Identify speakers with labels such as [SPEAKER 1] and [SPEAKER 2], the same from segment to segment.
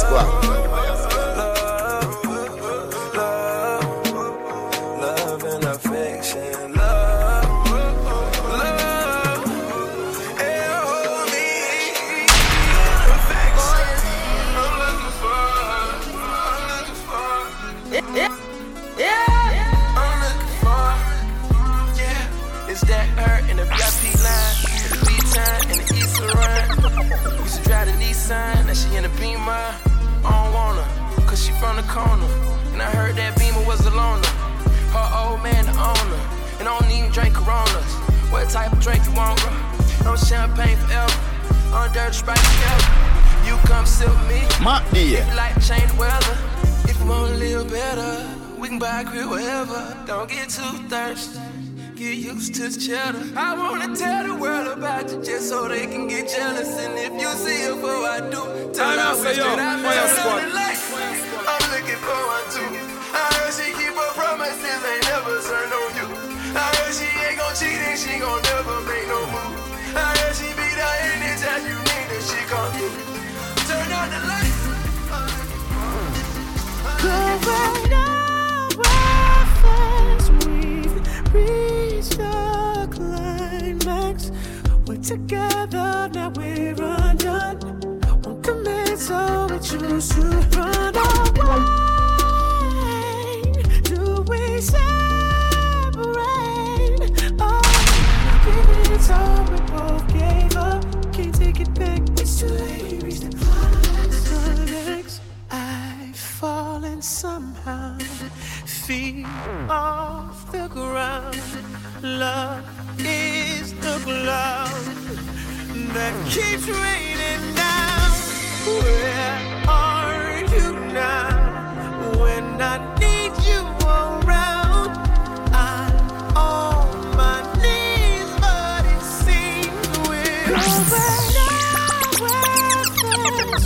[SPEAKER 1] squad.
[SPEAKER 2] Type of drink you want, bro. No champagne forever. On dirty sprite together. You come with me.
[SPEAKER 1] My dear.
[SPEAKER 2] If you like to change weather. If you wanna live better, we can buy a crib wherever. Don't get too thirsty. Get used to the cheddar. I wanna tell the world about you just so they can get jealous. And if you see it before I do, turn off and straight out the light. I'm looking for one too. I heard she keep her promises, ain't never she ain't gon' cheat and she gon' never make no move. I heard she be there anytime you need she through. Turn on the
[SPEAKER 3] we've reached the climax. We're together, now we're undone. Won't commit, so we choose to run away. Do we say? Somehow feet off the ground. Love is the glove that keeps raining down. Where are you now when I need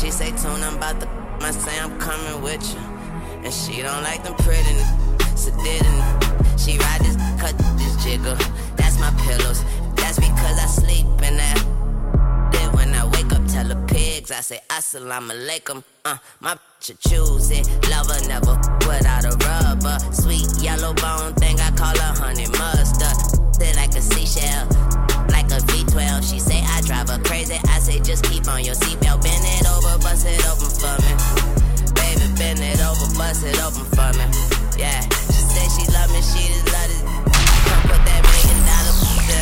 [SPEAKER 3] She say,
[SPEAKER 4] Tune, I'm about to. I say I'm coming with you. And she don't like them pretty sedating. She ride this, cut this jiggle. That's my pillows. That's because I sleep in that. Then when I wake up, tell the pigs, I say assalamu alaikum. Uh, my bitch choose it. Lover never without a rubber. Sweet yellow bone thing, I call her honey mustard. Sit like a seashell, like a V12. She say I drive her crazy. I say just keep on your seatbelt, bend it over, bust it open for me Baby, bend it over, bust it open for me. Yeah, she said she love me, she just love it. Come put that million dollar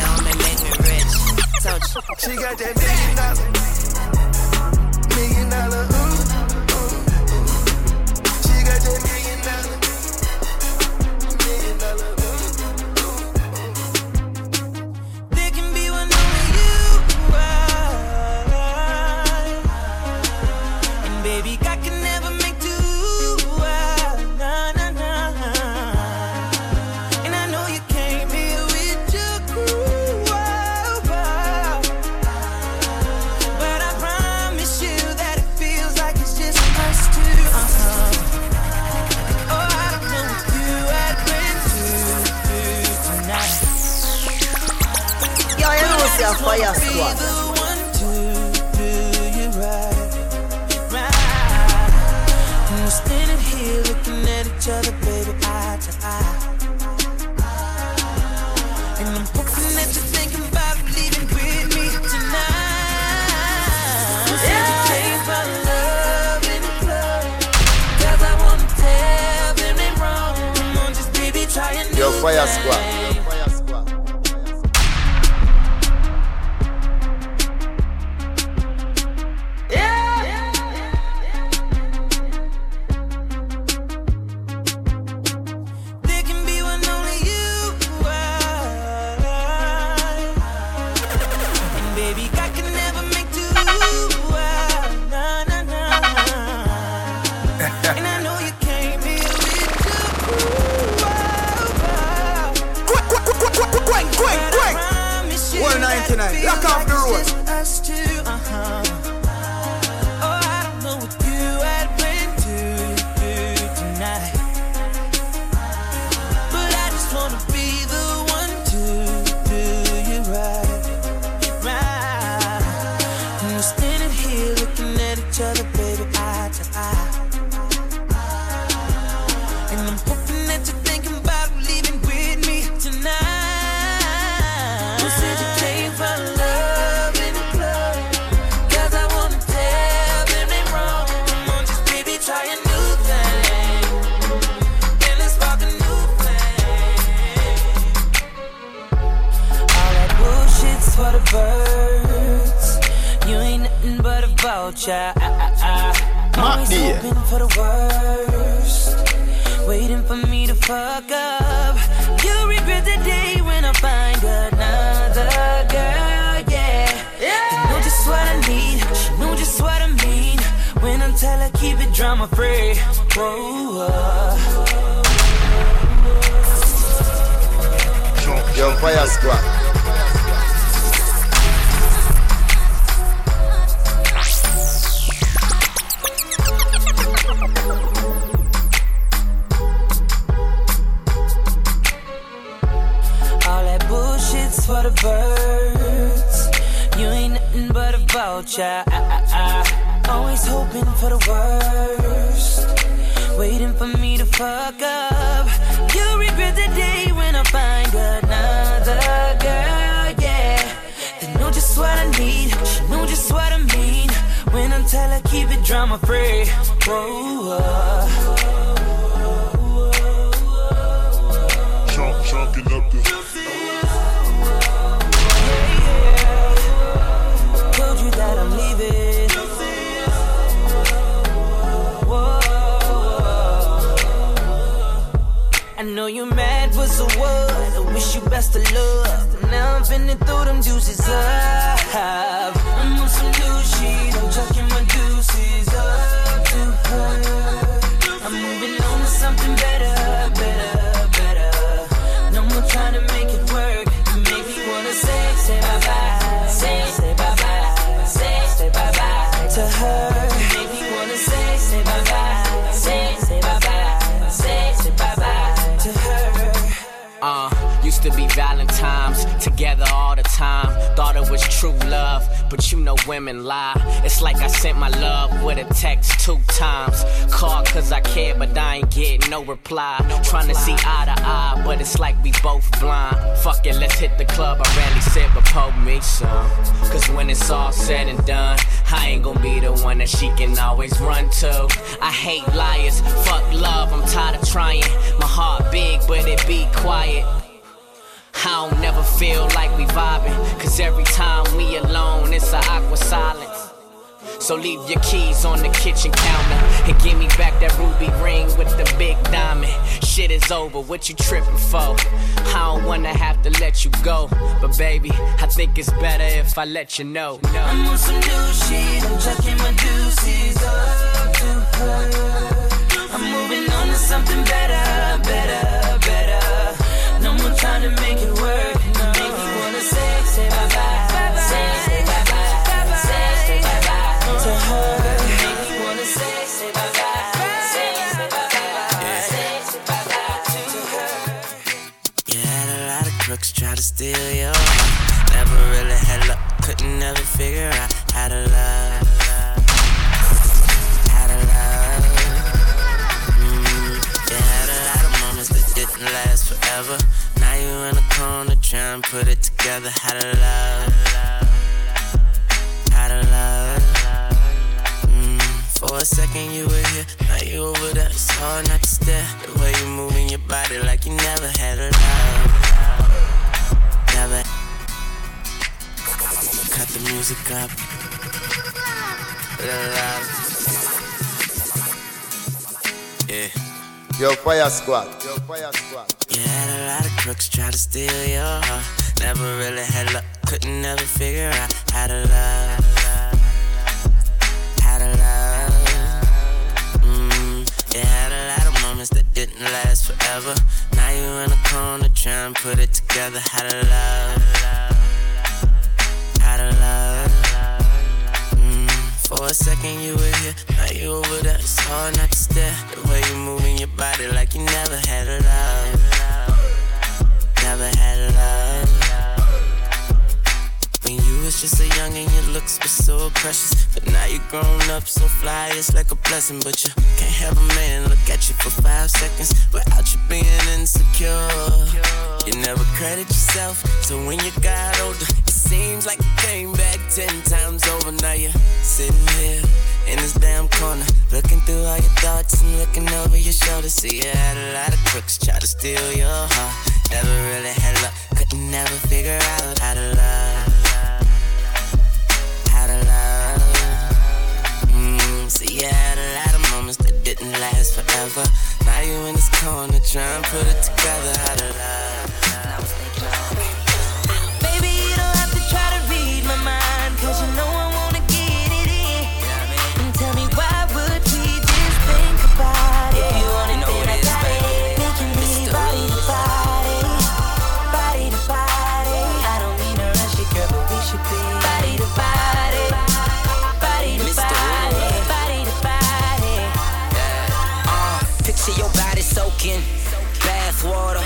[SPEAKER 4] on me, make me rich. Told you.
[SPEAKER 2] She got that million dollar, million dollar, ooh,
[SPEAKER 3] Goiás 4. For the
[SPEAKER 2] birds. You ain't nothing but a vulture. I, I, I. Always
[SPEAKER 5] dear.
[SPEAKER 2] hoping for the worst. Waiting for me to fuck up. You'll regret the day when I find another girl, yeah. You know just what I need, she know just what I mean. When I tell her keep it drama free. Whoa, uh.
[SPEAKER 5] Young Fire Squad.
[SPEAKER 2] Birds. You ain't nothing but a vulture. Always hoping for the worst. Waiting for me to fuck up. You'll regret the day when I find another girl, yeah. They know just what I need, she know just what I mean. When I tell her keep it drama free. Whoa,
[SPEAKER 6] Chunk,
[SPEAKER 2] but so what? I wish you best of luck. Now I'm finna throw them juices up. I'm on some new shit. I'm chucking my deuces up to her. I'm moving on to something better, better, better. No more trying to
[SPEAKER 7] together all the time. Thought it was true love, but you know women lie. It's like I sent my love with a text two times. Called cause I care, but I ain't getting no reply. Trying to see eye to eye, but it's like we both blind. Fuck it, let's hit the club. I rarely sit, but pour me some. Cause when it's all said and done, I ain't gonna be the one that she can always run to. I hate liars, fuck love, I'm tired of trying. My heart big, but it be quiet. I don't never feel like we vibing. Cause every time we alone, it's a awkward silence. So leave your keys on the kitchen counter and give me back that ruby ring with the big diamond. Shit is over, what you tripping for? I don't wanna have to let you go, but baby, I think it's better if I let you know.
[SPEAKER 2] I'm on some new shit. I'm chucking my deuces up to her. I'm moving on to something better, better. Trying to make it work. Make me wanna say, say bye bye, say, say bye bye, say, say bye bye to her. Make me wanna say, say bye bye, say, say bye bye, say, say bye bye to her.
[SPEAKER 4] You had a lot of crooks try to steal your heart. Never really had luck, couldn't never figure out how to love. How to love. You had a lot of moments that didn't last forever. Now you in the corner trying to put it together. How to love. How to love. Mm, for a second you were here, now you over there. It's hard not to stare. The way you moving your body like you never had a love. Never. Cut the music up. Loud. Yeah.
[SPEAKER 5] Yo, fire squad. Yo, fire squad.
[SPEAKER 4] You had a lot of crooks try to steal your heart. Never really had luck. Couldn't ever figure out how to love. How to love. Mm-hmm. Mm. You had a lot of moments that didn't last forever. Now you're in a corner trying to put it together. How to love. How to love. For a second you were here, now you over there. It's hard not to stare. The way you're moving your body like you never had a love, never had a love. When you was just a young and your looks were so precious. But now you're grown up, so fly, it's like a blessing. But you can't have a man look at you for five seconds without you being insecure. You never credit yourself, so when you got older, it seems like you came back ten times over. Now you're sitting here in this damn corner, looking through all your thoughts and looking over your shoulder. See, you had a lot of crooks try to steal your heart. Never really had luck, couldn't never figure out how to love. Yeah, I had a lot of moments that didn't last forever. Now you in this corner trying to put it together. How to love.
[SPEAKER 8] soaking. Bath water.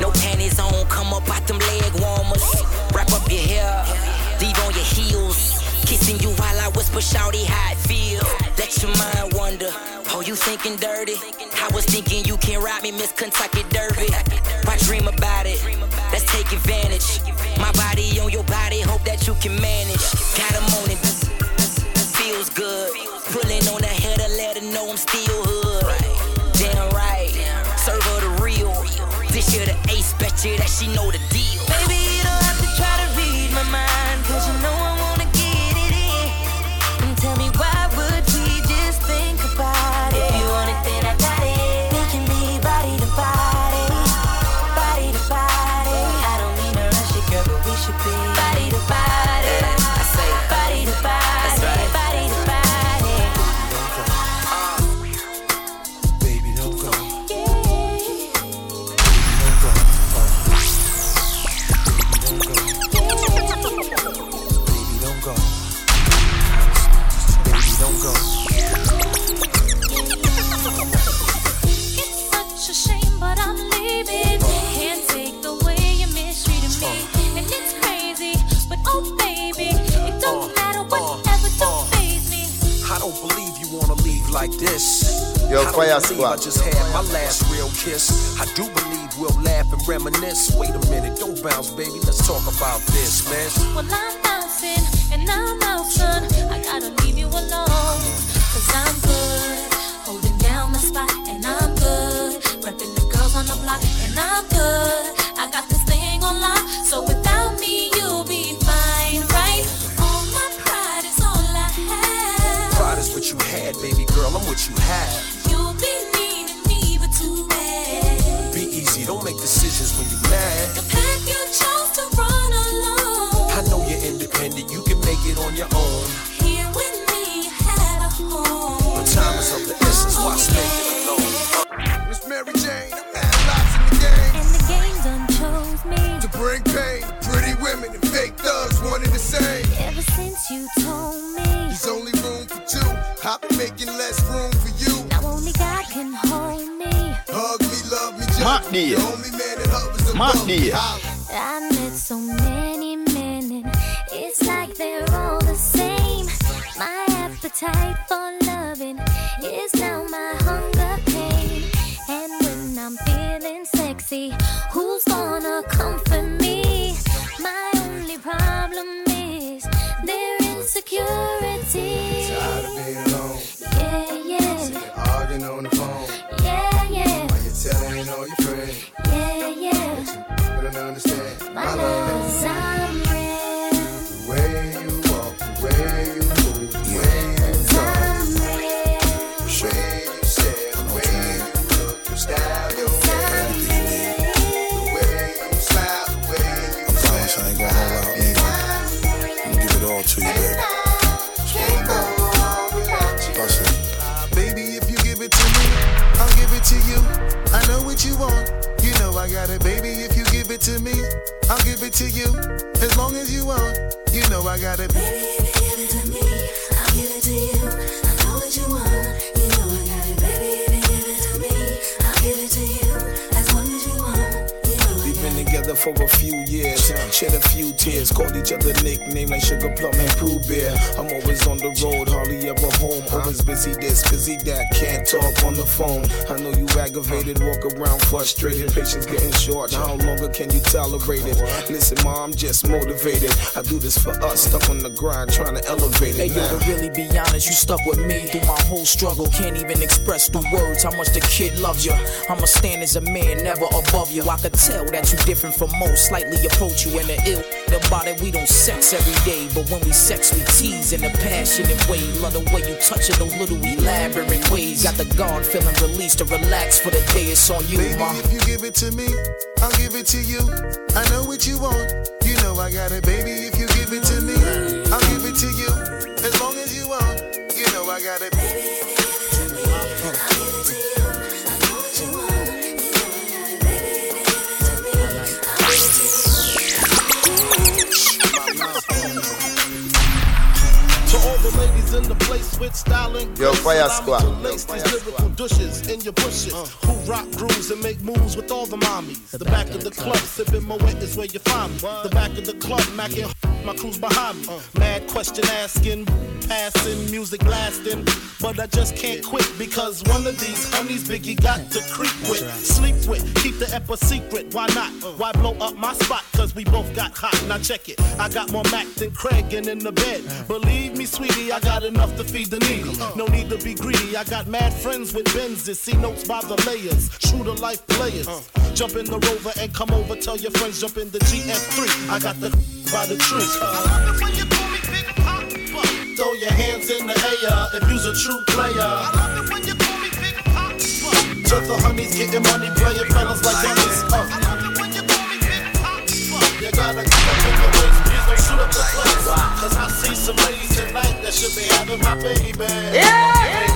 [SPEAKER 8] No panties on, come up out them leg warmers. Wrap up your hair, leave on your heels. Kissing you while I whisper, shouty, how it feel. Let your mind wander. Oh, you thinking dirty? I was thinking you can ride me, Miss Kentucky Derby. Why dream about it? Let's take advantage. My body on your body, hope that you can manage. Got him on it, feels good. Pulling on the header, let her know I'm still hood. that she know the deal.
[SPEAKER 9] I
[SPEAKER 1] do believe we'll laugh and reminisce. Wait a minute, don't bounce, baby. Let's talk about this, man.
[SPEAKER 9] Well, I'm
[SPEAKER 10] stuck with me through my whole struggle. Can't even express through words how much the kid loves you. I'ma stand as a man, never above you. I could tell that you different from most, slightly approach you in the ill about it. We don't sex every day, but when we sex, we tease in a passionate way. Love the way you touch it, those little elaborate ways. Got the guard feeling released to relax for the day. It's on you,
[SPEAKER 11] Baby,
[SPEAKER 10] ma.
[SPEAKER 11] if you give it to me, I'll give it to you. I know what you want. You know I got it, baby. If you give it to me, I'll give it to you.
[SPEAKER 6] With style and
[SPEAKER 12] Yo,
[SPEAKER 6] grace,
[SPEAKER 12] Fire Squad.
[SPEAKER 6] to
[SPEAKER 12] Yo,
[SPEAKER 6] lace
[SPEAKER 12] Fire
[SPEAKER 6] these lyrical douches in your bushes uh. who rock grooves and make moves with all the mommies. The back of the club sipping Moet is where you find me. The back of the club macking my crew's behind me. Mad question asking, passing, music blasting, but I just can't quit because one of these honeys Biggie got to creep with, sleep with, keep the ep a secret. Why not? Why blow up my spot? Cause we both got hot. Now check it. I got more Mac than Craig and in the bed. Believe me, sweetie, I got enough to feed the needy. No need to be greedy. I got mad friends with Benzes. See notes by the layers. True to life players. Jump in the rover and come over. Tell your friends jump in the GS3. I got the by the tree. I love it when you call me Big Papa. Throw your hands in the air if you's a true player. To the honeys getting money, playing fellas like dummies. Uh. I love it when you call me Big Papa. You gotta get up in the waist, please don't shoot up the place. Cause I see some ladies tonight that should be having my baby.
[SPEAKER 9] That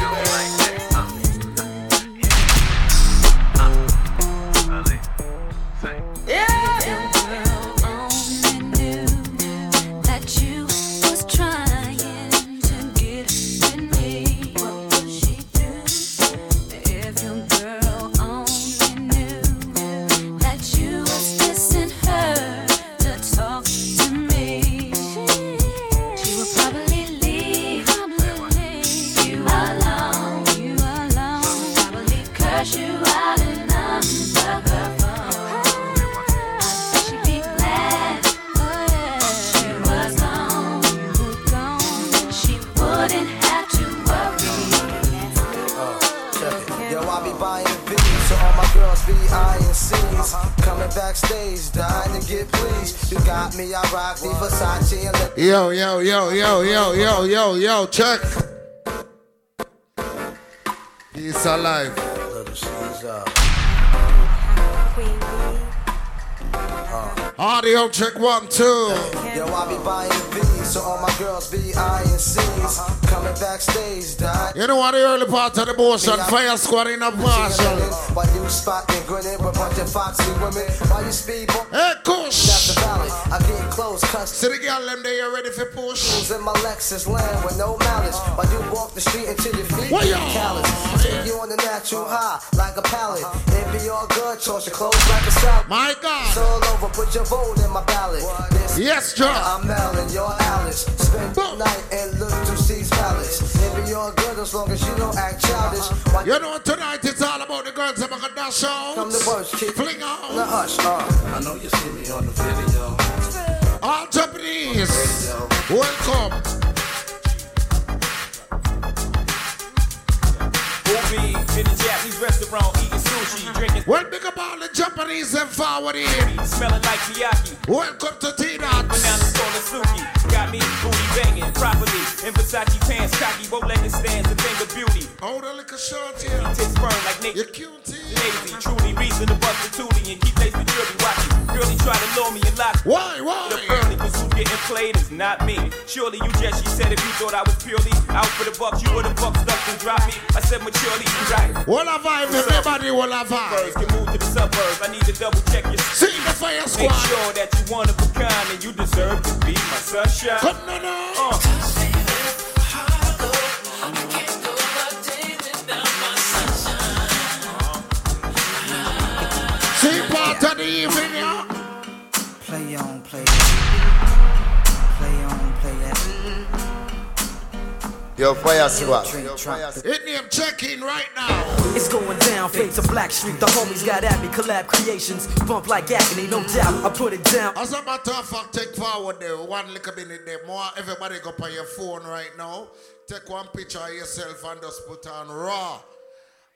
[SPEAKER 13] Yo, I be buying B's, so all my girls be eyeing C's. Coming backstage, dying to get pleased. You got me, I rock the Versace and let
[SPEAKER 5] Yo, yo, yo, yo, yo, yo, yo, yo, check. He's alive. Uh-huh. Audio check one, two.
[SPEAKER 13] Yo, I be buying B's, so all my girls be eyeing C's. Uh-huh. Coming backstage, dying.
[SPEAKER 5] You know what the early part of the motion? Fire squad in a marshal.
[SPEAKER 13] While you spotting, grinning with a bunch of foxy women. While you speed
[SPEAKER 5] Hey, Kush.
[SPEAKER 13] That's the valley. I get close, cause
[SPEAKER 5] See the girl them they are ready for push.
[SPEAKER 13] in my Lexus land with no malice. Uh-huh. While you walk the street until your feet
[SPEAKER 5] What
[SPEAKER 13] get callous. Take you on the natural uh-huh. high like a pallet. It be all good, toss your clothes like a salad.
[SPEAKER 5] My God.
[SPEAKER 13] It's all over, put your vote in my ballot.
[SPEAKER 5] Yes, John.
[SPEAKER 13] I'm Melon, you're Alice. Spend the night and look to Steve's palace. It be all good as long as you don't act childish. Why
[SPEAKER 5] You know tonight it's all about the girls that gonna dash out.
[SPEAKER 13] Come to work, kid.
[SPEAKER 5] Fling out.
[SPEAKER 13] Now hush, uh.
[SPEAKER 6] I know you see me on the video.
[SPEAKER 5] All Japanese. Welcome.
[SPEAKER 14] Movie, in the Japanese restaurant, eating sushi, drinking.
[SPEAKER 5] Well, big up all the Japanese and forward in.
[SPEAKER 14] Smelling like Miyake.
[SPEAKER 5] Welcome to T
[SPEAKER 14] Now the store Suki. Got me booty banging properly. In Versace pants, cocky, bow legged stands, a thing of beauty.
[SPEAKER 5] Hold a little short here.
[SPEAKER 14] Tits burn like Nate.
[SPEAKER 5] You're cutie.
[SPEAKER 14] Lazy, truly reason to bust the tootie and keep with jewelry watching. Girlie try to lure me and lock.
[SPEAKER 5] Why, why?
[SPEAKER 14] The early, getting being played is not me. Surely you just, she said if you thought I was purely out for the bucks, you would've bucked up and dropped me. I said maturely, you right.
[SPEAKER 5] What a vibe, everybody, what a vibe.
[SPEAKER 14] Can move to the suburbs, I need to double check your
[SPEAKER 5] See the fire squad.
[SPEAKER 14] Make sure that you one of a kind and you deserve to be my sunshine.
[SPEAKER 5] Come no, no.
[SPEAKER 14] Uh.
[SPEAKER 5] See part of the evening, yeah.
[SPEAKER 12] Play on, play Play
[SPEAKER 13] Yo, fire squad.
[SPEAKER 5] Hit name check in right now.
[SPEAKER 15] It's going down, fade to Blackstreet. The homies got at me, collab creations. Bump like agony, no doubt. I put it down.
[SPEAKER 5] As a matter of fact, take forward there. One little minute there. More everybody go on your phone right now. Take one picture of yourself and just put on raw.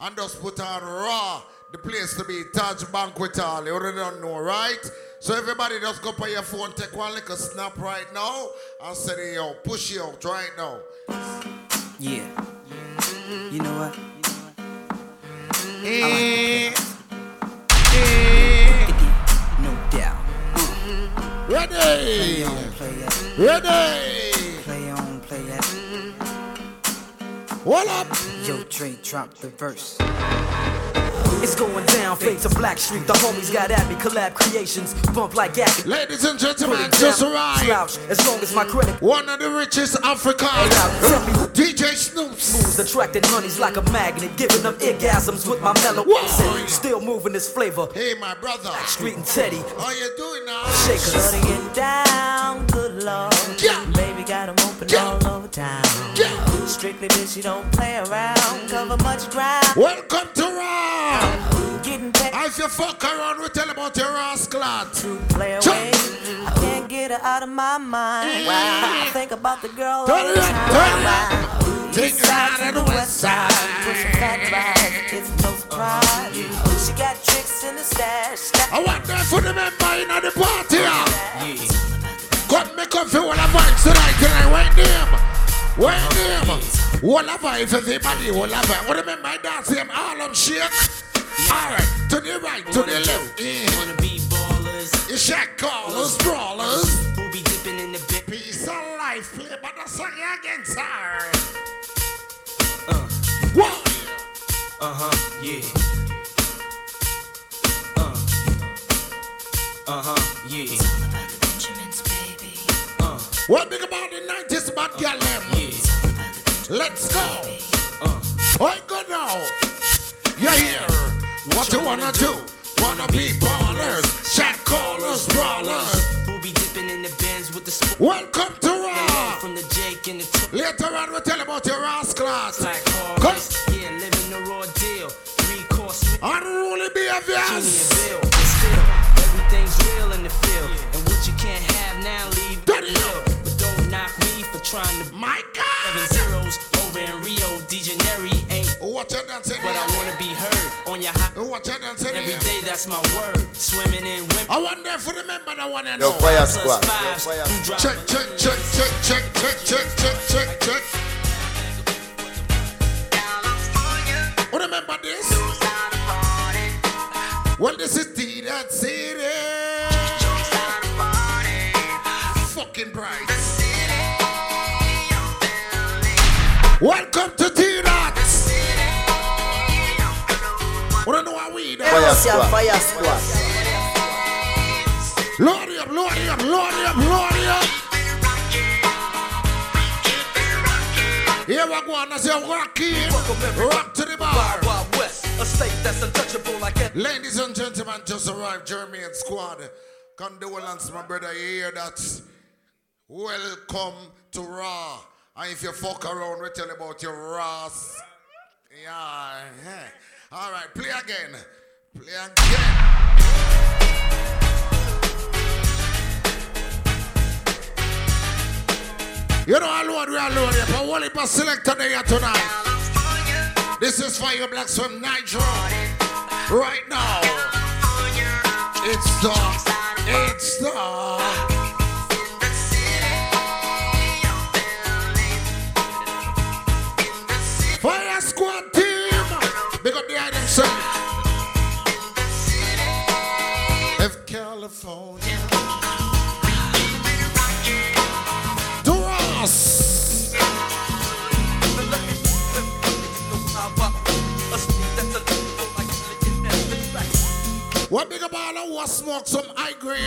[SPEAKER 5] And just put on raw. The place to be Taj Banquet Hall. You already don't know, right? So everybody just go on your phone, take one little snap right now and say, yo, push you out right now.
[SPEAKER 12] Yeah. You know what?
[SPEAKER 5] Eh,
[SPEAKER 12] No doubt.
[SPEAKER 5] Ready?
[SPEAKER 12] Play on, play that.
[SPEAKER 5] Ready?
[SPEAKER 12] Play on, play that.
[SPEAKER 5] What up?
[SPEAKER 12] Yo, Dre, drop the verse.
[SPEAKER 15] It's going down, fade to Blackstreet. The homies got at me, collab creations. Bump like agony.
[SPEAKER 5] Ladies and gentlemen,
[SPEAKER 15] Put
[SPEAKER 5] just
[SPEAKER 15] down,
[SPEAKER 5] arrived.
[SPEAKER 15] Slouch, as long as my credit.
[SPEAKER 5] One of the richest Africans.
[SPEAKER 15] Tell me
[SPEAKER 5] DJ Snoops.
[SPEAKER 15] moves, attracting honeys like a magnet, giving them orgasms with my mellow accent. Still moving this flavor.
[SPEAKER 5] Hey, my brother.
[SPEAKER 15] Street and Teddy.
[SPEAKER 5] How you doing now?
[SPEAKER 15] Shakers.
[SPEAKER 7] Shutting it down, good lord.
[SPEAKER 5] Yeah.
[SPEAKER 7] Baby got got
[SPEAKER 5] 'em
[SPEAKER 7] Strictly bitch, you don't play around. Cover much ground.
[SPEAKER 5] Welcome to Raw. If you fuck around, we tell about your ass rascal.
[SPEAKER 7] to play away. I can't get her out of my mind. Wow. I think about the girl all
[SPEAKER 5] Turn
[SPEAKER 7] the
[SPEAKER 5] it
[SPEAKER 7] time.
[SPEAKER 5] turn it. Take it out of the west side.
[SPEAKER 7] Pushing fat rides, it's no surprise. She got tricks in the stash.
[SPEAKER 5] I want them for the member in the party. Yeah. Come make up for all the vibes tonight, can I Wait them. Wait them. All the vibes, everybody. All the vibes. What remember I dance them all on shake. All right, to the right, to the left. Yeah.
[SPEAKER 2] Wanna be ballers.
[SPEAKER 5] It's shot callers, brawlers.
[SPEAKER 2] Who be dipping in the bit?
[SPEAKER 5] Peace of life, play by the song again, sir.
[SPEAKER 2] Uh,
[SPEAKER 5] One.
[SPEAKER 2] uh huh, yeah. Uh, uh huh, yeah. Uh,
[SPEAKER 5] What big about the 90s bad girl them?
[SPEAKER 2] yeah.
[SPEAKER 5] Let's go.
[SPEAKER 2] Uh,
[SPEAKER 5] I go now. Yeah, here. What you wanna do? Wanna be ballers, shot callers, brawlers.
[SPEAKER 2] who be dipping in the bins with the spoon?
[SPEAKER 5] Welcome to Raw.
[SPEAKER 2] From the Jake and the two
[SPEAKER 5] Later on, we'll tell about your ass class.
[SPEAKER 2] black
[SPEAKER 5] Come.
[SPEAKER 2] cars. Yeah, living the raw deal. Three course.
[SPEAKER 5] Unruly behaviors.
[SPEAKER 2] Bill, Ain't
[SPEAKER 5] What you done
[SPEAKER 2] but I wanna be heard on your hot
[SPEAKER 5] What you done
[SPEAKER 2] every day. That's my word. Swimming in women.
[SPEAKER 5] I wonder if you remember the one and
[SPEAKER 13] Yo,
[SPEAKER 5] know.
[SPEAKER 13] fire squad. Yo, fire
[SPEAKER 5] Check, check, check, check, check, check, check, check, check, check. You remember this? Well, this is T that city. Fucking bright. Welcome to T
[SPEAKER 13] Fire squad. Fire squad.
[SPEAKER 5] Load it up, load it up, load up, load up. Here we go, and I say rock in, rock to the bar.
[SPEAKER 15] Wild, Wild West, a state that's untouchable like that.
[SPEAKER 5] Ladies and gentlemen, just arrived, Jeremy and squad. Condolence, my brother, you hear that? Welcome to Raw. And if you fuck around, we tell you about your Ross. Yeah. yeah. All right, play again. Play and get. You know, alone, we are alone here, but only for selector here tonight. This is for you, Black Swim Nitro. Right now, it's the, it's the. California. What big about I was smoke some high grade?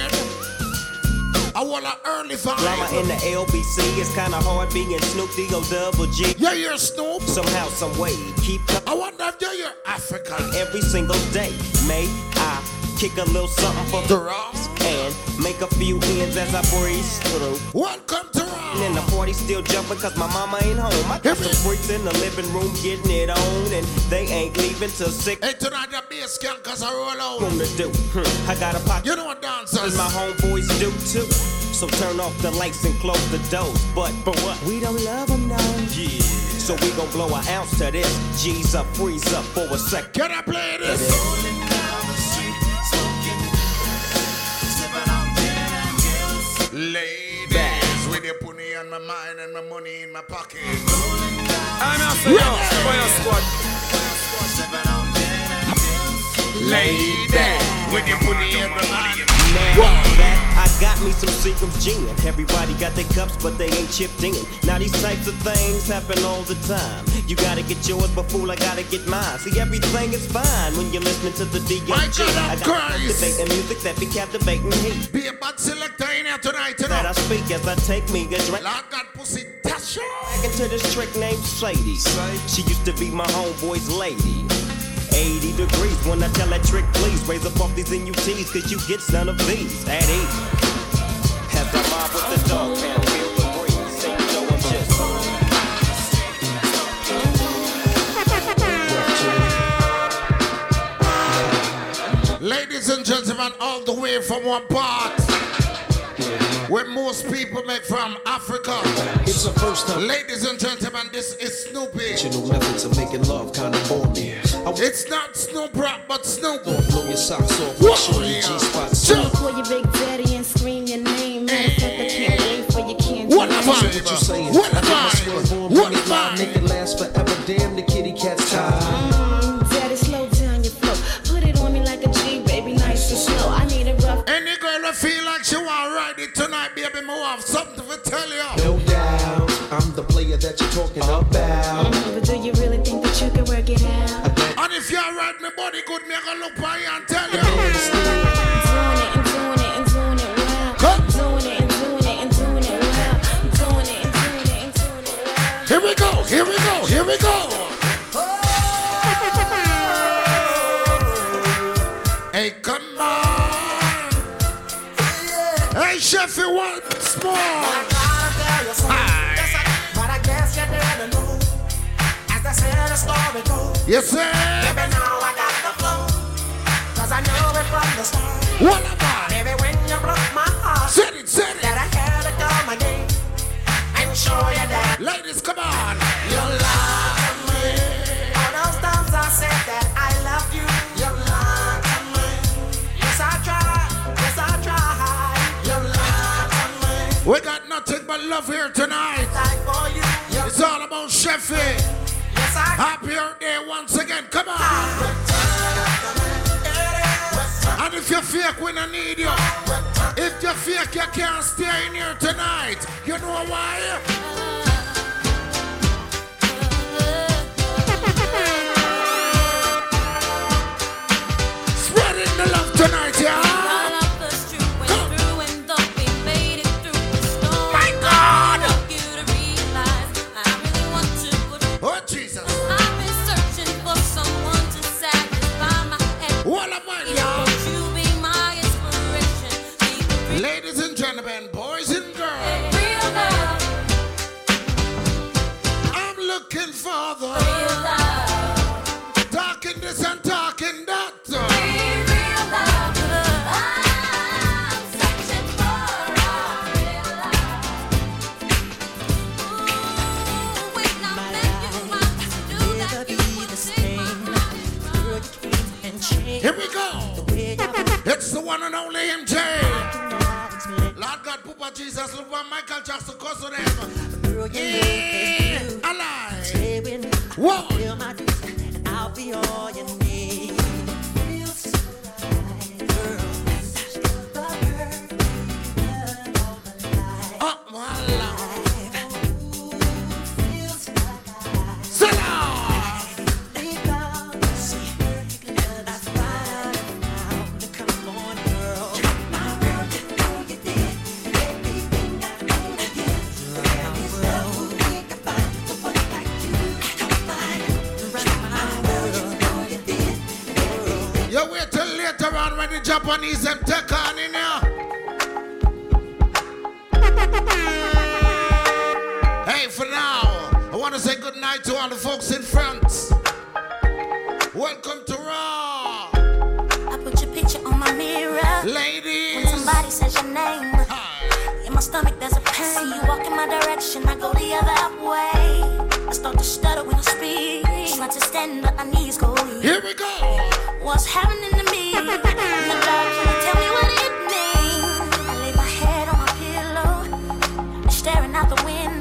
[SPEAKER 5] I want an early vibe.
[SPEAKER 16] Drama in the LBC. It's kind of hard being Snoop D-O double G.
[SPEAKER 5] Yeah, you're Snoop.
[SPEAKER 16] Somehow, some way, keep.
[SPEAKER 5] I wonder if you're African.
[SPEAKER 16] Every single day, may I kick a little something for
[SPEAKER 5] the rocks
[SPEAKER 16] and make a few ends as I breeze through.
[SPEAKER 5] Welcome to Raw.
[SPEAKER 16] And the party still jumping cause my mama ain't home. I got some freaks in the living room getting it on and they ain't leaving till six.
[SPEAKER 5] Hey, tonight the bass can cause I roll out.
[SPEAKER 16] Gonna do? Hmm, I got a pocket.
[SPEAKER 5] You know what dancers?
[SPEAKER 16] And my homeboys do too. So turn off the lights and close the doors. But for what? We don't love them now.
[SPEAKER 5] Yeah.
[SPEAKER 16] So we gon' blow an ounce to this. G's up, freeze up for a sec.
[SPEAKER 5] Can I play this? Ladies, with your pony on my mind and my money in my pocket.
[SPEAKER 14] I'm out yo, Fire Squad.
[SPEAKER 5] With your pony on my mind.
[SPEAKER 16] Now that I got me some Seagram's gin. Everybody got their cups, but they ain't chipped in. Now these types of things happen all the time. You gotta get yours, but fool, I gotta get mine. See, everything is fine when you're listening to the DMG. I got captivating music that be captivating me.
[SPEAKER 5] Be a bad selector in here tonight, you know.
[SPEAKER 16] That I speak as I take me a drink.
[SPEAKER 5] I got pussy, Tasha.
[SPEAKER 16] Back into this trick named Sadie. She used to be my homeboy's lady. 80 degrees when I tell that trick, please raise up off these NUTs, cause you get none of these at ease. Have the mob with the dog pound, feel the breeze, say you know I'm just.
[SPEAKER 5] Ladies and gentlemen, all the way from one part where most people make from Africa.
[SPEAKER 17] It's the first time.
[SPEAKER 5] Ladies and gentlemen, this is Snoopy.
[SPEAKER 17] Original methods of making love kinda bore me.
[SPEAKER 5] It's not Snoop Rock, but Snoop.
[SPEAKER 17] Blow your socks off, make sure your G-spot's
[SPEAKER 3] I'ma call your big daddy and scream your name. Motherfucker, can't wait for your candy.
[SPEAKER 5] What am I?
[SPEAKER 17] What you saying?
[SPEAKER 5] What am
[SPEAKER 17] I?
[SPEAKER 5] I?
[SPEAKER 17] What am I? Make it last forever. Damn, the kitty cat's tired.
[SPEAKER 3] Mm, daddy, slow down your flow. Put it on me like a G, baby, nice and slow. I need a rough.
[SPEAKER 5] Any girl that feel like she want to ride it tonight, baby, more have something to tell you.
[SPEAKER 17] No doubt, I'm the player that you're talking about.
[SPEAKER 3] Mm,
[SPEAKER 5] Yes, sir.
[SPEAKER 2] Maybe now I got the flow. Cause I knew it from the start.
[SPEAKER 5] What am I?
[SPEAKER 2] Maybe when you broke my heart.
[SPEAKER 5] Said it, said it.
[SPEAKER 2] That I had to come again. And show you that.
[SPEAKER 5] Ladies, come on.
[SPEAKER 2] You love me. All those times I said that I love you. You love me. Yes, I try. Yes, I try. You love me.
[SPEAKER 5] We got nothing but love here tonight.
[SPEAKER 2] Like for you.
[SPEAKER 5] It's all about Chefy. Happy birthday once again. Come on. And if you're fake, we don't need you. If you're fake, you can't stay in here tonight. You know why? Looking for the talking this and talking that. Here we go. It's the one and only MJ. Lord God, Papa Jesus, look what Michael Jackson cause to them. Yeah, alive. Whoa.
[SPEAKER 2] Japanese and take in
[SPEAKER 5] here. Hey, for now, I want to say good night to all the folks in France. Welcome to Raw.
[SPEAKER 9] I put your picture on my mirror.
[SPEAKER 5] Ladies.
[SPEAKER 9] When somebody says your name. Hi. In my stomach there's a pain. See you walk in my direction, I go the other way. I start to stutter when I speak. Try to stand, but my knees go.
[SPEAKER 5] Here we go.
[SPEAKER 9] What's happening to me? Staring out the window.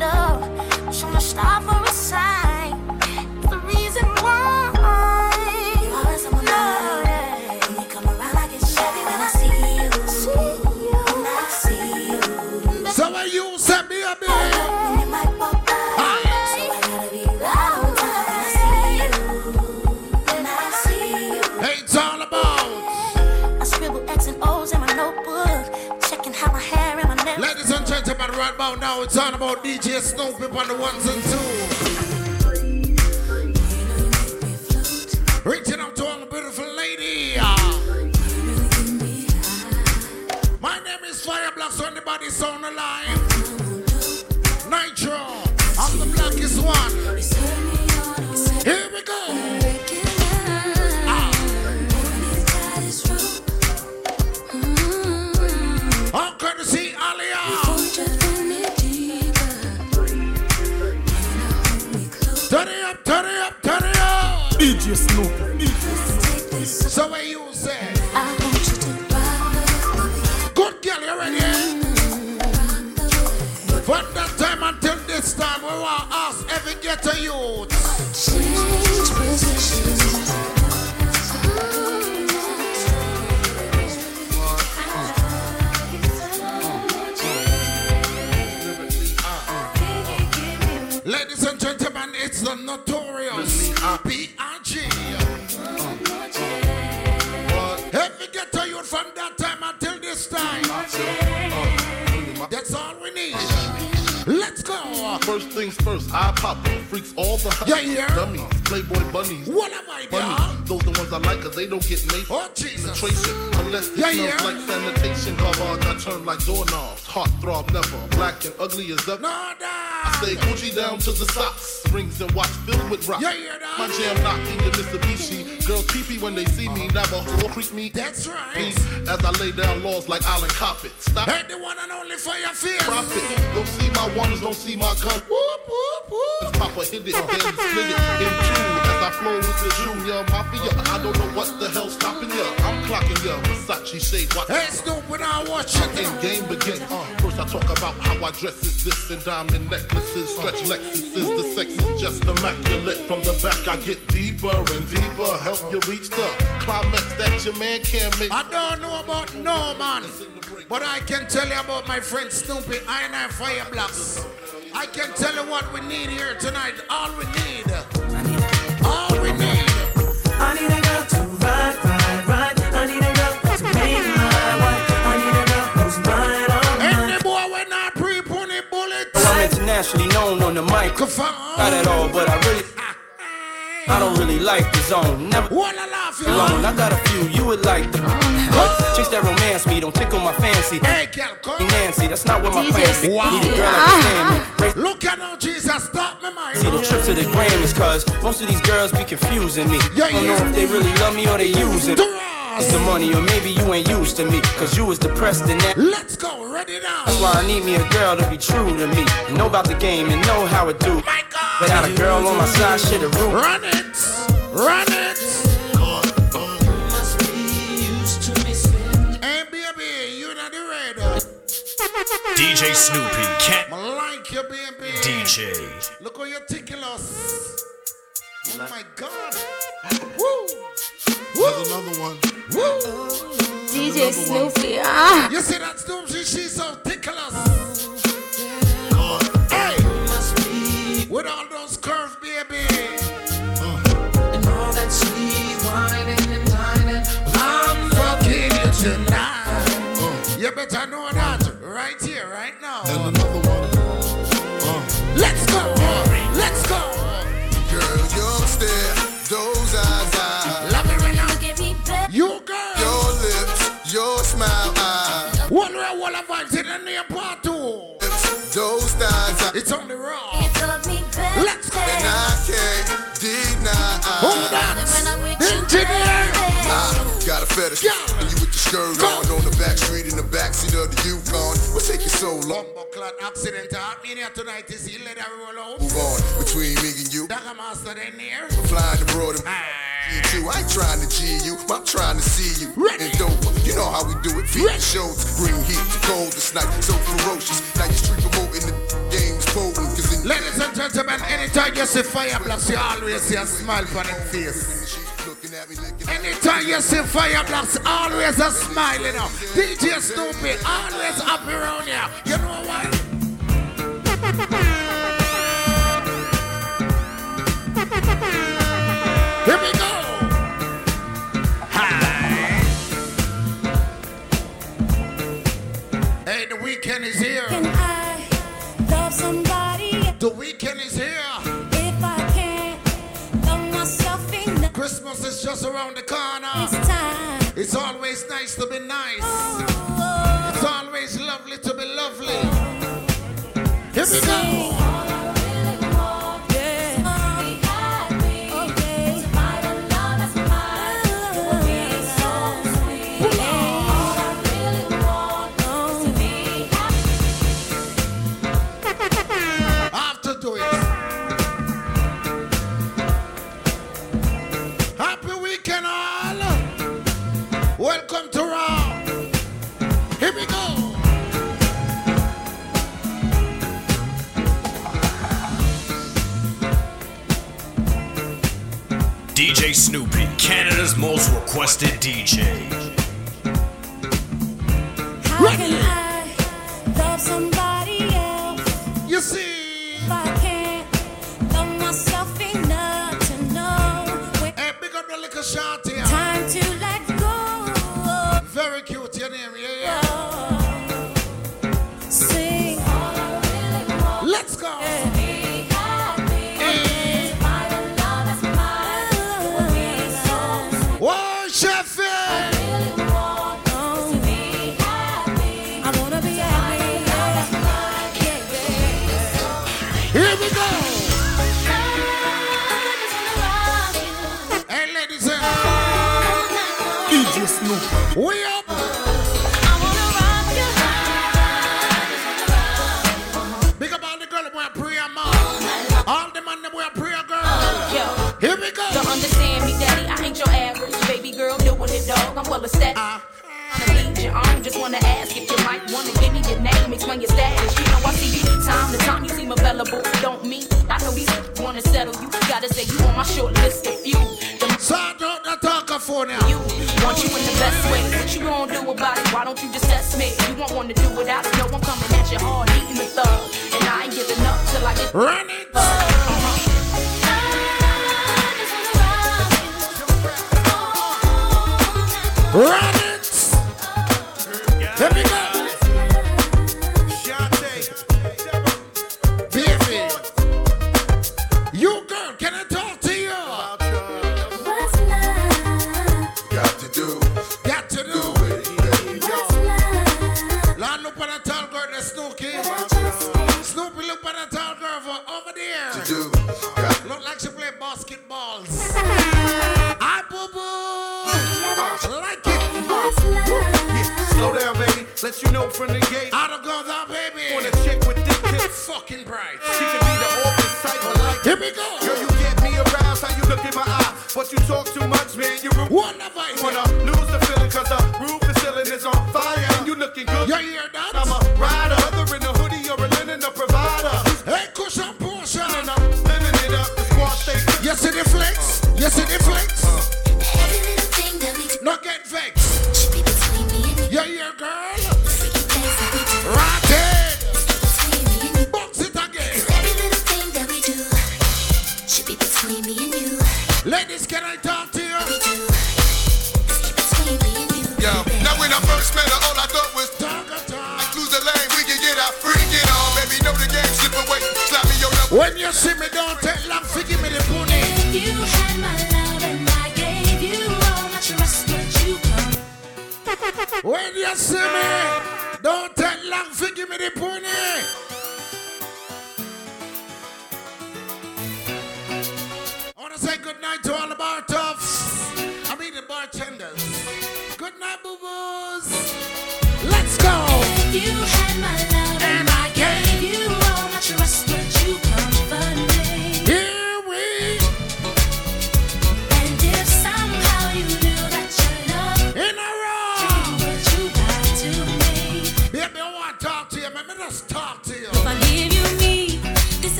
[SPEAKER 5] It's all about DJ Snoopy on the ones and twos. Reaching out to all the beautiful lady. My name is Fireblocks, so anybody sound alive? Nitro, I'm the blackest one. Here we go. Us every
[SPEAKER 6] First things first, I pop them. Freaks all the
[SPEAKER 5] Yeah, yeah.
[SPEAKER 6] dummies, playboy bunnies.
[SPEAKER 5] What am I
[SPEAKER 6] Bunnies, those the ones I like cause they don't get made
[SPEAKER 5] Oh,
[SPEAKER 6] penetration unless it
[SPEAKER 5] Yeah,
[SPEAKER 6] smells
[SPEAKER 5] yeah.
[SPEAKER 6] like sanitation. Garbage I turn like doorknobs. Heart throb never, black and ugly as ever. I stay Gucci down to the socks, rings and watch filled with rocks.
[SPEAKER 5] Yeah, yeah,
[SPEAKER 6] My jam knocking your Mitsubishi. Girls pee when they see me, never will creep me.
[SPEAKER 5] That's right.
[SPEAKER 6] Peace as I lay down laws like Island Coppet. Stop.
[SPEAKER 5] Hey, the one and only for your fears.
[SPEAKER 6] Profit. Don't see my ones, don't see my gun. Whoop, whoop, whoop. Papa hit it, then split it in two. I flow with the junior mafia, I don't know what the hell's stopping ya. I'm clocking ya. Versace shade, watch
[SPEAKER 5] Hey, Snoop, now watch it.
[SPEAKER 6] In game begins. Uh, first I talk about how I dress is this and diamond necklaces, stretch Lexuses. The sex is just immaculate. From the back I get deeper and deeper. Help you reach the climax that your man can't make.
[SPEAKER 5] I don't know about no man, but I can tell you about my friend Snoopy, I and I Fire Blocks. I can tell you what we need here tonight. All we need.
[SPEAKER 18] Internationally known on the microphone. Not at all, but I really. I don't really like the zone. Never alone. I got a few you would like them. Chicks that romance me don't tickle my fancy.
[SPEAKER 5] Hey, girl, come
[SPEAKER 18] Nancy, that's not what my plans be.
[SPEAKER 5] Wow.
[SPEAKER 18] Need a girl that can ah. stand me.
[SPEAKER 5] Look at how Jesus stop me, man.
[SPEAKER 18] See the trip to the Grammys, cause most of these girls be confusing me. I don't know if they really love me or they using It's the money, or maybe you ain't used to me, cause you was depressed in that.
[SPEAKER 5] Let's go, ready now.
[SPEAKER 18] That's why I need me a girl to be true to me, and know about the game and know how it do. Without a girl on my side, shit a root.
[SPEAKER 5] Run it, run it. Hey, baby, you not the red.
[SPEAKER 19] DJ Snoopy, Cat
[SPEAKER 5] I like you, baby.
[SPEAKER 19] DJ.
[SPEAKER 5] Look how you tickle us. Oh my God. Woo.
[SPEAKER 6] There's another one.
[SPEAKER 5] Woo.
[SPEAKER 20] DJ Snoopy. Ah.
[SPEAKER 5] You see that Snoop? She, she's so ticklish. Hey. With all those curves, baby.
[SPEAKER 1] And all that sweet whining and dining. I'm fucking you tonight.
[SPEAKER 5] You better know that right here, right now.
[SPEAKER 6] it's only wrong.
[SPEAKER 5] Let's go. And
[SPEAKER 11] I can't deny.
[SPEAKER 5] Hold on.
[SPEAKER 9] Engineer. I
[SPEAKER 5] got a
[SPEAKER 21] fetish. Yeah. And you with your skirt go. on on the back street in the backseat of the Yukon. What's taking so long?
[SPEAKER 5] Bumbleclot accident I'm in here tonight. Is he let everyone roll out?
[SPEAKER 21] Move on between me and you.
[SPEAKER 5] Dagger master in here.
[SPEAKER 21] I'm flying abroad and. Ah. Too. I ain't trying to G you, but I'm trying to see you. Ready. And Dover, you know how we do it. Feet shows, bring heat, cold this night, so ferocious. Now you're street promoting the
[SPEAKER 5] Ladies and gentlemen, anytime you see fire blocks, you always see a smile on his face. Anytime you see fire blocks, always a smile, you know. DJ Snoopy, always up around here. You know why? Here we go. Hi. Hey, the weekend is here. The weekend is here.
[SPEAKER 9] If I can love myself enough.
[SPEAKER 5] Christmas is just around the corner.
[SPEAKER 9] It's time.
[SPEAKER 5] It's always nice to be nice. Oh, oh. oh. It's always lovely to be lovely. Here we go.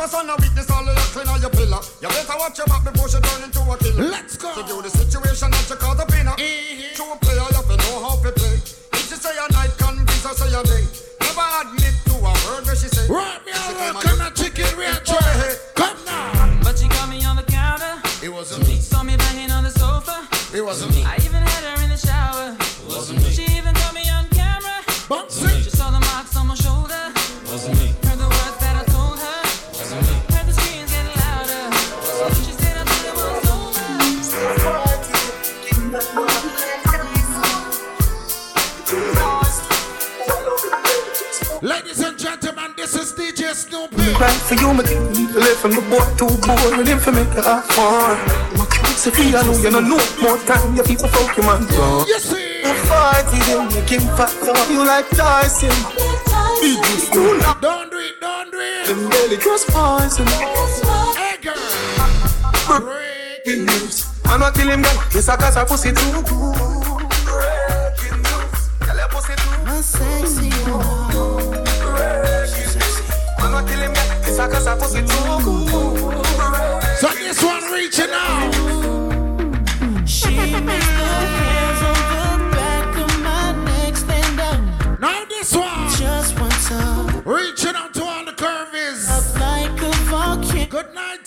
[SPEAKER 5] for
[SPEAKER 22] son of weakness, all of your clean your pillar. You better watch your back before she turn into a killer.
[SPEAKER 5] Let's go.
[SPEAKER 22] To view the situation that you call the pinner.
[SPEAKER 5] Mm-hmm.
[SPEAKER 22] True player, you have to know how to play. If she say a night, convince her say a day. Never admit to a word where she say.
[SPEAKER 5] Right, me a rock
[SPEAKER 22] and
[SPEAKER 5] a chicken real
[SPEAKER 22] tray.
[SPEAKER 5] Come now.
[SPEAKER 2] But she got me on the counter.
[SPEAKER 5] It wasn't me.
[SPEAKER 2] Saw me banging on the sofa.
[SPEAKER 5] It wasn't me.
[SPEAKER 2] I
[SPEAKER 23] plan for you, my dear. Live from the boy too bored with him for make her have fun. My kids, if you know, you're no more time, your people
[SPEAKER 5] Pokemon gone.
[SPEAKER 23] Yes, sir. The party, they making factor, you like Tyson. Big school.
[SPEAKER 5] Don't do it, don't do it.
[SPEAKER 23] The belly cross poison.
[SPEAKER 5] Hey, girl.
[SPEAKER 23] Breaking news. I'm not killing them, it's a cause I pussy too.
[SPEAKER 5] So this one reaching out.
[SPEAKER 24] She makes the on the back of my neck stand up.
[SPEAKER 5] Now this one.
[SPEAKER 24] Just one time.
[SPEAKER 5] Uh, reaching out to all the curvies.
[SPEAKER 24] Like
[SPEAKER 5] Good night.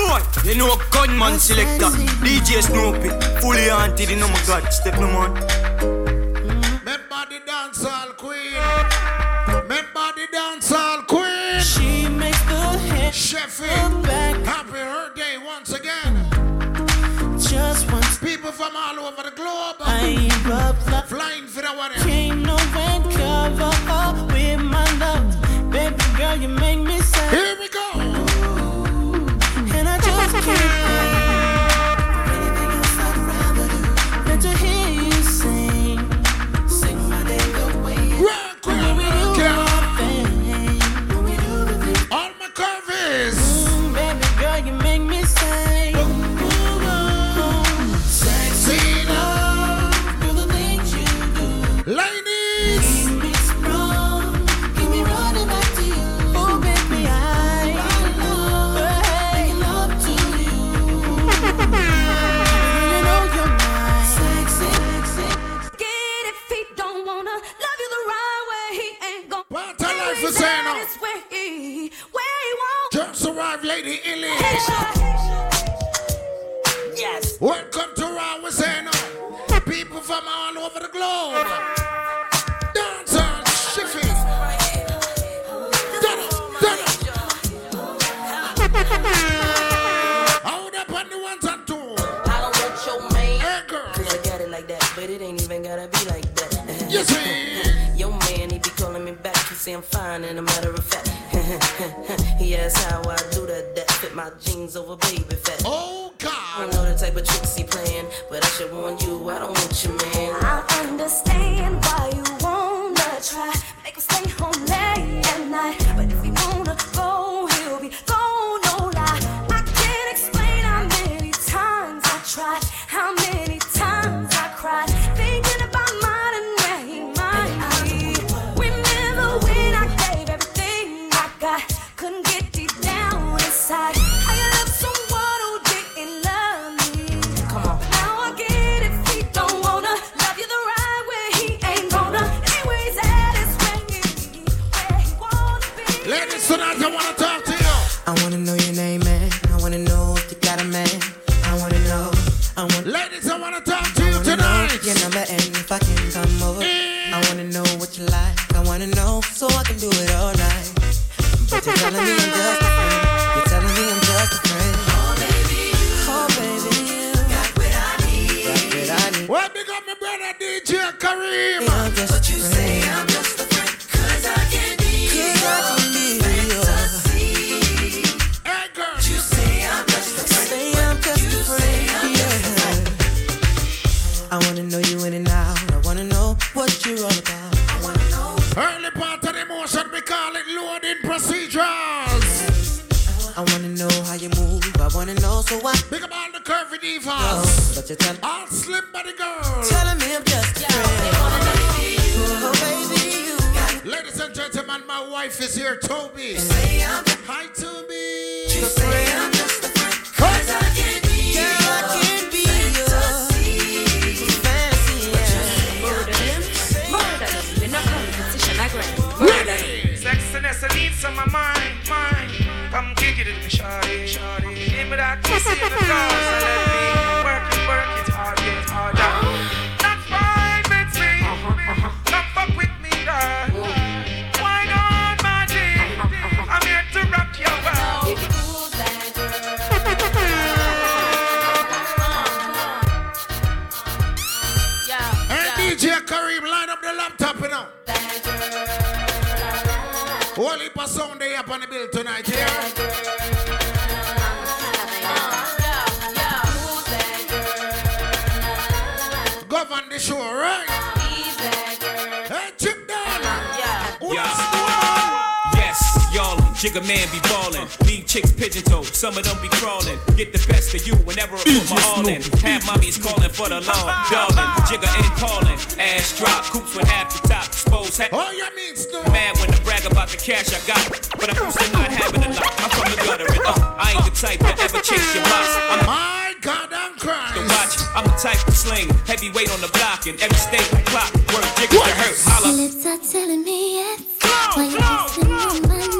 [SPEAKER 25] Boy, you know gunman selector. DJ Snoopy, fully anti you know my god, step no man.
[SPEAKER 5] Member the dancehall queen. Member the dancehall queen.
[SPEAKER 24] She makes the hit.
[SPEAKER 5] Sheffield, happy her day once again.
[SPEAKER 24] Just once.
[SPEAKER 5] People from all over the globe.
[SPEAKER 24] I love.
[SPEAKER 5] Flying for the
[SPEAKER 2] water. Can't no one cover up with my love. Baby girl, you make me Bye. say
[SPEAKER 26] I'm fine, and a matter of fact, he asked how I do that. That fit my jeans over baby fat.
[SPEAKER 5] Oh God!
[SPEAKER 26] I know the type of tricks he playing, but I should warn you, I don't want
[SPEAKER 27] you,
[SPEAKER 26] man. can all
[SPEAKER 5] slim girl.
[SPEAKER 26] Telling me I'm just a friend.
[SPEAKER 5] Ladies and gentlemen, my wife is here, Toby. Hi, Toby.
[SPEAKER 26] Say I'm just a friend. Cause I can't be Girl, I can't be
[SPEAKER 28] mine. Mine. Come kick it in the shawty. Give me that in the
[SPEAKER 5] car. little heap of sound they up on the bill tonight, yeah? Uh. Govern the show, right?
[SPEAKER 14] Jigga man be ballin', Me chicks pigeon toed, some of them be crawlin'. Get the best of you whenever I put my all in. Half mommies callin' for the law. darling. Jigga ain't callin', ass drop, coops with half the top, Exposed half.
[SPEAKER 5] Oh, you mean Snoop?
[SPEAKER 14] Mad when I brag about the cash I got, but I'm still not having a lot. I'm from the gutter and uh, I ain't the type to ever chase your box. I'm
[SPEAKER 5] my God, I'm crying.
[SPEAKER 14] The watch, I'm a type to sling heavyweight on the block and every state I clock. Work jigga to hurt, holla.
[SPEAKER 9] Your lips are telling me yes. Why you kissing me, my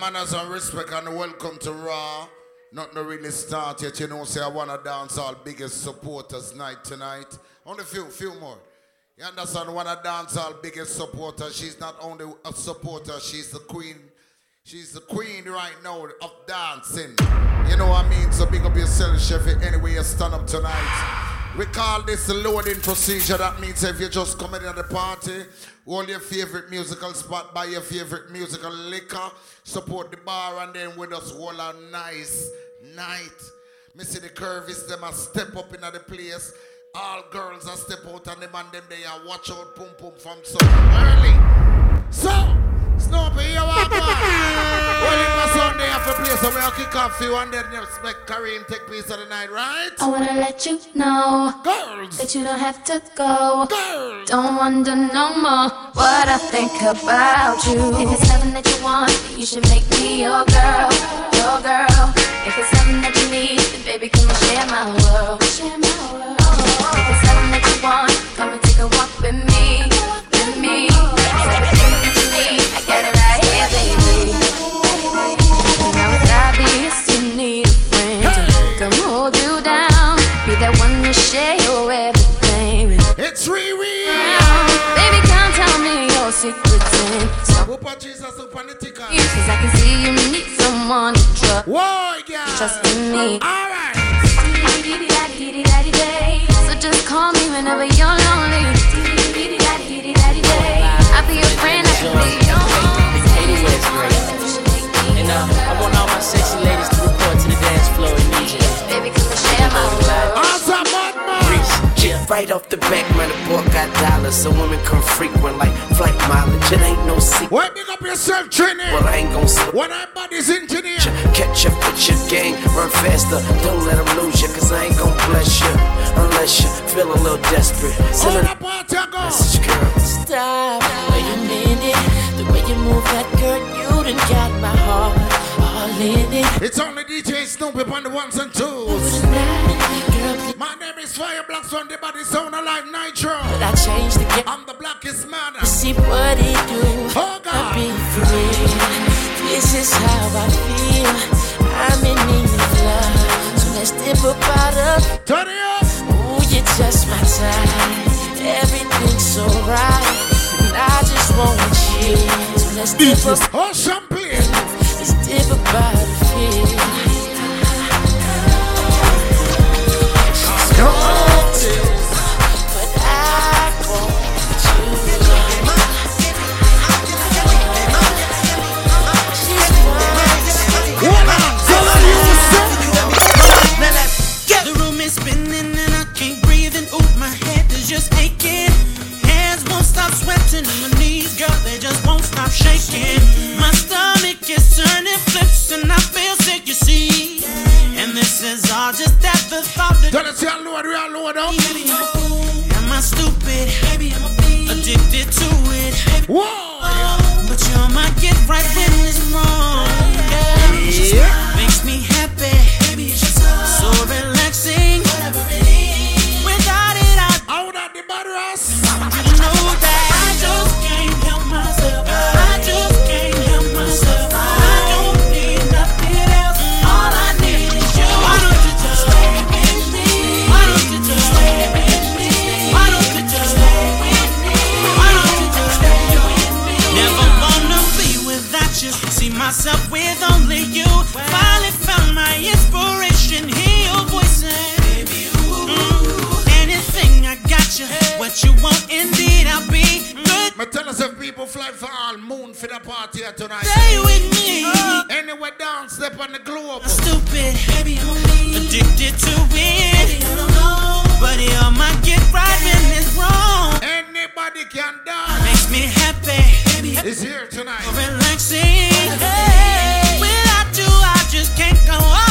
[SPEAKER 5] go. some respect and welcome to Raw. Not no really start yet, you know. Say I wanna dance all biggest supporters night tonight. Only few, few more. You understand? Wanna dance all biggest supporter. She's not only a supporter, she's the queen. She's the queen right now of dancing. You know what I mean? So big up yourself, Chef. Anyway, you stand up tonight. We call this the loading procedure. That means if you're just coming to the party, hold your favorite musical spot, buy your favorite musical liquor, support the bar, and then with us hold a nice night. See the curvies, them a step up in the place. All girls are step out and them and them they are watch out pum pum from so early. So, Snoopy, you it after play, so we'll kick off you and then you expect Karim take piece of the night, right?
[SPEAKER 29] I wanna let you know
[SPEAKER 5] Girls.
[SPEAKER 29] that you don't have to go. Don't wonder no more what I think about you. If it's something that you want, you should make me your girl, your girl. If it's something that you need, then baby, come and share my world. Share my world. If it's something that you want, come and take a walk with me, with me. And stop. Cause I can see you need someone to trust.
[SPEAKER 5] Whoa, yeah.
[SPEAKER 29] Trust in me.
[SPEAKER 5] Alright.
[SPEAKER 29] So just call me whenever you're lonely. I'll be your friend, I can be your
[SPEAKER 9] Anyway, it's great. And uh, I want all my sexy ladies to report to the dance floor immediately.
[SPEAKER 29] Baby, come and share my world.
[SPEAKER 10] Yeah, right off the back, man, the boy got dollars, so women come frequent like flight mileage. It ain't no secret.
[SPEAKER 5] Wait, big up yourself, Trini.
[SPEAKER 10] Well, I ain't gon' slip.
[SPEAKER 5] When I body's engineer.
[SPEAKER 10] Catch up with your gang, run faster. Don't let them lose you, cause I ain't gon' bless you. Unless you feel a little desperate. Send a message, girl.
[SPEAKER 26] Stop, wait a minute. The way you move that girl, you done got my heart all in it.
[SPEAKER 5] It's only DJ Snoopy on the ones and twos. My name is Fire Blocks on the body sound like Nitro.
[SPEAKER 26] But I changed the game.
[SPEAKER 5] I'm the blackest man.
[SPEAKER 26] You See what he do.
[SPEAKER 5] Oh, god
[SPEAKER 26] I be free. This is how I feel. I'm in need of love. So let's dip up out of.
[SPEAKER 5] Turn it up.
[SPEAKER 26] Ooh, you're just my type. Everything's so right. And I just want you. So let's dip up.
[SPEAKER 5] Oh, champagne.
[SPEAKER 26] Up out of here.
[SPEAKER 2] Sweating, my knees, girl, they just won't stop shaking. My stomach is turning flips and I feel sick, you see. And this is all just at the thought that.
[SPEAKER 5] Tell Lord, real Lord, oh.
[SPEAKER 2] Am I stupid? Baby, I'm addicted to it.
[SPEAKER 5] Whoa!
[SPEAKER 2] But you're my get right when it's wrong. Yeah. Makes me happy. Myself with only you. Finally found my inspiration. Hear your voice Mm. anything I got you. What you want, indeed, I'll be good.
[SPEAKER 5] Me tell us if people fly for all moon for the party here tonight.
[SPEAKER 2] Stay with me.
[SPEAKER 5] Anywhere down, step on the globe.
[SPEAKER 2] Stupid, baby, I'm addicted to it. But you're my get right when it's wrong.
[SPEAKER 5] Anybody can dance.
[SPEAKER 2] Makes me happy.
[SPEAKER 5] It's here tonight.
[SPEAKER 2] Relaxing. Without you, I just can't
[SPEAKER 5] go on.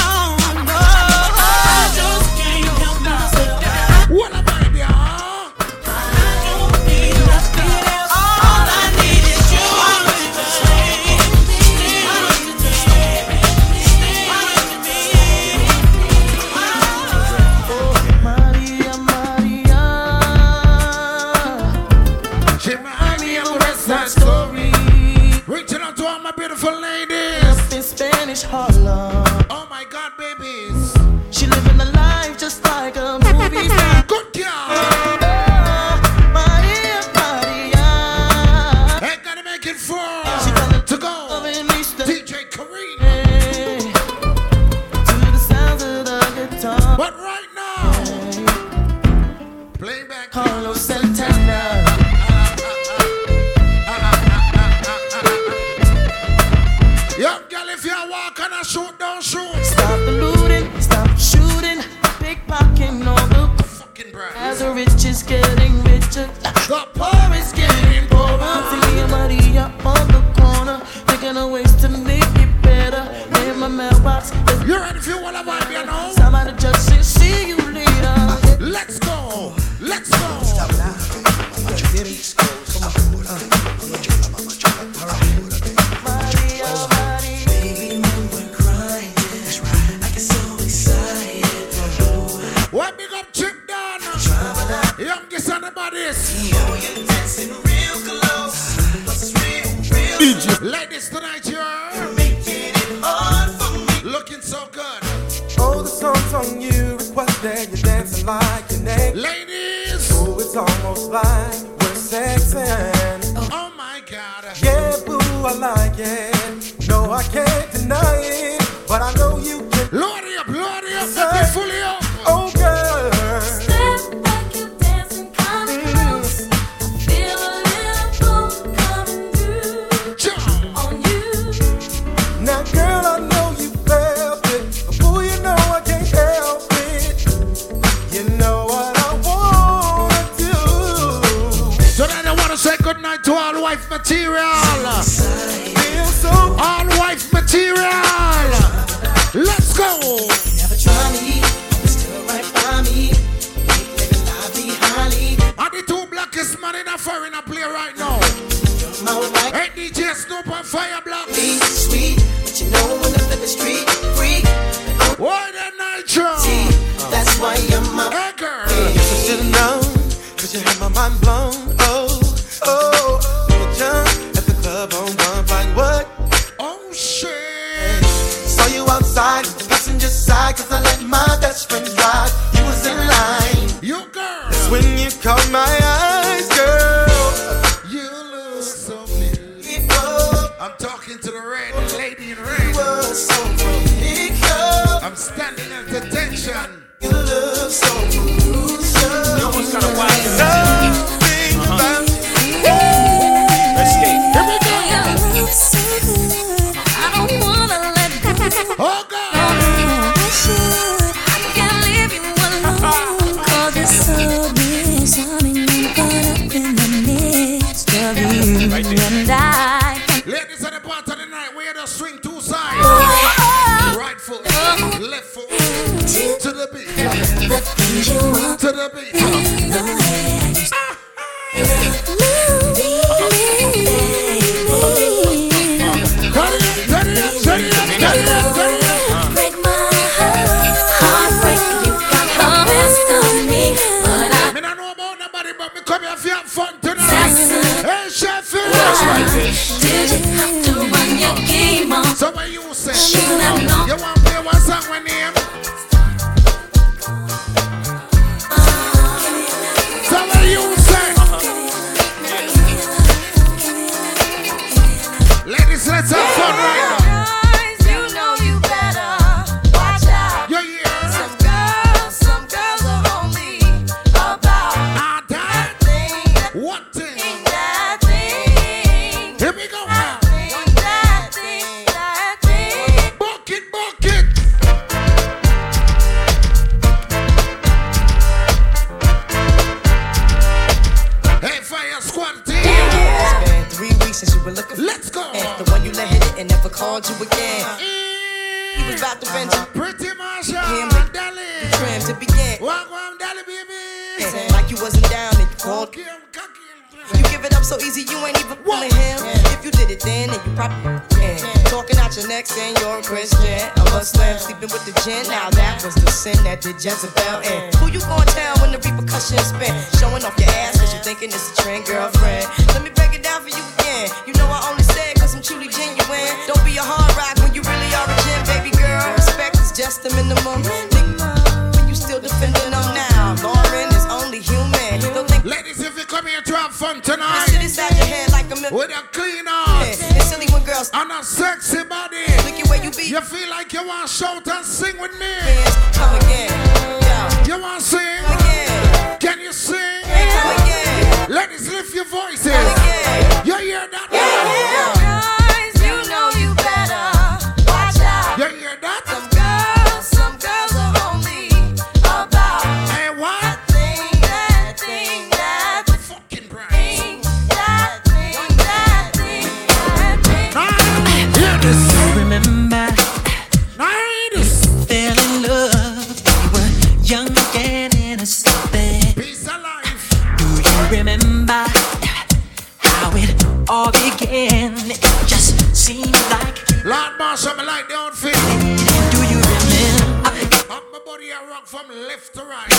[SPEAKER 2] Seemed like.
[SPEAKER 5] Lord Marshall, me like the outfit.
[SPEAKER 2] Do you remember?
[SPEAKER 5] Up my body, I rock from left to right.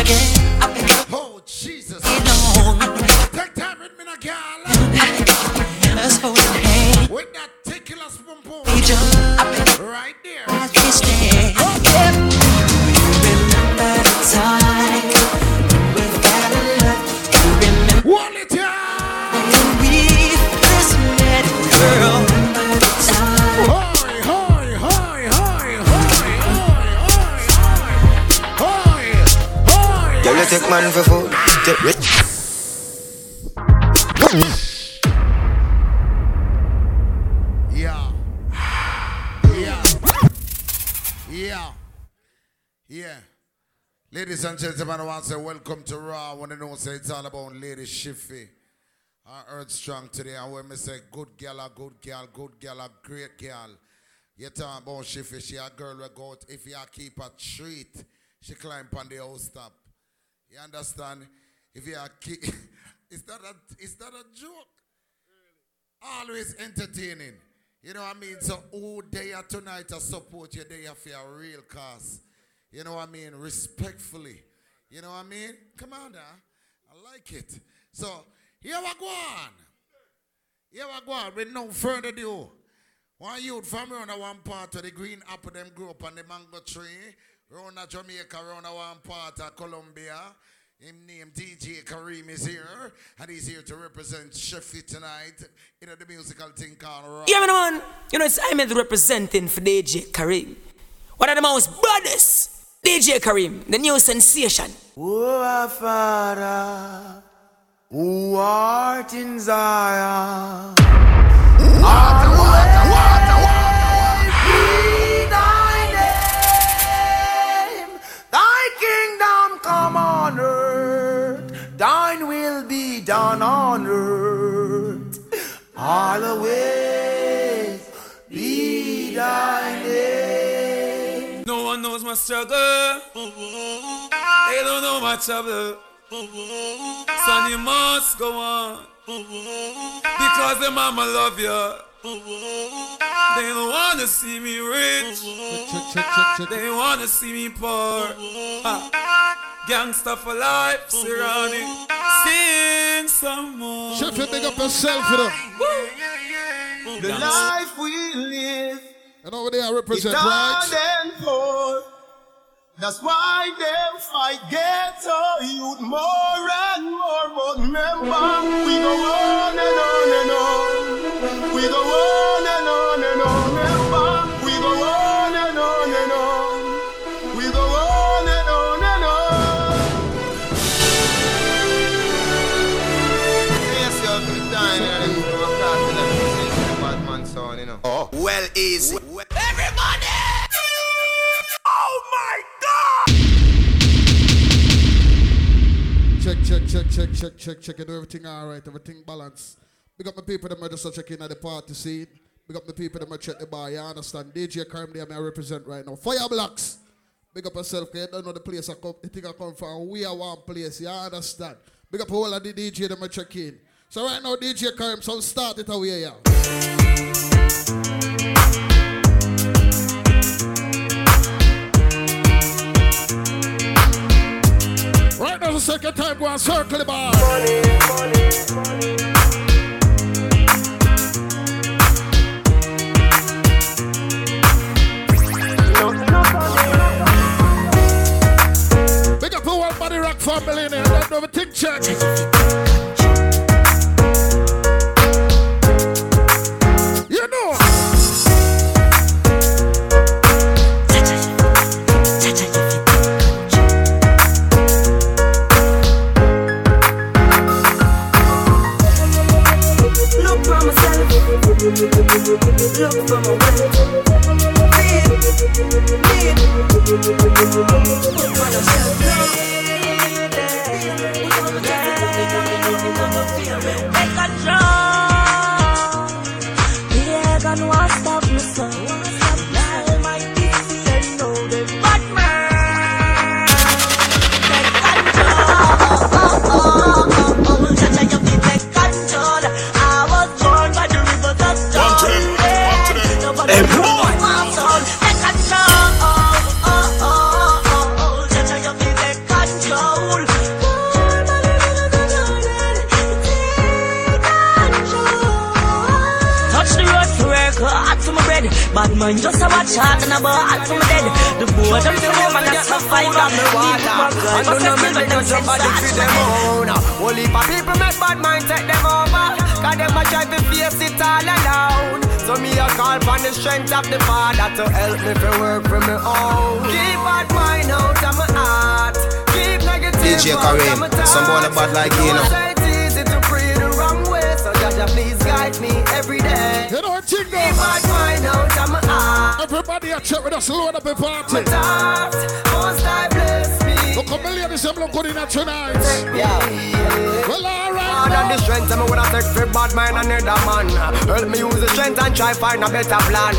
[SPEAKER 2] Again, up and
[SPEAKER 5] Oh, Jesus. Take time with me, now, girl.
[SPEAKER 2] Us holding hands.
[SPEAKER 5] With that tickler boom boom.
[SPEAKER 2] We jump up and
[SPEAKER 5] Right there.
[SPEAKER 2] as we stand. Do you remember the time we fell in love? Do you remember
[SPEAKER 5] One
[SPEAKER 30] take man for food. Take rich.
[SPEAKER 5] Yeah. Yeah. Yeah. Yeah. Ladies and gentlemen, I want to say welcome to Raw. I want to know say it's all about Lady Shiffy. I heard strong today. And when me say good girl, a good girl, good girl, a great girl. You talk about Shiffy, she a girl we go out. If you keep a treat, she climb on the house top. You understand? If you are keep, it's not a, it's not a joke always entertaining. You know what I mean? So who there tonight to support you there for a real cause. You know what I mean? Respectfully. You know what I mean? On. I like it. So here we go on. Here we go on. With no further ado. One youth around the one part of the green apple them grew up on the mango tree. Around the Jamaica, around the one part of Colombia. Him name DJ Karim is here, and he's here to represent Sheffy tonight in the musical thing called Rock.
[SPEAKER 7] Yeah, man, you know, it's I'm representing for DJ Karim. One of the most baddest. DJ Karim, the new sensation.
[SPEAKER 31] Oh, our Father, who art in Zion.
[SPEAKER 5] Water, water, water, water,
[SPEAKER 31] come on earth, thine will be done on earth. All the way be thy name.
[SPEAKER 32] No one knows my struggle. They don't know my trouble. Son, you must go on. Because the mama love you. They don't wanna see me rich. They wanna see me poor. Ah. Gangsta for life, surrounding. Sing some more.
[SPEAKER 5] Sheffy, big up yourself for them.
[SPEAKER 31] The life we live
[SPEAKER 5] And over there I
[SPEAKER 31] is
[SPEAKER 5] represent,
[SPEAKER 31] hard
[SPEAKER 5] right?
[SPEAKER 31] and poor. That's why them fight ghetto youth more and more. But remember, we go on and on and on. We go on and on and on. Remember, we go on and on and on. We go on and on and on.
[SPEAKER 30] Yes, you're the time and you know, I'm talking to them, bad man son, you know. Oh, well easy.
[SPEAKER 31] Everybody!
[SPEAKER 5] Oh my God! Check, check, check, check, check, check, check. And everything all right, everything balanced. Big up my people that are just checking at the party scene. Big up the people that are check the bar. You understand? DJ there, I represent right now. Fire Blocks. Big up yourself, because you don't know the place I come, the thing I come from. We are one place, you understand? Big up all of the DJ that are check in. So right now, DJ Karim, so start it away, yeah. Right now, the second time, go and circle the bar. Big For a millionaire, don't do everything check.
[SPEAKER 7] You know. Look for
[SPEAKER 33] myself.
[SPEAKER 7] Look
[SPEAKER 33] for
[SPEAKER 7] my way. Need. Need. Look for myself. Man just a watch hot and a bar hot to my dead. The boy them the woman that's a fight
[SPEAKER 31] Grab me water And do not make me touch your body for them own Whole heap of people make bad mind take them over. Cause them a try to face it all alone. So me a call for the strength of the father To help me to work for me own. Keep bad mind out of my heart. Keep negative
[SPEAKER 26] DJ
[SPEAKER 31] out of
[SPEAKER 26] Karim,
[SPEAKER 31] my thought.
[SPEAKER 26] some boy bad like you, you know.
[SPEAKER 31] Know It's easy to pray the wrong way So Jaja please guide me every day.
[SPEAKER 32] You know what thing
[SPEAKER 31] Keep bad mind out of my heart
[SPEAKER 32] Everybody a check with us, load up a party.
[SPEAKER 31] My thought, most I bless me
[SPEAKER 32] Look how million is good in tonight.
[SPEAKER 31] Yeah.
[SPEAKER 32] Well, alright.
[SPEAKER 31] More than the strength, I'm gonna take for bad mind another man. Help me use the strength and try find a better plan.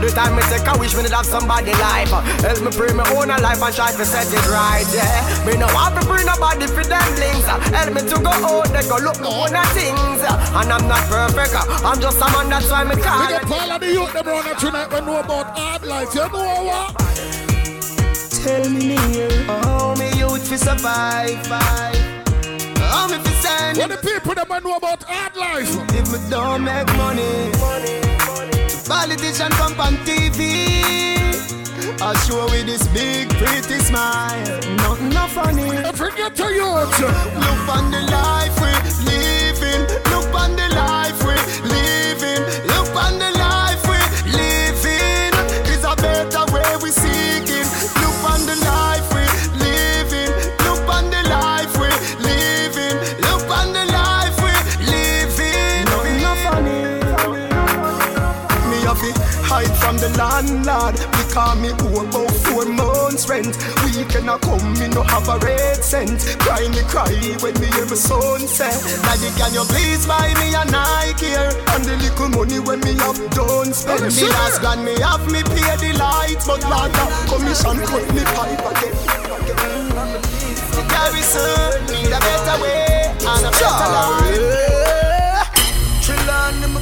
[SPEAKER 31] The time me take a wish me to have somebody life. Help me pray my own life and try to set it right. Yeah. Me no want to bring nobody for them links. Help me to go out, they go look no one things. And I'm not perfect. I'm just a man that's why me
[SPEAKER 32] We get all of the youth them around tonight we know about hard life. You know what?
[SPEAKER 31] Tell me near how me youth fi survive. Me fi stand.
[SPEAKER 32] What the people them know about hard life?
[SPEAKER 31] If me don't make money, politician come on TV. I show with this big pretty smile. Nothing not funny.
[SPEAKER 32] Forget to youth.
[SPEAKER 31] Look on the life we living. Look on the life we living. Look on the landlord because me owe about four months rent. We cannot come, me no have a red cent. Cry me cry when me hear my son say, Daddy can you please buy me a Nike here? And the little money when me have done spend.
[SPEAKER 32] Me see
[SPEAKER 31] last grand me have me pay the lights, but Lord commission cut me pipe again. The garrison need a better way and a better life.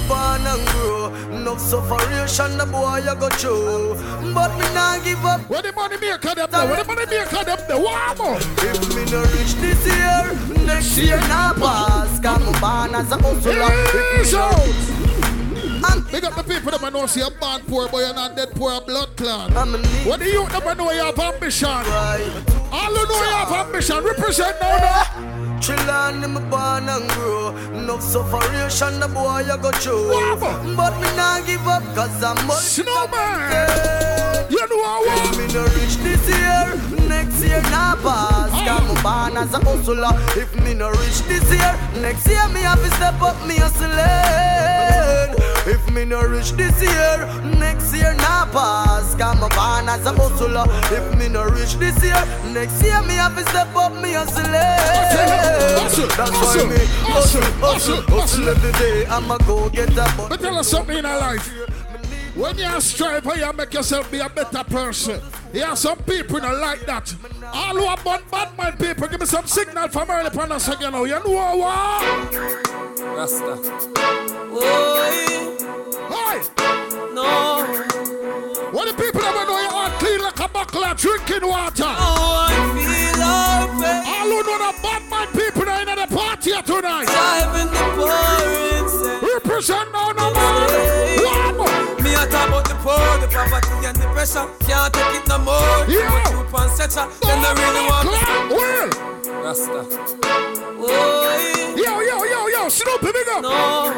[SPEAKER 31] Born and grow. Enough sufferation, the boy you go through. But me nah give up.
[SPEAKER 32] Where the money maker them there? Where the money maker them there? Warm up.
[SPEAKER 31] If me no reach this year, next year nah pass. Cause me born as a hustler. If me no
[SPEAKER 32] Big up the people that I know see a born poor boy and not dead poor blood clot. What the youth them know you have ambition. All who know you have ambition. Represent now now.
[SPEAKER 31] Chillin' in my born and grow. Enough sufferation, the boy you go through. But me nah give up, cause I'm
[SPEAKER 32] Snowman. You
[SPEAKER 31] If me no reach this year, next year nah pass. Cause me born as a hustler. If me no reach this year, next year me have to step up me hustling. If me no reach this year, next year nah pass. Cause me born as a hustler. If me no reach this year, next year me have to step up me hustling.
[SPEAKER 32] Hustle,
[SPEAKER 31] That's why
[SPEAKER 32] hustle,
[SPEAKER 31] me hustle, hustle, hustle every day. I'ma go get a.
[SPEAKER 32] But tell us something in our life. When you strive for you make yourself be a better person. Yeah, some people don't like that. All who are bad, bad mind people, give me some signal from early upon us again. Oh, you know what?
[SPEAKER 2] Rasta.
[SPEAKER 32] Hey!
[SPEAKER 2] No.
[SPEAKER 32] What the people that know you are clean like a buckle of drinking water?
[SPEAKER 2] Oh, I feel open.
[SPEAKER 32] All who know the bad mind people that in the party tonight.
[SPEAKER 2] Dive in the pouring
[SPEAKER 32] Represent now, no
[SPEAKER 2] pressure. Can't take it no more. Too much stretcher. Them they really want.
[SPEAKER 32] Well.
[SPEAKER 2] Rasta. Oh, yeah.
[SPEAKER 32] Yo, yo, yo, yo, Snoopy, big up.
[SPEAKER 2] No.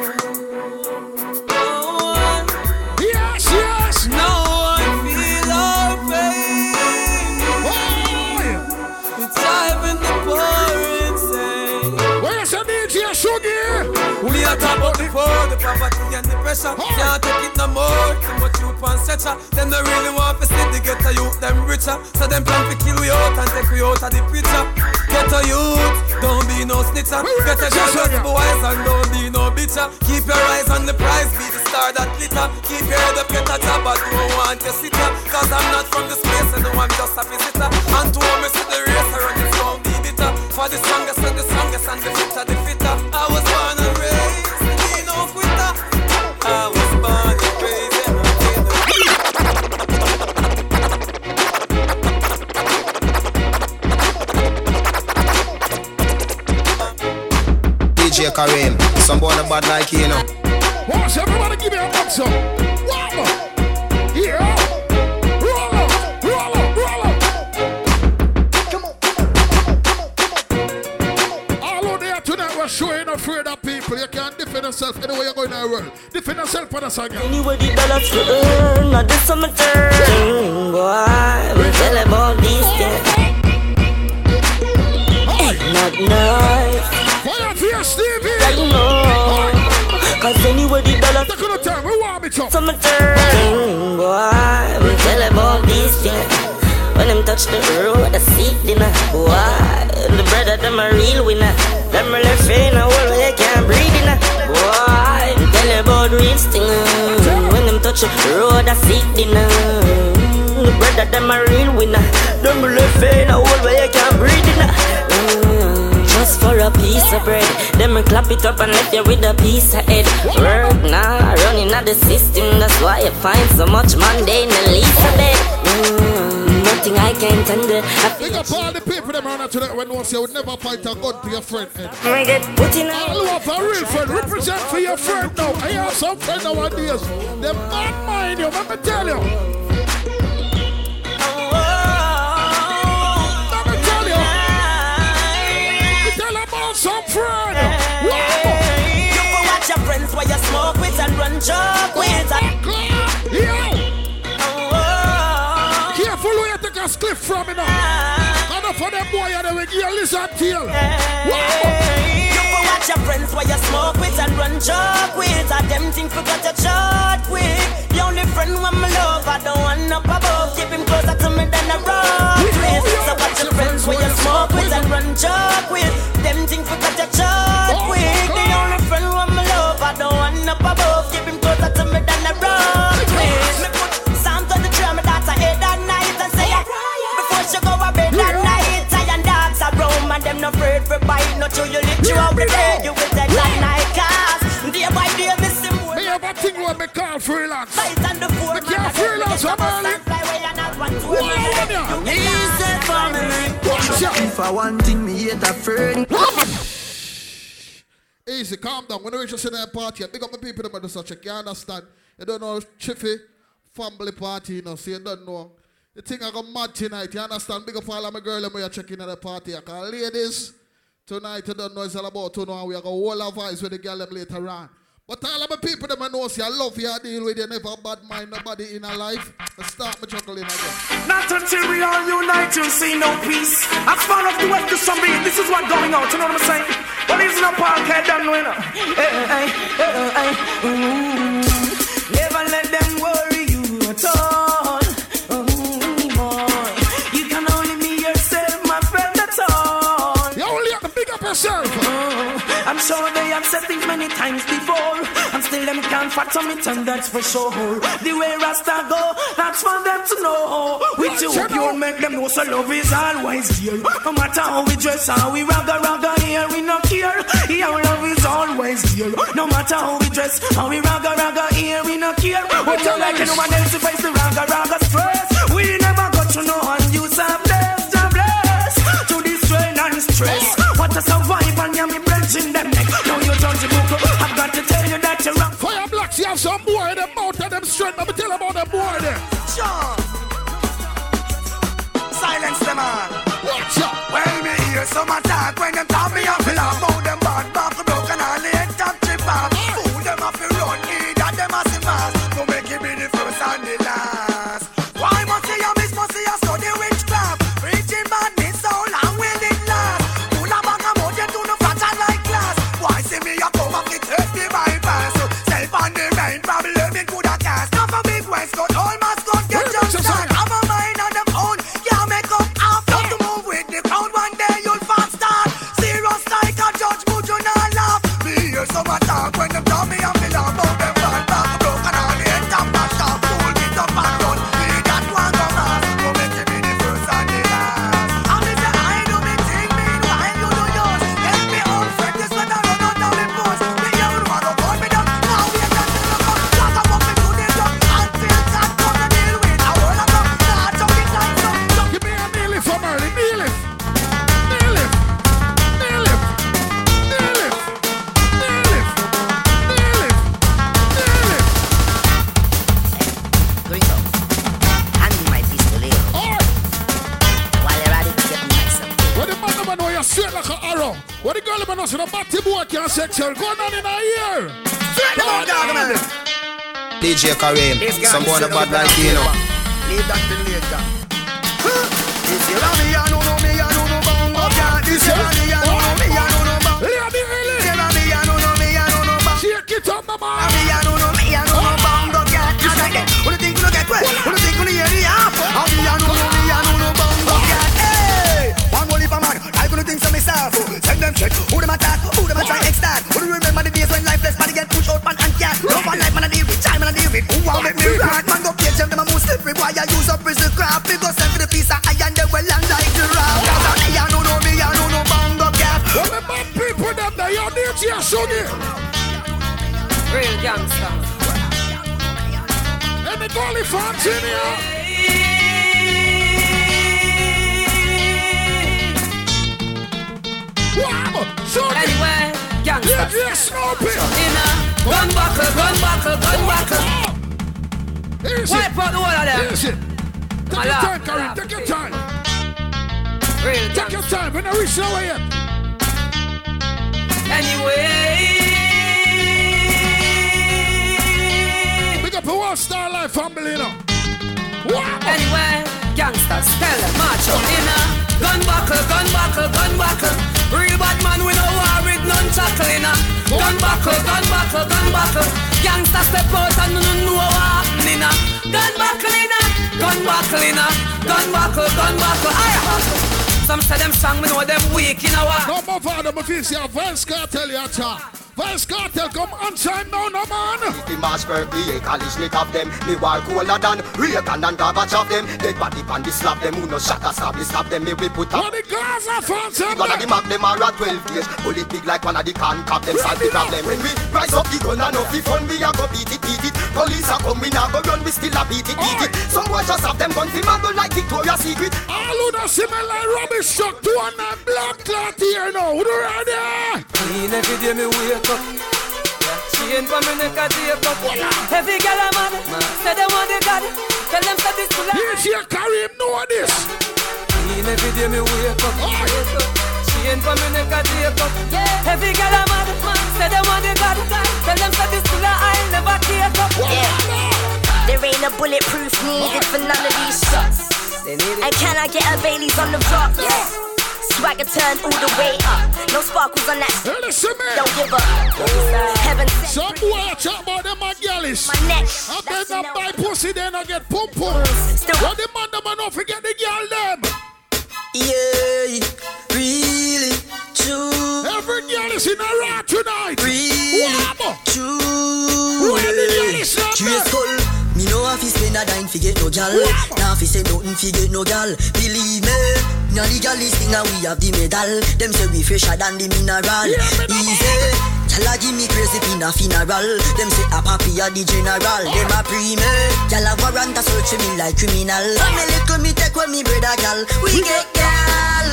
[SPEAKER 32] Shuggy?
[SPEAKER 2] We are the poor, the poverty and the pressure. Can't take it no more. Too much youth and
[SPEAKER 34] stretcher. Them no really want to see the ghetto youth them richer. So them plan to kill we out and take we out of the picture. Ghetto youth, don't be no snitcher. Ghetto girl just boys and don't be no bitcher. Keep your eyes on the prize, be the star that glitter. Keep your head up, get a job, but don't want to sit. Cause I'm not from the space and no, I'm just a visitor. And to me see the race, I run it don't be bitter. For the strongest and the strongest and the fitter, the fitter.
[SPEAKER 35] DJ Karim, some boy not bad like you, you know.
[SPEAKER 32] Watch everybody give me a box up. Wow. Yeah. Roll up, roll up, roll up. Come on, All out there tonight, we're showing afraid of people. You can't defend yourself anywhere you go in the world. Defend yourself for the song.
[SPEAKER 26] Anywhere the dollars to earn, now this summer turn. Boy, we tell about these things. Not nice.
[SPEAKER 32] Fire for your Stevie.
[SPEAKER 26] Like no. Cause anywhere the dollars
[SPEAKER 32] Take on the time, we want me to.
[SPEAKER 26] Summer turn. Boy, we tell about these things. When them touch the road, I see dinner. Boy, the brother, them a real winner. Them a left in a world where you can't breathe in. Boy, tell you about real thing. When them touch the road, I see dinner. The brother, them a real winner. Them a left in a world where you can't breathe in. Just for a piece of bread, them a clap it up and left you with a piece of head. Work now, running out the system, that's why you find so much mundane and least of it. Mm, nothing I can tender. I
[SPEAKER 32] Big up all the people them around tonight when once you would never fight a gun to your friend. eh.
[SPEAKER 26] I get put in
[SPEAKER 32] All who have a real friend, represent for your friend now. I have some friend nowadays. Them bad mind you, let me tell you. Some friend. Wow.
[SPEAKER 26] You go watch your friends while you smoke with and run joke with. Oh.
[SPEAKER 32] Careful where you take a spliff from me now. Enough for them boy and they will give you lizard tail. Wow.
[SPEAKER 26] You go watch your friends while you smoke with and run joke with. And them think forgot your short quick. Only friend when me love, I don't want up above. Keep him closer to me than a rock with. So watch your friends while you smoke with and run joke with. Them think forgot your short quick. The only friend when me love, I don't want up above. Keep him closer to me than a rock with. Me put Psalm 23 on my daughter head at night and say, before she go to bed at night, I dogs are them no afraid for bite. Not till you lift you out the bed, you will take that night
[SPEAKER 32] where me call freelance.
[SPEAKER 26] Fight on the floor,
[SPEAKER 32] Me can't freelance from early.
[SPEAKER 26] Easy family.
[SPEAKER 31] If I want thing, me hate a friend.
[SPEAKER 32] Easy, calm down. When we reach a that party, big up my people that do such you understand. You don't know Chiffy family party, you know, so you don't know. The thing I got mad tonight, you understand? Big up all of my girl and we are checking at the party. I call ladies. Tonight you don't know it's all about to know we are going to hold our voice with the girl them later on. But all of my people that I know see I love you, I deal with you, never bad mind nobody in a life. Let's start me chuckling again.
[SPEAKER 2] Not until we all unite, you'll see no peace. As far as the west to some beat, this is what going on. You know what I'm saying? Well, it's not you know. Hey, hey, hey, hey, ooh. Never let them worry you at all. I'm sure they have said things many times before. And still them can't fathom it, and that's for sure. The way Rasta go, that's for them to know. With you pure, make them know so love is always here. No matter how we dress, how we ragga ragga here, we no care. Yeah, love is always here. No matter how we dress, how we ragga ragga here, we no care. But you like anyone else to face the ragga ragga stress. We never got to know and you say bless, ja bless. To this strain and stress. What a survive and yeah, me breath in them neck. Now you judge the book. I've got to tell you that you're wrong.
[SPEAKER 32] Fire blocks, you have some boy, them out of them strength. Let me tell about them boy there.
[SPEAKER 2] Sure. Silence them all.
[SPEAKER 32] Watch out.
[SPEAKER 2] When me hear some attack, when them talk me up, laugh about them bad back,
[SPEAKER 36] DJ
[SPEAKER 31] Karim,
[SPEAKER 36] some boy
[SPEAKER 31] sit
[SPEAKER 36] the bad like you know.
[SPEAKER 31] Leave that till later. If you love me, I know no me, I know no bongo cat. This you love me, I know no me, I know no bongo.
[SPEAKER 32] Lady, lady.
[SPEAKER 31] You love me, I know no me, I know no bongo.
[SPEAKER 32] Shake it up, mama.
[SPEAKER 31] Love me, I know no me, I know no bongo cat. You like it? Who do you think you get wet? Who do you think you hear the app? Love me, I know no me, I know no bongo cat. Hey, one more leap a man. I gonna think so myself. Send them check. Who them attack? Who them try extort? Who do remember the days when lifeless body get pushed out life man I deal with, time man I deal with. Who want make me rat? Man go page them, them a move slippery. Why I use up prison crap? We go send for the piece of iron, they well and like the rap. Cause I me, I know no me, I know no bongo cat.
[SPEAKER 32] What the bad people them there? You DJ Shuggy.
[SPEAKER 2] Real gangster.
[SPEAKER 32] Any golly fans in here? Wow, Shuggy.
[SPEAKER 2] Anyway, gangster.
[SPEAKER 32] DJ Snoopy.
[SPEAKER 2] In a gun buckle, gun buckle, gun buckle.
[SPEAKER 32] Easy.
[SPEAKER 2] Wipe out the whole of them.
[SPEAKER 32] Easy. Take
[SPEAKER 2] My
[SPEAKER 32] your time,
[SPEAKER 2] my
[SPEAKER 32] Take your time.
[SPEAKER 2] Real
[SPEAKER 32] Take your time. We're not reaching over yet.
[SPEAKER 2] Anyway.
[SPEAKER 32] Big up a one star life family, you know. Wow.
[SPEAKER 2] Anyway, gangsters, tell them, march a gun buckle, gun buckle, gun buckle. Real bad man, we no war with none chuckle in gun buckle, gun buckle, gun buckle. Gangsters step out and no know what happen in gun buckle in gun buckle in gun buckle, gun buckle. Aye. Some say them strong, we know them weak in a war.
[SPEAKER 32] No more for them if you see a Vybz Kartel, you talk. Vybz Kartel, come on time now, no man.
[SPEAKER 37] The mass per the college lit of them. Me war cooler than Reagan and Gorbachev them. Dead body pan the slap them Who no shot a stab the slap them. Me we put up
[SPEAKER 32] What the Gaza fans them
[SPEAKER 37] One of the mag them are a 12 gauge Bullet big like one of the can cap them Solve the problem. When we rise up the gun and off the fun We a go beat it, beat it. Police a come we now go run We still a beat it, beat it. Some boys just have them guns We man go like Victoria's Secret.
[SPEAKER 32] All who don't see me like rubbish truck to one and black clot here now. Who do ready?
[SPEAKER 38] Clean every day me wake up. Chain for me neck a tape up. Every girl I'm mad. Say they want the God. Tell them say this to
[SPEAKER 32] Yes, you Karim know this.
[SPEAKER 38] Clean every day me wake up. Chain for me neck a tape up. Every girl I'm mad. Say they want the God. Tell them say this to I'll never take up.
[SPEAKER 7] There ain't a bulletproof needed for none of these shots. And can I get a Bailey's on the rock? Yeah. Swagger turn all the way up. No sparkles on that.
[SPEAKER 32] Hey, listen, man.
[SPEAKER 7] Don't give up. Heaven sent.
[SPEAKER 32] Some boy talk about them my girlies.
[SPEAKER 7] My neck.
[SPEAKER 32] I bet not buy pussy, then I get pum pum. What the man them and don't forget the girl them.
[SPEAKER 39] Yeah, really, true.
[SPEAKER 32] Every girl is in a rock tonight.
[SPEAKER 39] Really,
[SPEAKER 32] Wabba.
[SPEAKER 39] true.
[SPEAKER 32] Where the girl is
[SPEAKER 39] a dime fi get no gal. Now fi say nothing fi get no gal. Believe me, now the gal is thing we have the medal. Them say we fresher than the mineral. Easy. Gal a give me crazy pin a funeral. Them say a papi a the general. Them a pre me. Gal a warrant a search me like criminal. And me little me take when me brother gal. We get gal.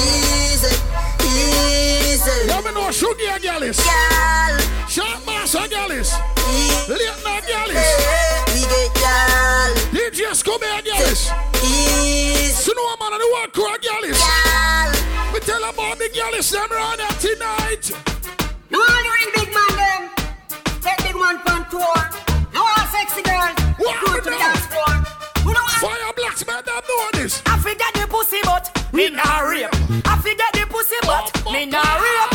[SPEAKER 39] Easy, easy.
[SPEAKER 32] Let me know Sugar a girlies.
[SPEAKER 39] Gal.
[SPEAKER 32] Sharp Mass a girlies. Late night girlies.
[SPEAKER 39] We get gal.
[SPEAKER 32] DJ Snoopy a girlies.
[SPEAKER 39] Easy.
[SPEAKER 32] You man on the work crew a girlies.
[SPEAKER 39] Gal.
[SPEAKER 32] Me tell about the girlies them round here tonight.
[SPEAKER 26] No one ring big man them. Take big man on tour. No all sexy girls.
[SPEAKER 32] What
[SPEAKER 26] Go
[SPEAKER 32] we
[SPEAKER 26] to the dance floor. Who know what?
[SPEAKER 32] Fire blacksmith them know this.
[SPEAKER 2] I forget the pussy but me nah rape. I forget the pussy but me nah rape.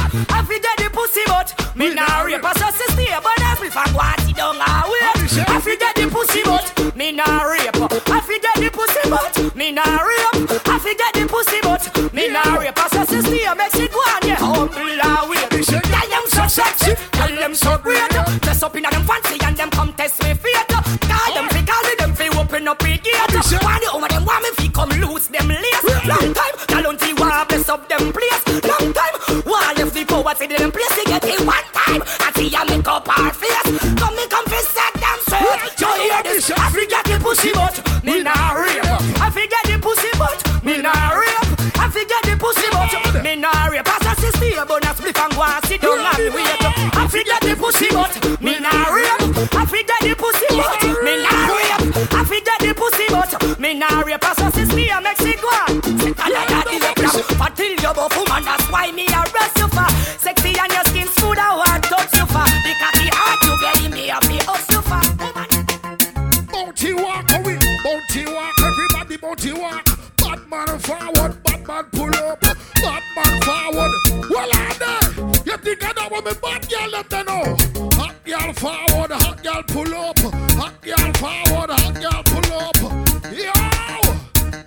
[SPEAKER 2] I forget ah, the pussy but me nah rape. I just stay but every fan want it down a wait. I forget the pussy but me nah rape. I forget the pussy but me nah rape. I forget the pussy but me nah rape. I just stay makes it go on yeah. Humble a wait. Tell them so sexy, tell them so great. Dress up in a them fancy and them come test me fate. Call them fi call me them fi open up the gate. Why the woman them want me fi come loose them lace. Long time, Talonti want bless up them place. Long time, want left the poverty them place. They get it one time. I see ya make up our face. Come me come fi set them straight. You hear this? I forget the pussy but me nah rape. I forget the pussy but me nah rape. I forget the pussy but me nah rape. As a sister, but not split and go and sit down and wait. I forget the pussy but me nah rape. I forget the pussy but me nah rape. I
[SPEAKER 40] the pussy, but me nah rape her. So since me a Mexico, say Canada the lepra. Until you buff woman, that's why me arrest me
[SPEAKER 32] bad girl let them know? Hot girl forward, hot girl pull up, hot girl forward, hot girl pull up. Yo,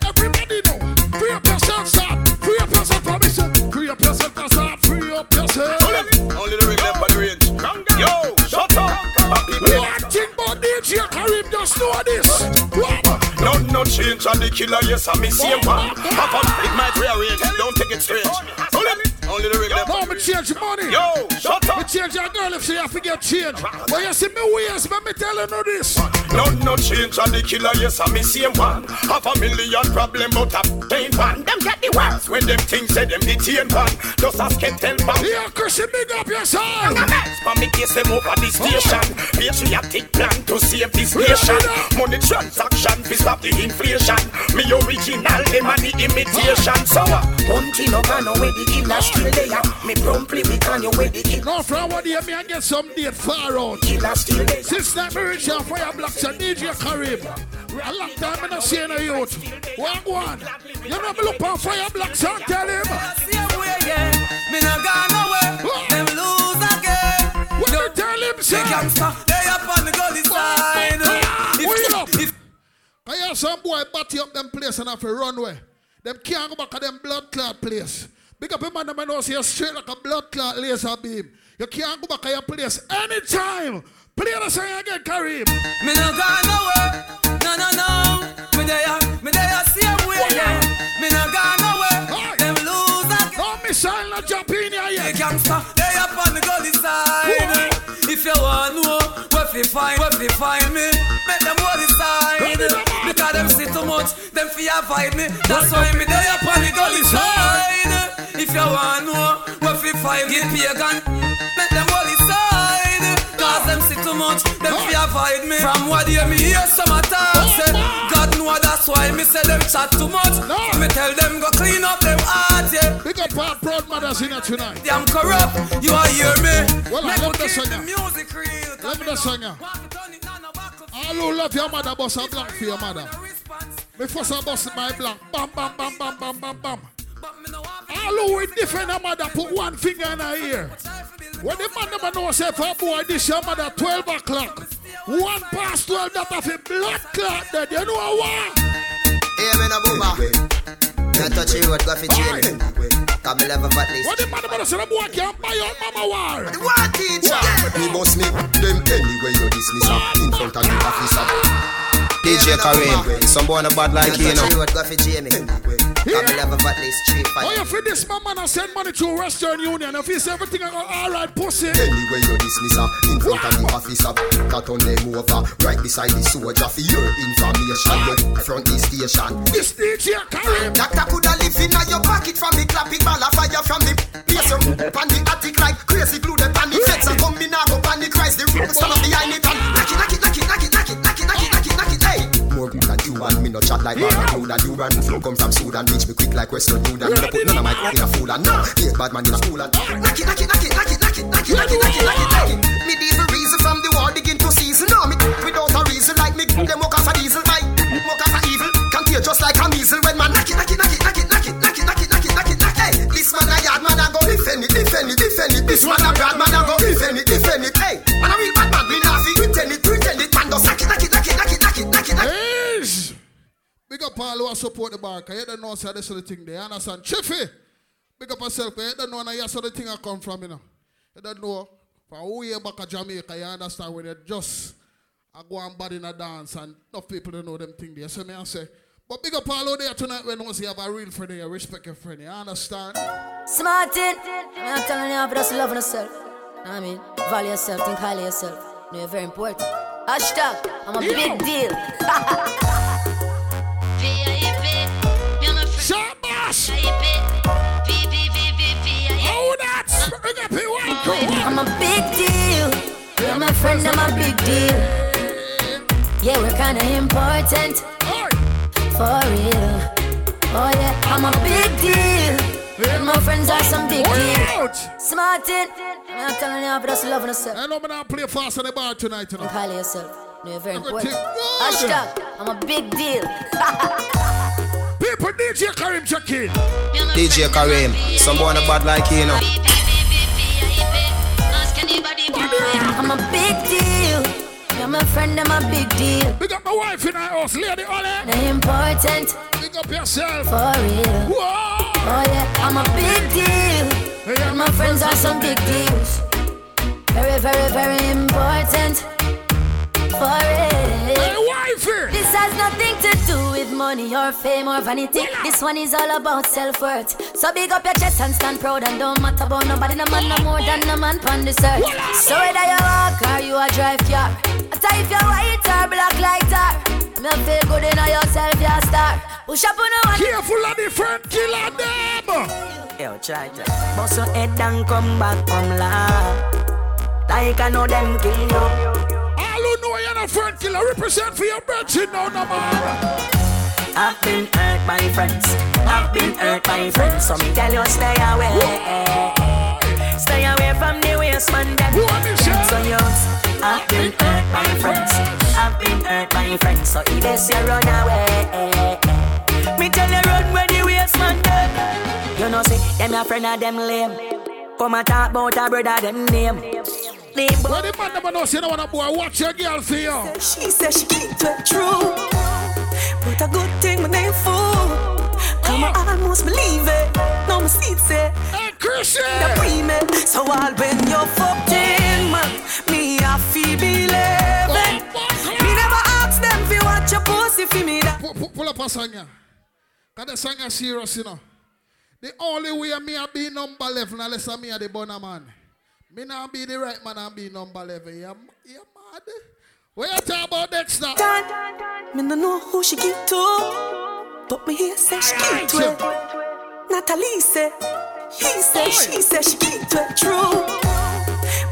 [SPEAKER 32] everybody know. Free up yourself, son. Free up yourself, son. Free up yourself, son. Free up yourself.
[SPEAKER 21] Only the ring left the range. Yo, shut up.
[SPEAKER 32] One thing about DJ Karim, just know this. What?
[SPEAKER 21] No, no change on the killer, yes, I'm same one. Pop up, it might rearrange, don't take it strange. Only, only the ring left
[SPEAKER 32] No,
[SPEAKER 21] the
[SPEAKER 32] change money.
[SPEAKER 21] Yo, shut up.
[SPEAKER 32] Me change your girl if she have to get change. But you see me ways, but me telling you this.
[SPEAKER 21] No, no change on the killer, yes, I'm the same one. Half a million problem, but a pain one. Them get the worst when them things say them detain one. Just ask can tell man.
[SPEAKER 32] Yeah, Chrissy, big up.
[SPEAKER 21] I'm a mess, me case them over the station. Patriotic plan to save this nation. Money transaction, fi stop the inflation. Me original, them a the imitation. So, uh, Bounty no can know where the killer still there. Me promptly we can know where the killer
[SPEAKER 32] No, from what you me and get some date far out.
[SPEAKER 21] Killer still there.
[SPEAKER 32] Since that me reach out fire blocks and DJ Karim. A long time I not see no youth. One one. You know me look on fire blocks and tell him.
[SPEAKER 2] Me no gone nowhere. Them lose again.
[SPEAKER 32] What you tell him,
[SPEAKER 2] The
[SPEAKER 32] sir?
[SPEAKER 2] gangster, they up on the gully side.
[SPEAKER 32] Ah, wait up. I hear some boy batty up them place and have to runway. Them can't go back to them blood clot place. Big up a man that know see you straight like a blood clot laser beam. You can't go back to your place anytime. Play the song again, Karim.
[SPEAKER 2] Me no gone nowhere. No, no, no. Me there, me there, same way. Yeah. Me no gone nowhere. Them lose again.
[SPEAKER 32] No missile not jump in here
[SPEAKER 2] The gangster, they up on the gully side. If you want know where fi find, where fi find me, make them hold the side. Because them see too much, them fi avoid me. That's why me they up on the gully side. If you want know where fi find me, pagan, make them hold the side. Cause them see too much, them fi avoid me. From what you me hear some attack, say eh. God know that's why me say them chat too much. Me tell them go clean up them heart, yeah.
[SPEAKER 32] Big up our proud mothers in here tonight.
[SPEAKER 2] I'm corrupt, you are hear me.
[SPEAKER 32] Well, I love the singer.
[SPEAKER 2] music real.
[SPEAKER 32] Love the singer. All who love your mother, bust a blank for your mother. Me first I bust my blank. Bam, bam, bam, bam, bam, bam, bam. All who with different your mother, put one finger in her ear. When the man never know say for a boy, this your mother 12 o'clock. One past 12, that of a blood clot dead. You know what?
[SPEAKER 26] Hey, me no boomer. Can't touch you, what go for jail. Come me level at least.
[SPEAKER 32] What the man never say the boy can't buy your mama war?
[SPEAKER 26] What teacher?
[SPEAKER 41] Me bust me them anyway you dismiss her in front of the officer.
[SPEAKER 26] DJ Karim, some boy on a bad like you know. What go for Jamie? Come me level at least three
[SPEAKER 32] Oh, you feel this man, man, I send money to Western Union. If he everything, I go, all right, pussy.
[SPEAKER 41] Anyway you dismiss her uh, in front of the officer. That uh, on them over right beside the soldier for your information. Ah. You front the station.
[SPEAKER 32] This DJ Karim.
[SPEAKER 41] Doctor coulda live in your pocket from the clap it ball a fire from the place you pan the attic like crazy glue them pan the fence and come me now go pan the Christ the root stand up behind it and knock it knock it knock it knock it knock it knock it knock it knock it knock it hey more good than you and me no chat like man and that you run flow come from Sudan reach me quick like Western Union me no put none of my in a fool and no hate bad man in a school and knock it knock it knock it knock it knock it knock it knock it knock it knock it knock it medieval reason from the war begin to season no me without a reason like me them walk off a diesel my walk off a evil can tear just like a measle when man knock it knock it knock it knock it knock it knock it knock it knock it knock it knock it this man a yard man a go defend it defend it defend it this man a bad man a go defend it defend it hey man a real bad man we not
[SPEAKER 32] Yes. Big up all who support the bar. Cause you don't know say this is the thing. They understand. Chiffy. Big up yourself. Cause you don't know now here's where the thing I come from. You know. You don't know. From who you back at Jamaica, you understand when you just I go and bad in a dance and enough people don't know them thing there. So me I say. But big up all out there tonight when once you have a real friend you respect your friend. You understand?
[SPEAKER 29] Smartin, I'm telling you, but just love yourself. Know what I mean, value yourself, think highly yourself. You know, you're very important. Hashtag, I'm a big deal.
[SPEAKER 32] Shabash! Oh, that's big up
[SPEAKER 29] I'm a big deal. You're my friend, I'm a big deal. Yeah, we're kinda important. For real. Oh yeah, I'm a big deal. And my friends are some big deal. Smart it. I'm telling you, but that's loving yourself.
[SPEAKER 32] I know I'm not play fast on the bar tonight, you know.
[SPEAKER 29] And highly yourself. No, you're very important. Hashtag, I'm a big deal.
[SPEAKER 32] People, DJ Karim check.
[SPEAKER 42] DJ Karim, some boy on a bad like you, you know.
[SPEAKER 29] I'm a big deal. You're my friend, I'm a big deal.
[SPEAKER 32] Big up my wife in our house, Lady Ollie.
[SPEAKER 29] They're important.
[SPEAKER 32] Big up yourself.
[SPEAKER 29] For real. Oh yeah, I'm a big deal. And my friends are some big deals. Very, very, very important. For real.
[SPEAKER 32] Hey.
[SPEAKER 29] This has nothing to do with money or fame or vanity. This one is all about self-worth. So big up your chest and stand proud and don't matter about nobody. No man no more than no man on this earth. So whether you walk or you a drive car, after if you're white or black like tar, me feel good in yourself, you're star. Push up on the one.
[SPEAKER 32] Careful of the friend killer them.
[SPEAKER 2] Yo, try to bust your head and come back from la. Like I know them kill you.
[SPEAKER 32] Know you're not friend killer, represent for your virgin now, no man.
[SPEAKER 2] I've been hurt by friends. I've been hurt by friends. So me tell you stay away. Stay away from the waste man. So you, I've been hurt by friends. I've been hurt by friends. So if they say run away. Me tell you run where the waste man. You know see them your friend of them lame. Come and talk about a brother them name.
[SPEAKER 32] The man never knows, you know what a boy, watch your girl for you.
[SPEAKER 2] She said she keep it true. But a good thing my name fool. Come on, I almost believe it. No mistake say. Eh?
[SPEAKER 32] Hey, Christian.
[SPEAKER 2] The pre So all when you're fucked in, man, me I feel believe it. Me never ask them if you watch your pussy for me. That
[SPEAKER 32] Pull, pull, pull up a song here. Cause the song is serious, you know. The only way me a be number 11 unless I me a the bonner man. Me not be the right man and be number 11. You're, you mad? What you talk about Dexter?
[SPEAKER 2] me no know who she give to, but me hear say she give to it. Natalie say, he say, she say she give to it true.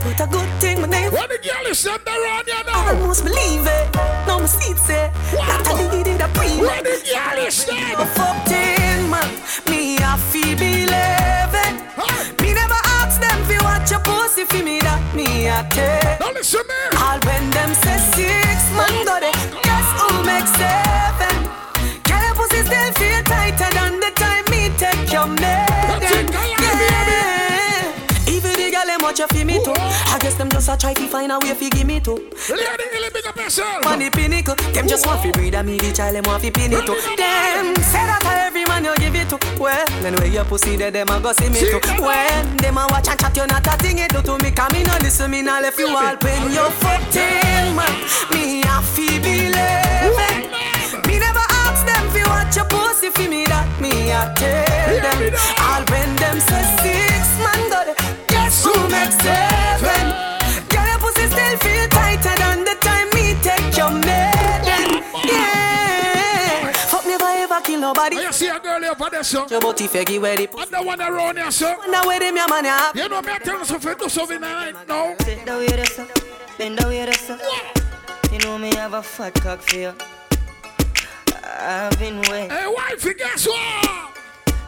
[SPEAKER 2] But a good thing my name.
[SPEAKER 32] What the girl is send around you now?
[SPEAKER 2] I almost believe it. No mistake say, Natalie did a pre.
[SPEAKER 32] What the girl is?
[SPEAKER 2] But fucked in man, me I feel believe it. Ask watch your pussy for me that me I take.
[SPEAKER 32] Now listen me.
[SPEAKER 2] All when them say six man got it, guess who makes seven? Girl, your pussy still feel tighter than the time me take your maiden. The girl them watch you for me too. I guess them just a try to find a way fi give me too.
[SPEAKER 32] Lady, Illy, big up yourself.
[SPEAKER 2] On the pinnacle, them just want fi breed and me the child them want fi pin it too. Them say that a every man you give it to. Well, then where your pussy there, them a go see me too. When them a watch and chat, you not a thing it do to me. Come me no listen, me no left you all when you fucked in, man. Me a fi believe. Me never ask them fi watch your pussy fi me that me a tell them. All when them say six man got it, guess who makes seven? Girl, your pussy still feel tighter than the time me take your maiden. Yeah. Fuck never ever kill nobody.
[SPEAKER 32] Oh, you see a girl over there, so.
[SPEAKER 2] Your booty faggy where the pussy.
[SPEAKER 32] And the one around here, so.
[SPEAKER 2] Now where them your man ya?
[SPEAKER 32] You know me, I tell you something, do something tonight, no?
[SPEAKER 2] Bend the way this up, bend the way this up. You know me have a fat cock for you. I've been wet.
[SPEAKER 32] Hey, wifey, guess what?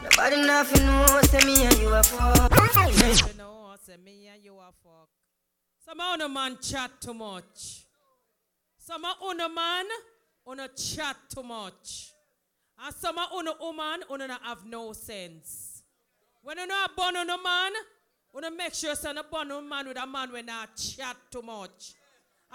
[SPEAKER 2] Nobody nothing knows say me and you a fuck.
[SPEAKER 43] You know, say me and you are fuck. Some of una man chat too much. Some of una man, una chat too much. And some of una woman, una have no sense. When you not born on a man, una make sure say a born on man with a man when not chat too much.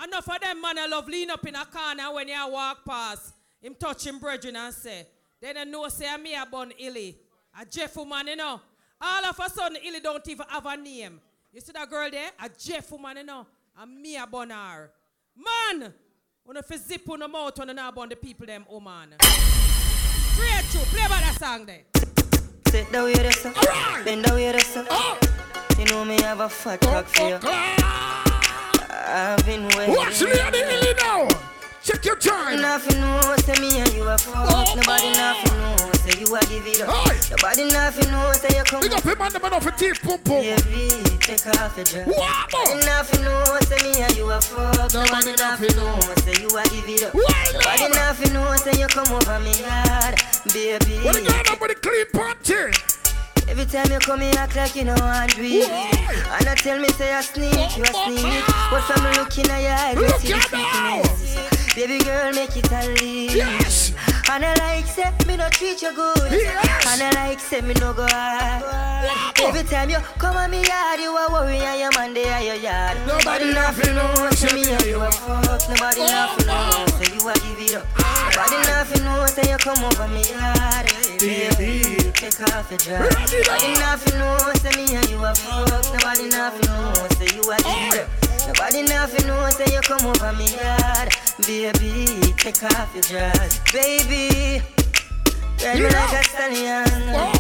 [SPEAKER 43] Enough of them man I love lean up in a corner when you walk past. Him touch him brethren and say, then I know say me a born illy. A Jeff woman, you know. All of a sudden, Illy don't even have a name. You see that girl there? A Jeff woman, you know. And me a born her. Man! When if you zip on the mouth you not born the people them, oh man. Straight through. Play about that song there.
[SPEAKER 2] Sit the way this up, bend the way this up. You know me have a fat oh, cock for oh, you. I've been waiting.
[SPEAKER 32] Watch Lady Illy now. Check your time.
[SPEAKER 2] Nothing know say me and you a fuck. Oh, Nobody nothing say you a give it up. Nobody
[SPEAKER 7] Nobody nothing know say you come
[SPEAKER 32] Big up him and the man off a teeth pum pum.
[SPEAKER 7] Baby, take off your dress.
[SPEAKER 32] What?
[SPEAKER 7] Nobody nothing know say me and you a fuck. Nobody nothing know say you a give it up. Nobody nothing know say you come over me yard, baby.
[SPEAKER 32] What you got up with the clean panty?
[SPEAKER 7] Every time you come, you act like you know do. And I tell me say I sneak, you a sneak. But from looking at your eyes, you see the sneakiness. Baby girl, make it a leave.
[SPEAKER 32] Yes.
[SPEAKER 7] And I like say me no treat you good.
[SPEAKER 32] Yes.
[SPEAKER 7] And I like say me no go hard. Every time you come on me yard, you a worry and your man there your yard.
[SPEAKER 32] Nobody
[SPEAKER 7] nothing know say me and you a fuck. Nobody nothing know say you a give it up. Nobody nothing know say you come over me yard. Baby, take off your dress. Nobody nothing know say me and you a fuck. Nobody nothing know say you a give it up. Nobody nothing know say you come over me yard. Baby, take off your dress. Baby, ride me like a stallion. Oh,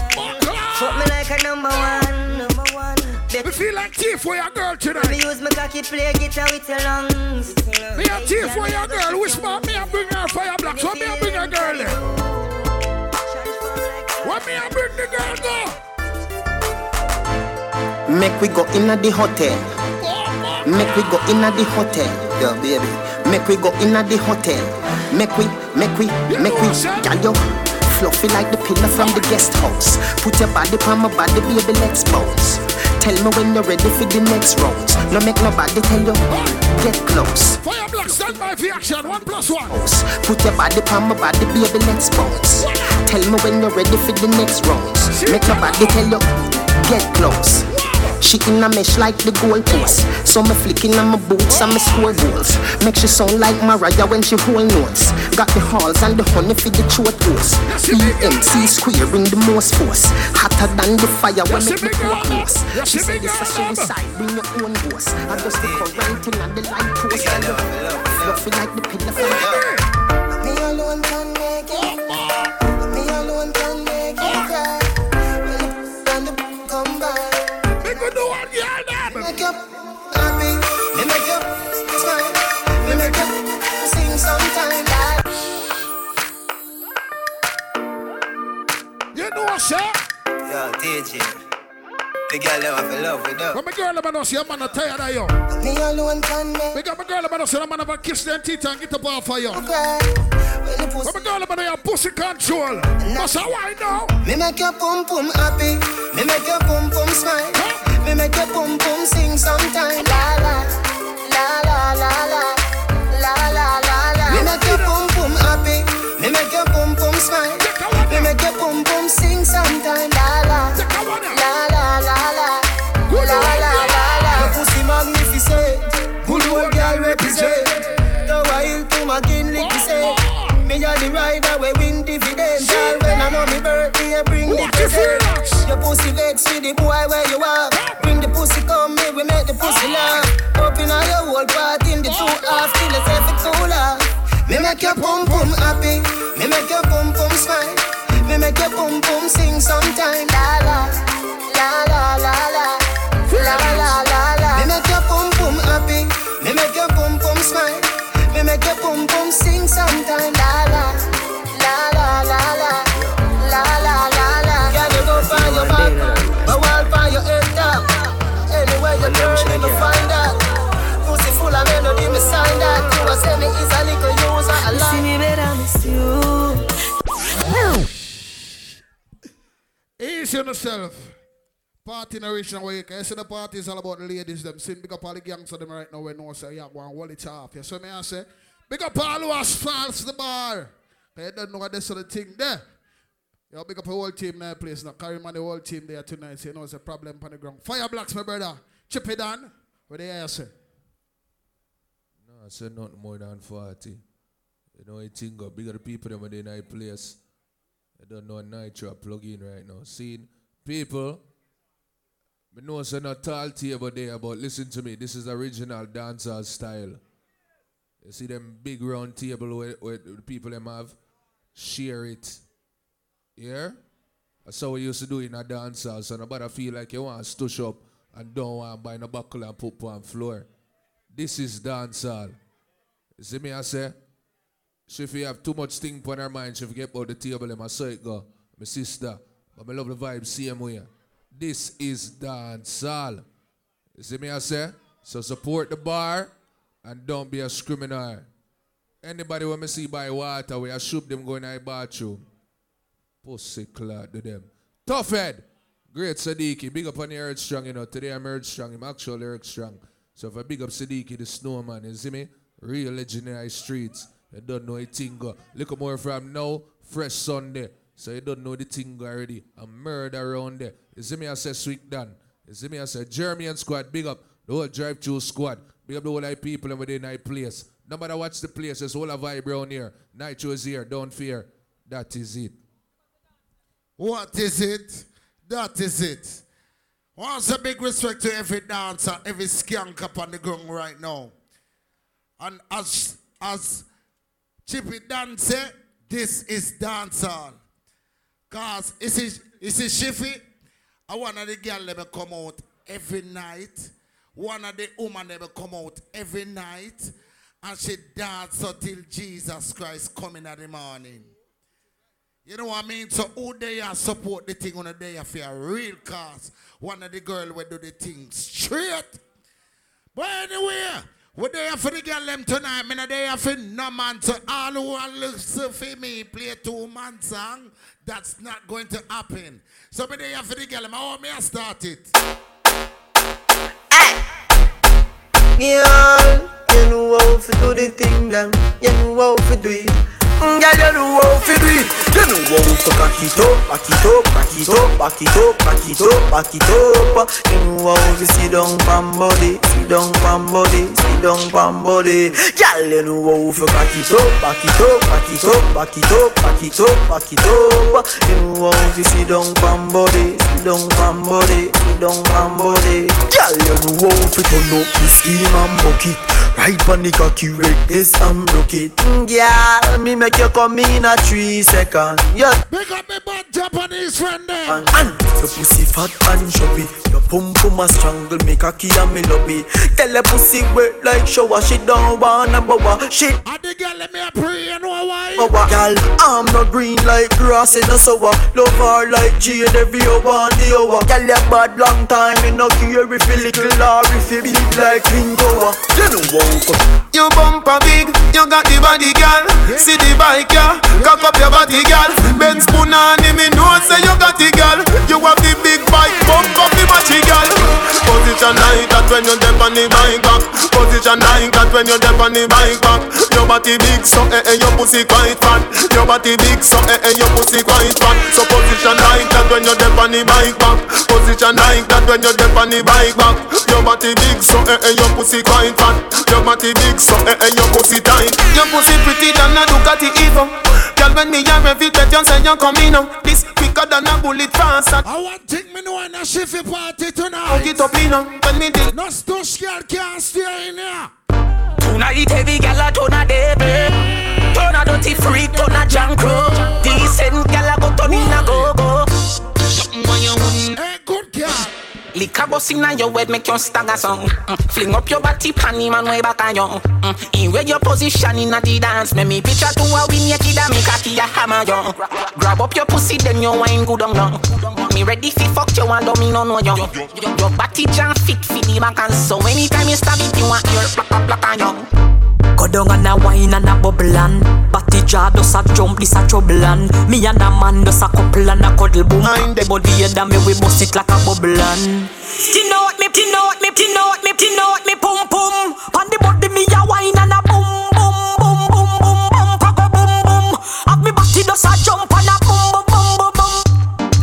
[SPEAKER 7] Fuck me like a number one. Number one.
[SPEAKER 32] Me feel like thief for your girl tonight.
[SPEAKER 7] Me use my cocky play guitar with your lungs.
[SPEAKER 32] Me a thief for your girl. Which man me a bring her fire blocks? So me a bring her girl there? What me a bring the girl go?
[SPEAKER 31] Make we go inna the hotel. Oh, Make we go inna the hotel. Yo, baby. Make we go inna the hotel. Make we, make we, make we. Girl, yo, fluffy like the pillar from the guest house. Put your body on my body, baby, let's bounce. Tell me when you're ready for the next round. No make nobody tell you. Get close.
[SPEAKER 32] Fire block, stand by for action. One plus one.
[SPEAKER 31] Put your body on my body, baby, let's bounce. Tell me when you're ready for the next rounds. Make nobody tell you. Get close. She in a mesh like the goalpost. So me flicking on my boots and my score goals. Make she sound like Mariah when she hold notes. Got the halls and the honey for the throat goes. EMC square bring the most force. Hotter than the fire when make me pour close. She say it's a suicide, bring your own ghost. I just the current in and the light post. The fluffy like the pillar
[SPEAKER 32] sir.
[SPEAKER 44] Yo, DJ. The girl that I'm in love with up.
[SPEAKER 32] When my girl about us, a man are tired of you.
[SPEAKER 26] Me alone can make.
[SPEAKER 32] We got my girl about us, your man about kiss them teeth and get the off of you.
[SPEAKER 26] Okay. When
[SPEAKER 32] my girl about a pussy control. That's how I know.
[SPEAKER 26] Me make your pum pum happy. Me make your pum pum smile. Huh? Me make your pum pum sing sometimes. La la, la la la la, la la la la. Me make your pum pum happy. Me make your pum pum smile sometime, la la. La la la la. La la la la. Your pussy magnificent. Good old girl represent. The wild to my say. Me a the rider we win dividends. Girl, when I know me birthday, I bring the present. Your pussy vex with the boy where you are. Bring the pussy come, here, we make the pussy laugh. Open all your whole part in the two half till it's every cooler. Me make your pum pum happy. Me make your sing sometime. La la
[SPEAKER 32] On yourself. Party the original way. You see the party is all about the ladies them. See, big up all the gangs of them right now. We know say, yeah, go and hold it off. You see me I say? Big up all who false the bar. You don't know what this sort of thing there. Yo, big up the whole team there, place now. Carry man the whole team there tonight. So you know it's a problem on the ground. Fire blocks, my brother. Chip it on. What they hear say?
[SPEAKER 45] No, I said nothing more than 40. You know, I think got bigger people than they night place. I don't know nitro plug in right now. Seeing people, I know it's not tall table there, but listen to me. This is original dancehall style. You see them big round table where, where the people them have share it. Yeah? That's how we used to do in a dancehall. So nobody feel like you want to stush up and don't want to buy no buckle and put on floor. This is dancehall. You see me I say? So if you have too much thing on her mind, she forget about the table and I saw it go. My sister, But I love the vibe same way. This is dancehall. You see me I say? So support the bar and don't be a criminal. Anybody when me see by water, we shoot them going to the bathroom. Pussy clot to them. Tough head. Great Sadiki. Big up on the Earth Strong, you know. Today I'm Earth Strong. I'm actually Earth Strong. So if I big up Sadiki, the snowman, you see me? Real legendary streets. You don't know a thing go. Look more from now, fresh Sunday. So you don't know the thing already. A murder around there. You see me I say sweet Dan. You see me I say Jeremy and squad, big up. The whole drive through squad. Big up the whole of people and within night place. No matter what's the place, there's whole of vibe around here. Nitro is here, don't fear. That is it.
[SPEAKER 5] What is it? That is it. Once a big respect to every dancer, every skank up on the ground right now. And as as Chippy Don this is dancehall. Cause is it is it Shiffy? I want of the girl never come out every night. One of the woman never come out every night. And she dance until Jesus Christ coming in the morning. You know what I mean? So who they are support the thing on a day for a real cause. One of the girl will do the thing straight. But anyway, we there for the girl them tonight. Me not there for no man. So all who want listen for me play two man song, that's not going to happen. So me there for the girl them. How me I start it?
[SPEAKER 7] Girl, you know how to do the thing, them. You know how to do it. Mm, Girl, you know how to do it. You know how to cock it up, back it up, back it up, back it up, back it up, back it up. You know how to sit down pam body, sit down pam body, sit down pam body. Girl, you know how to cock it up, back it up, back it up, back it up, back it up, back it up. You know how to sit down pam body, sit down pam body, sit down pam body. Girl, you know how to turn up the steam and bucket. Right on the cocky, wreck this and broke it. Mm, Girl, me make you come in a three second. Yeah.
[SPEAKER 5] Pick up me bad Japanese friend there.
[SPEAKER 7] And, and your pussy fat and chubby. Your pum pum a strangle me cocky and me it. Tell the pussy wet like shower. She don't wanna bowa. She.
[SPEAKER 5] And the girl let me a pray, you know why?
[SPEAKER 7] Bowa. Girl, I'm not green like grass in a sour. Love her like jade every hour and the hour. Girl, you bad long time. Me no care if you little or if you big like King. You know what?
[SPEAKER 31] You bumper big, you got the body, girl. See the bike, yeah. Cock up your body, girl. Ben spoon on him, me know say you got the girl. You the big bike, bump up the matchy, girl. Position like that when you dip on the bike back. Position like that when you dip on the bike back. Your body big, so eh eh, your pussy quite fat. Your body big, so eh eh, your pussy quite fat. So position like that when you dip on the bike back. Position like that when you dip on the bike back. Your body big, so eh eh, your pussy quite fat. Your body big, so eh eh, your pussy tight. Your pussy pretty than a Ducati Evo. Girl, when me rev it, bet you say you coming now. This quicker than a bullet faster.
[SPEAKER 5] I want take me know in a shiffy party tonight.
[SPEAKER 31] Hook it up, me now. When me did.
[SPEAKER 5] No stush girl can't stay in here.
[SPEAKER 7] Tonight heavy gal a turn a devil Turn a dirty freak, turn a junk crow Decent gal a go turn in a go-go Something when you wouldn't
[SPEAKER 5] Hey, good girl
[SPEAKER 7] Liquor bust inna your head make you stagger song. Mm. Fling up your body pan him and way back on you mm. In where your position inna the dance. Make me picture to a win your kid and me cocky a hammer you Grab up your pussy then you wine good on you Me ready fi fuck you and don't me no know you Your body jam fit fi the back and so anytime you stab it you want your plack a plack on you Go down and a wine and a bubble and Batty jaw does a jump, this a trouble and Me and a man does a couple and a cuddle boom. The body head and me we bust it like a bubble and Tin out me, tin out me, tin out me, tin out me pum pum On the body me a wine and a boom boom boom boom boom boom Cock a boom boom. Have me body does a jump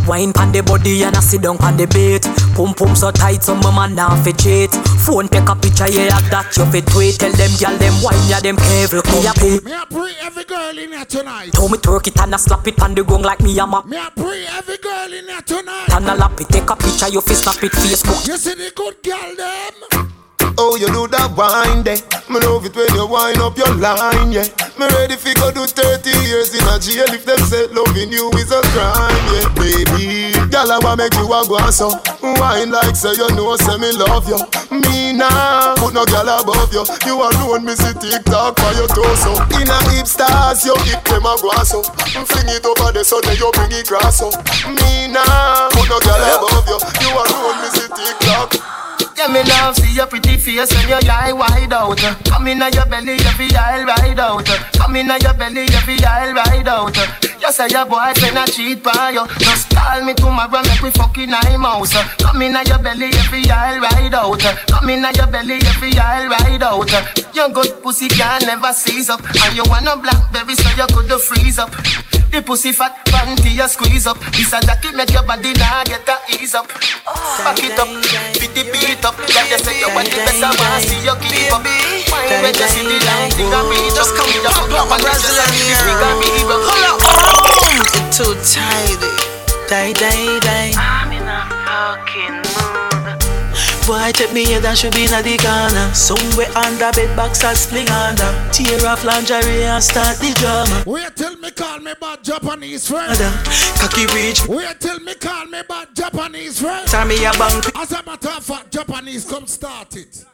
[SPEAKER 7] Wine pan the body and I sit down pan the bait Pum pum so tight so my man now fi cheat Phone take a picture yeah that you fi tweet Tell them gyal them wine yeah them careful Me a pay
[SPEAKER 5] Me a pray every girl in here tonight.
[SPEAKER 7] Tell me twerk it and I slap it on the ground like me a map
[SPEAKER 5] Me a pray every girl in here tonight.
[SPEAKER 7] And I lap it take a picture you fi snap it Facebook
[SPEAKER 5] You see the good girl them?
[SPEAKER 31] Oh, you do that wine there. Me love it when you wind up your line, yeah. Me ready fi go do 30 years in a jail if them say loving you is a crime, yeah. Baby, girl, I wanna make you a go so. Wine like say you know, say me love you. Me nah, put no girl above you. You alone, me see TikTok for your torso. In a hip stars, you hip them a go so. Fling it over
[SPEAKER 46] the sun and you bring it up. Me nah, put no girl above you. You alone, me see tick tock.
[SPEAKER 26] Yeah, me love see your pretty face when your eye wide out. Come in your belly, every eye ride out. Come in your belly, every eye ride out. You say your boyfriend a cheat by you. Just call me tomorrow, make we fucking eye mouse. Come in your belly, every eye ride out. Come in your belly, every eye ride out. Your good pussy can never seize up, and you wanna blackberry so you could freeze up. The pussy fat panty you squeeze up. This a jacket make your body nah get a ease up. Back it up, fit the beat up. Yeah, you say you want the best, I wanna see you keep up. Wine when you see the long thing I beat Just come here, fuck up and Brazilian here. Hold up,
[SPEAKER 31] oh, it's too tight. Die, die, die. Boy, take me head and should be in the corner. Somewhere under bed box and sling under. Tear off lingerie and start the drama.
[SPEAKER 5] Wait till me call me bad Japanese friend.
[SPEAKER 31] Cocky reach.
[SPEAKER 5] Wait till me call me bad Japanese friend.
[SPEAKER 31] Me a bank.
[SPEAKER 5] As a matter of fact, Japanese come start it.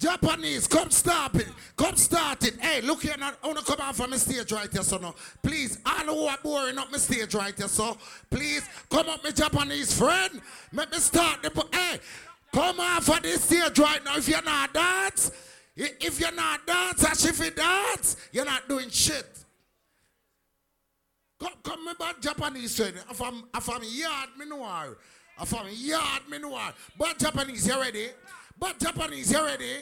[SPEAKER 5] Japanese, come stop it. Come start it. Hey, look here now. I want to come out from the stage right here, so no. Please, I know who are boring up my stage right here, so. Please, come up, my Japanese friend. Let me start the. Hey, come off of this stage right now. If you're not dance, if you're not dance, as if you dance, you're not doing shit. Come, come me back Japanese friend. If I'm, if I'm yard, me. If I'm yard, me. But Japanese, you ready? But Japanese, you ready?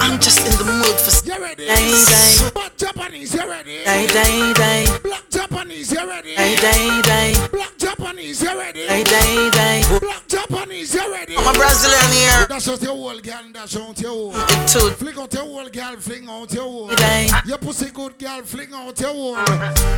[SPEAKER 31] I'm just in the mood for
[SPEAKER 5] You ready?
[SPEAKER 31] Die, die.
[SPEAKER 5] But Japanese, you ready?
[SPEAKER 31] Die, die, die.
[SPEAKER 5] Black Japanese, you ready?
[SPEAKER 31] Die, die, die.
[SPEAKER 5] Black Japanese, you ready?
[SPEAKER 31] Die, die, die.
[SPEAKER 5] Black Japanese, you ready?
[SPEAKER 31] I'm a Brazilian here.
[SPEAKER 5] That's just your whole girl, that's out your whole.
[SPEAKER 31] It too.
[SPEAKER 5] Flick out your whole girl, fling out your whole.
[SPEAKER 31] Die.
[SPEAKER 5] Your pussy good girl, fling out your whole.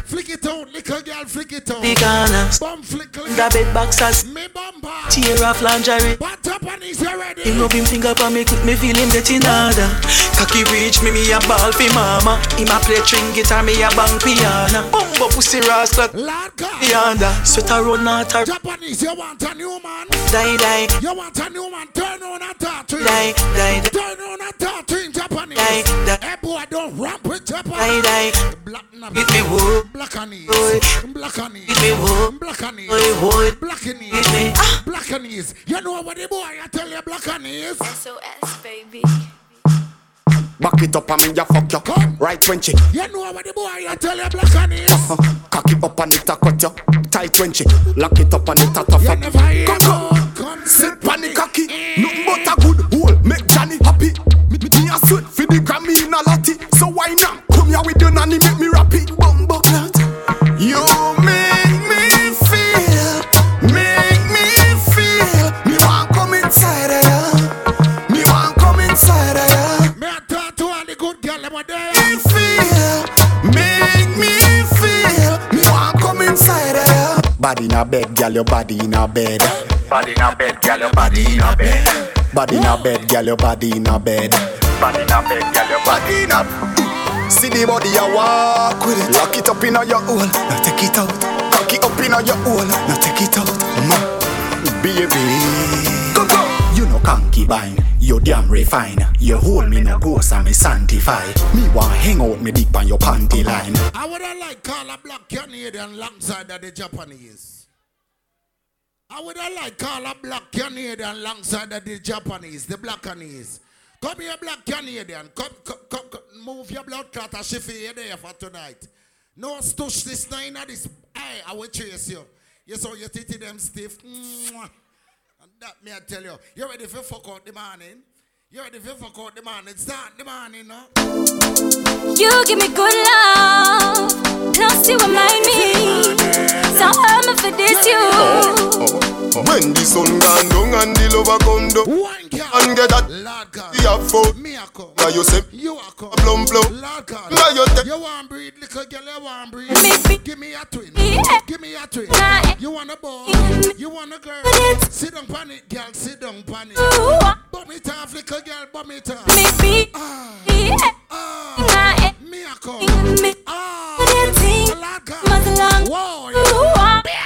[SPEAKER 5] Flick it out, little girl, flick it out.
[SPEAKER 31] Corner.
[SPEAKER 5] Bum flick,
[SPEAKER 31] The bed boxers.
[SPEAKER 5] Me bumper.
[SPEAKER 31] Tear off lingerie.
[SPEAKER 5] But Japanese, you ready?
[SPEAKER 31] Him rub him finger on me, me feel him get in order. Cocky reach me, me a ball fi mama. Him a play string guitar, me a bang piano. Bumbo pussy rascal.
[SPEAKER 5] Lord God.
[SPEAKER 31] Yonder. Sweater run not a
[SPEAKER 5] Japanese, you want a new man?
[SPEAKER 31] die die.
[SPEAKER 5] You want a new man? Turn on and talk to him.
[SPEAKER 31] Die, die, die.
[SPEAKER 5] Turn on and talk to him, Japanese.
[SPEAKER 31] Die, die.
[SPEAKER 5] Hey boy, don't ramp with
[SPEAKER 31] Die
[SPEAKER 5] Japanese.
[SPEAKER 31] die.
[SPEAKER 5] Black na
[SPEAKER 31] Hit me whoa.
[SPEAKER 5] Black and knees.
[SPEAKER 31] Oi.
[SPEAKER 5] Black and knees.
[SPEAKER 31] Hit me whoa.
[SPEAKER 5] Black and knees.
[SPEAKER 31] Oi, oi.
[SPEAKER 5] Black and
[SPEAKER 31] Hit
[SPEAKER 5] knees.
[SPEAKER 31] me. Ah.
[SPEAKER 5] Black and knees. You know what the boy I tell you, black and knees?
[SPEAKER 9] SOS, baby.
[SPEAKER 46] Back it up and me ya fuck you. Right when she
[SPEAKER 5] You know what the boy I tell you, black and knees?
[SPEAKER 46] cock it up and it a cut you. Tight when she lock it up and it a tough
[SPEAKER 5] You never hear
[SPEAKER 46] Come
[SPEAKER 5] no
[SPEAKER 46] on.
[SPEAKER 5] come
[SPEAKER 46] Sit pon the cocky, nothing but a good hole. Make Johnny happy. Me, me a sweat for the Grammy in a lottie. So why not come here with your nanny make me rap it? Body in a bed, girl, your body in a bed. Body in a bed, girl, your body in a bed. Body in a bed, girl, your body in a bed. Body in a bed, girl, your body in a See the body you walk with it. Lock it up in your hole, now take it out. Cock it up in your hole, now take it out. Ma, baby. Concubine, you damn refine. You hold me no ghost and me sanctify. Me want hang out me deep on your panty line.
[SPEAKER 5] I would have like call a black Canadian alongside of the Japanese. I would have like call a black Canadian alongside of the Japanese, the black Canadians. Come here, black Canadian. Come, come, come, come. move your blood clot shift you there for tonight. No stush this nine of this. Hey, I will chase you. You saw your titty them stiff. Mwah. That me I tell you. You ready for fuck out the morning? You ready for fuck out the morning? Start the morning, no?
[SPEAKER 9] You give me good love. Plus you remind me. So I'm for this you.
[SPEAKER 46] When the sun gone down and the lover come down
[SPEAKER 5] One girl.
[SPEAKER 46] And get that
[SPEAKER 5] Lord God.
[SPEAKER 46] You have food
[SPEAKER 5] Me a come.
[SPEAKER 46] Now you say
[SPEAKER 5] You a come.
[SPEAKER 46] Plum plum
[SPEAKER 5] Lord God.
[SPEAKER 46] Now you take
[SPEAKER 5] You want breed, little girl, you want breed.
[SPEAKER 9] Me-
[SPEAKER 5] Give me a twin.
[SPEAKER 9] Yeah.
[SPEAKER 5] Give me a twin.
[SPEAKER 9] Nah.
[SPEAKER 5] You want a boy. You want a girl. Sit down pan it, girl. Sit down pan it.
[SPEAKER 9] Ooh,
[SPEAKER 5] Bum it off, little girl. Bum it off.
[SPEAKER 9] Maybe.
[SPEAKER 5] Ah,
[SPEAKER 9] Yeah.
[SPEAKER 5] ah.
[SPEAKER 9] Nah,
[SPEAKER 5] Me a come.
[SPEAKER 9] Me.
[SPEAKER 5] Ah.
[SPEAKER 9] Dancing.
[SPEAKER 5] Lord God.
[SPEAKER 9] Muscle long.
[SPEAKER 5] Whoa.
[SPEAKER 9] Ooh, ah, baby.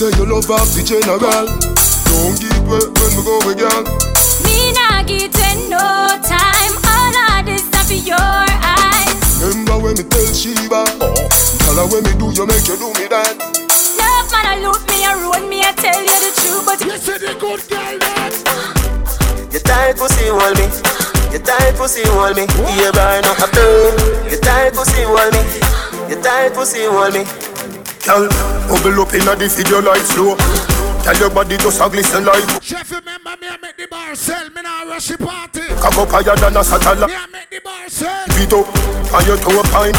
[SPEAKER 46] Say you love off the general Don't give way when we go again
[SPEAKER 9] Me nah give you no time. All of this stuff in your eyes.
[SPEAKER 46] Remember when me tell Sheba oh, Tell
[SPEAKER 23] Girl, when me do you make you do me that.
[SPEAKER 9] Love man, I loot me, I ruin me, I tell you the truth, but
[SPEAKER 5] you said the good girl that.
[SPEAKER 47] You tight pussy hold me. You tight pussy hold me. You burn up a burn. You tight pussy hold me. You tight pussy hold me.
[SPEAKER 23] Girl, bubble up inna the video like slow. Tell your body just a glisten like
[SPEAKER 5] Chef, remember me, I make the bar sell. Me now rush the party.
[SPEAKER 23] Cock up higher than a satellite.
[SPEAKER 5] Me, I make the bar sell.
[SPEAKER 23] Beat up on your toe pine.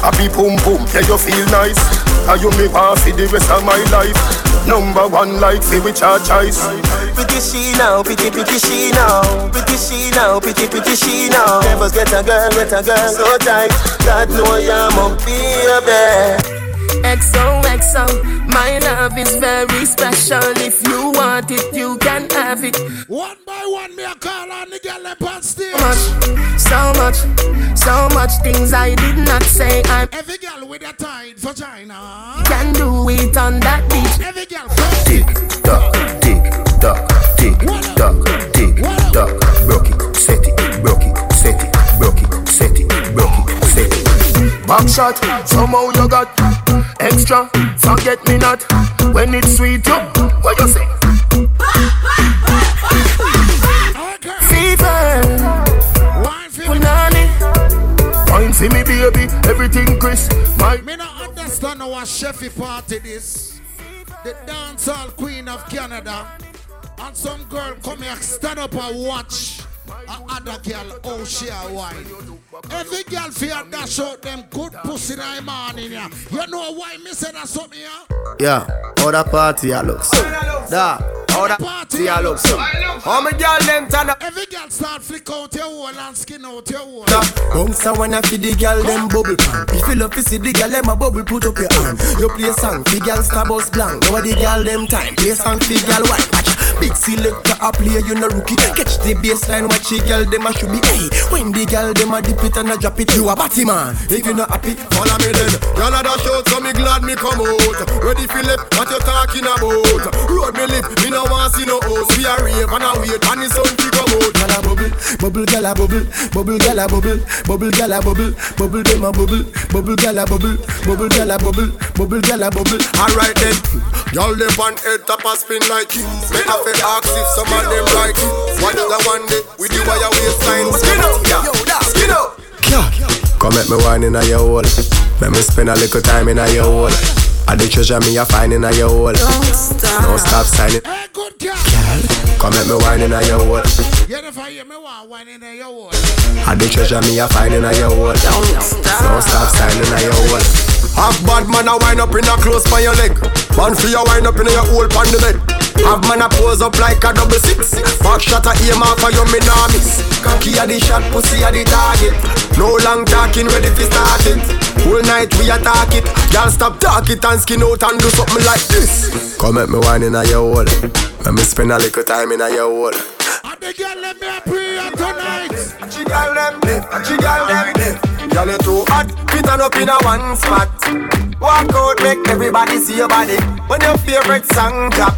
[SPEAKER 23] Happy boom boom, yeah you feel nice. Are you me want for the rest of my life? Number one like for which our choice.
[SPEAKER 47] Pretty she now, pretty pretty she now, pretty she now, pretty pretty she now. Never get a girl, get a girl so tight. God know you're my baby.
[SPEAKER 48] XOXO, my love is very special. If you want it, you can have it.
[SPEAKER 5] One by one, me a call on the girl up on stage.
[SPEAKER 48] So much, so much, so much things I did not say. I'm
[SPEAKER 5] Every girl with a tight vagina.
[SPEAKER 48] can do it on that beach.
[SPEAKER 5] Every girl
[SPEAKER 23] Tick tock, tick tock, tick tock, tick tock. Broke it, set it, broke it, set it, broke it, set it, broke it, set it.
[SPEAKER 48] Back shot, somehow you got extra. Forget me not when it's sweet. You, what you say? Fever, punani.
[SPEAKER 23] Wine for me, baby, everything crisp. My
[SPEAKER 5] Me not understand how a chefy party this. The dancehall queen of Canada. And some girl come here stand up and watch a other girl how she a wine. Every girl fear that show them good pussy in the morning yeah. You know why me say that something yeah?
[SPEAKER 31] Yeah, how that party a looks. Da, how that party a looks. How me girl them turn up.
[SPEAKER 5] Every girl start flick out your hole and skin out your hole.
[SPEAKER 31] Bounce a wanna feed the girl them bubble pan. If you love to see the girl them a bubble, put up your hand. You play song, fi girl star bus blank. Now the girl them time. Play song, fi girl white. Watch. Big selector a play, you no rookie. Catch the baseline, watch the girl them a should be. Hey, when the girl them a dip it and a drop it, you a batty man. If you not happy, follow me then. Y'all a out, so me glad me come out. Ready for lip, what you talking about? Road me lip, me no want see no host. We a rave and a wait, and the sun fi come out. Gyal a bubble, bubble, gyal a bubble, bubble, gyal a bubble, bubble, gyal a bubble, bubble, them a bubble, bubble, gyal a bubble, bubble, gyal a bubble, bubble, gyal a bubble. Alright then, y'all them on head top a spin like it. Have to ask if some of them like it. What the one day with the wire waistline? Skin up, yeah, skin up. Come at me wine in a your hole. Let me spend a little time in a your hole. I the treasure me a find in a your hole. Don't stop. Don't stop signing.
[SPEAKER 5] Hey, good girl.
[SPEAKER 31] Come at me wine in a your hole.
[SPEAKER 5] You never hear me want wine in your hole.
[SPEAKER 31] I the treasure me a find in a your hole. Don't stop. Don't stop signing a your hole. Half bad man a wind up in a close by your leg. Man for your wind up in your hole pan the bed. Have man a pose up like a double six. Back shot a aim off for your me nah miss. Cocky a the shot, pussy a the target. No long talking, ready to start it. Whole night we attack it. Y'all stop talk it and skin out and do something like this. Come at me wine in a your hole. Let me spend a little time in a your hole.
[SPEAKER 5] And the girl let me a prayer tonight.
[SPEAKER 31] She gal them live, she gal them live. Girl you too hot, fit on up in a one spot. Walk out, make everybody see your body. When your favorite song drop,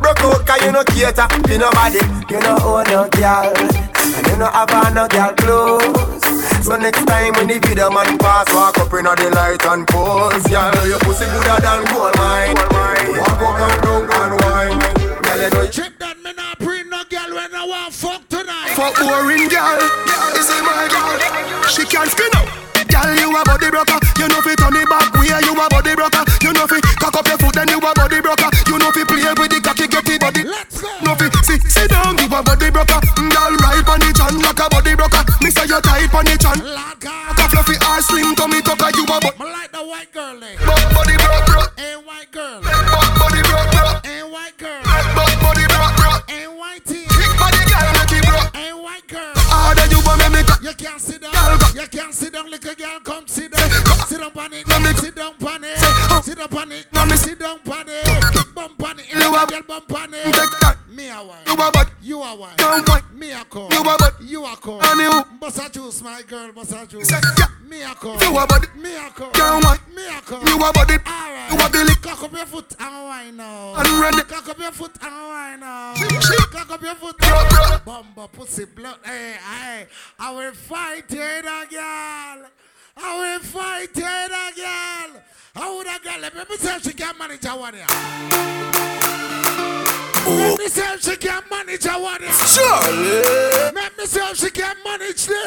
[SPEAKER 31] broke out 'cause you no cater to nobody. You no own no girl, and you no have on no girl clothes. So next time when the video man pass, walk up in the light and pose. Girl, your pussy gooder than gold mine. Walk up and down and wine. Girl, you know
[SPEAKER 5] Chip that me not pre no girl when I want fuck tonight.
[SPEAKER 31] Fuck boring girl, this is my girl. She can't spin up. Girl, you a body broker. You know fi turn it back way. You a body broker. You know fi cock up your foot, then you a body broker. You know fi play with the cocky, get the body.
[SPEAKER 5] Let's go.
[SPEAKER 31] No fi sit sit down, you a body broker. Girl, ride on the chan like a body broker. Me say you tight on the chan. Like a fluffy ass slim tummy tucker. You a body.
[SPEAKER 5] Like the white girl eh.
[SPEAKER 31] Body broke, broke.
[SPEAKER 5] Ain't white girl.
[SPEAKER 31] Body broke, broke.
[SPEAKER 5] Ain't white girl.
[SPEAKER 31] Body broke, broke.
[SPEAKER 5] Ain't white tee.
[SPEAKER 31] Big body girl, make it broke.
[SPEAKER 5] Ain't white girl. Up your foot. Bumba, pussy, blood. Hey, hey. I will fight the girl. I will fight you, the girl. girl, let me if she can't manage a one here. Let me see if she can manage a one.
[SPEAKER 49] Surely.
[SPEAKER 5] Let me see if she can manage this.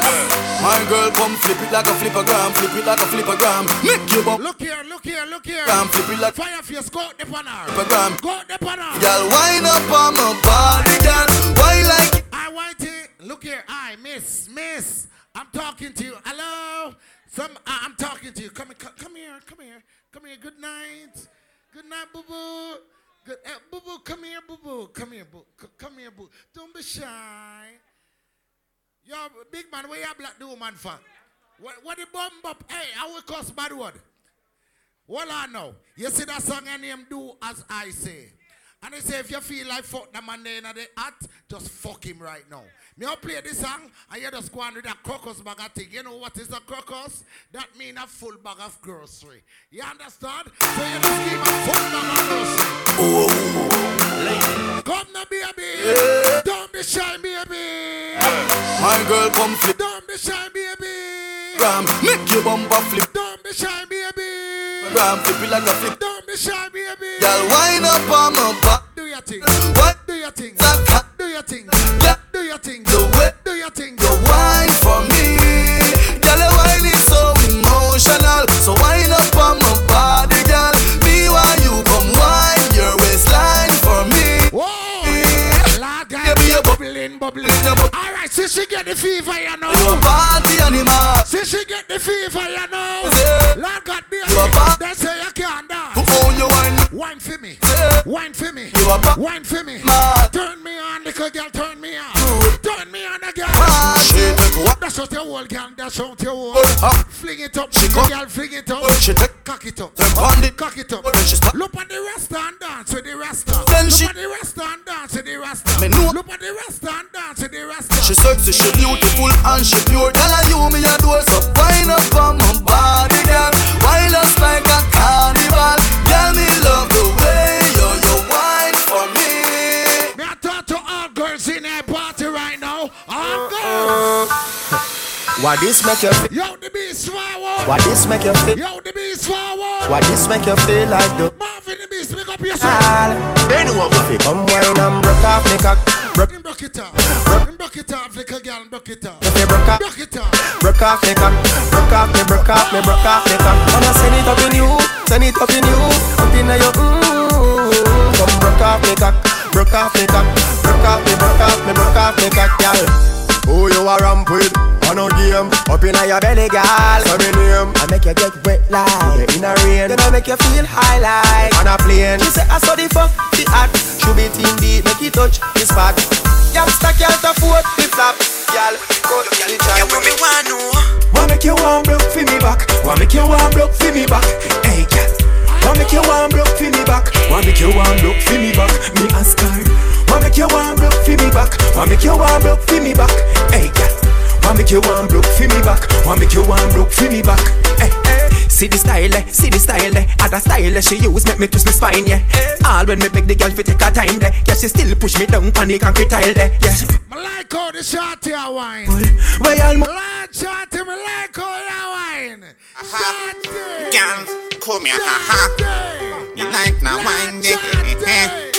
[SPEAKER 49] My girl, come flip it like a flippergram, flip it like a flippergram. Make you bump.
[SPEAKER 5] Look here, look here, look here.
[SPEAKER 49] Gram, flip it like
[SPEAKER 5] Fire face, go the panel.
[SPEAKER 49] flippergram.
[SPEAKER 5] Go the panel.
[SPEAKER 49] Girl, wind up on my body, girl. Why like
[SPEAKER 5] I want it. Look here, I miss, miss. I'm talking to you. Hello. Some. I- I'm talking to you. Come, come, come here, come here, come here. Good night. Good night, boo boo. Boo boo. Come here, boo boo. Come here, boo. Come here, boo. Don't be shy. Yo, big man, where you black the woman for? What, what the bomb up? Hey, I will cuss bad word. Well, I know. You see that song and him do as I say. And he say if you feel like fuck the man in the hat, just fuck him right now. Me I play this song I hear the on with a crocus bag of thing. You know what is a crocus? That mean a full bag of grocery. You understand? So you just give a full bag of grocery. Come now, baby. Don't be shy, baby.
[SPEAKER 49] my girl, come flip
[SPEAKER 5] Don't be shy, baby.
[SPEAKER 49] gram. Make you bump a flip
[SPEAKER 5] Don't be shy, baby.
[SPEAKER 49] gram, flip it like a flip.
[SPEAKER 5] Don't be shy, baby.
[SPEAKER 49] Girl, wind up on my body.
[SPEAKER 5] Do your thing.
[SPEAKER 49] What?
[SPEAKER 5] Do your thing. Do your thing.
[SPEAKER 49] Yeah.
[SPEAKER 5] Do your thing.
[SPEAKER 49] The way
[SPEAKER 5] Do your thing.
[SPEAKER 49] you wine for me. Girl, wine is so emotional. So wind up on my body, girl. Me while you come wine your waistline for me.
[SPEAKER 5] Whoa! Lord
[SPEAKER 49] You be
[SPEAKER 5] bubbling, bubbling. All right, since she get the fever, you know.
[SPEAKER 49] You a party animal.
[SPEAKER 5] Since she get the fever, you know.
[SPEAKER 49] Yeah.
[SPEAKER 5] Lord God, be
[SPEAKER 49] a
[SPEAKER 5] They say you can't dance.
[SPEAKER 49] Own your wine?
[SPEAKER 5] Wine for me. Wine for me.
[SPEAKER 49] You a pa-
[SPEAKER 5] Wine for me. Turn me on, little girl, turn me on. Turn me on again.
[SPEAKER 49] Mad. She take what?
[SPEAKER 5] That's out your whole girl, that's out your whole. Fling it up,
[SPEAKER 49] She
[SPEAKER 5] little girl, fling it up. Cock it up. Cock it up. Look at the Rasta and dance with the Rasta.
[SPEAKER 49] Then
[SPEAKER 5] Look at the Rasta and dance with the Rasta. Look at the Rasta and dance with the Rasta.
[SPEAKER 49] She sexy, she beautiful and she pure. Girl, and you me a do so wind up on my body, girl. Wind us like a carnival. Girl, me love
[SPEAKER 31] What this make you feel?
[SPEAKER 5] Yo, the beast forward.
[SPEAKER 31] What this make you feel?
[SPEAKER 5] Yo, the beast forward.
[SPEAKER 31] What this make you feel like the
[SPEAKER 5] Marvin the beast, pick up yourself.
[SPEAKER 31] all? Bend over. Fi Come wine and broke off me cock. Broke,
[SPEAKER 5] Him broke it off. Him broke it off, little girl, broke it off.
[SPEAKER 31] if you off,
[SPEAKER 5] Broke it off.
[SPEAKER 31] broke off me cock. Broke off me, broke off me, broke off me cock. I send it up in you, send it up in you, up in your mm. Come broke off me cock, broke off me cock, broke off me, broke off me, broke off me cock, girl. Who you a ramp with? On a game, up in your belly, girl. So me name, I make you get wet like in a rain. Then I make you feel high like on a plane. She say I saw the fuck, the act. Should be team deep, make it touch the spot. Youngster can't afford the flap, girl. Go, girl, try.
[SPEAKER 50] You with me one no.
[SPEAKER 31] Wanna make you warm broke for me back. Wanna make you warm broke for me back. Hey, girl. Wanna make you warm broke for me back. Wanna make you warm broke for me back. Me ask her. Wanna make you warm broke for me back. Wanna make you warm broke for me back. Hey, girl. Wanna make you warm broke for me back. Wanna make you warm broke for me back. Hey, hey. See the style, eh? see the style, eh? Other style eh, she use make me twist my spine, yeah. All when me make the girl fi take her time, there. Yeah, she still push me down on the concrete tile, there. Yeah.
[SPEAKER 5] I like how the shorty a wine.
[SPEAKER 31] Where y'all mo-
[SPEAKER 5] Lord shorty, me like how you wine. Shorty.
[SPEAKER 51] Girl, come here, ha ha. You like now wine, yeah,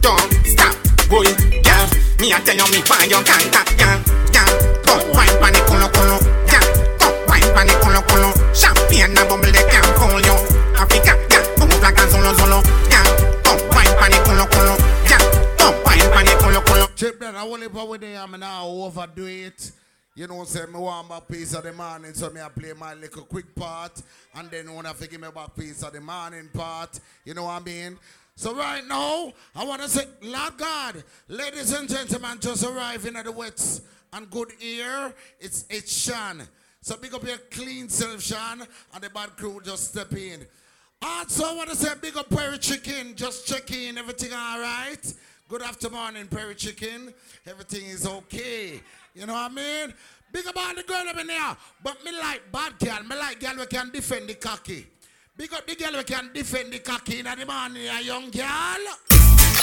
[SPEAKER 51] don't stop, boy, girl. Me a tell you me why you can't tap, girl, girl. Come wine pon the culo culo, girl. Come wine pon the culo. Champagne and bubble they can't fool you. Africa, girl, move like a zolo zolo, girl. Come wine pon the culo culo, girl. Come wine pon the culo culo.
[SPEAKER 5] Chip that I only put with now overdo it. You know, say me want back piece of the morning, so me I play my little quick part, and then when I give me back piece of the morning part, you know what I mean? So right now, I want to say, Lord God, ladies and gentlemen, just arriving at the wets and good ear. It's it's Sean. So big up your clean self, Sean, and the bad crew just step in. Also, I want to say big up Perry Chicken. Just check in. Everything all right? Good afternoon, Perry Chicken. Everything is okay. You know what I mean? Big up all the girl up in there. But me like bad girl. Me like girl who can defend the cocky. Big up the girl who can defend the cocky in the morning, a young girl.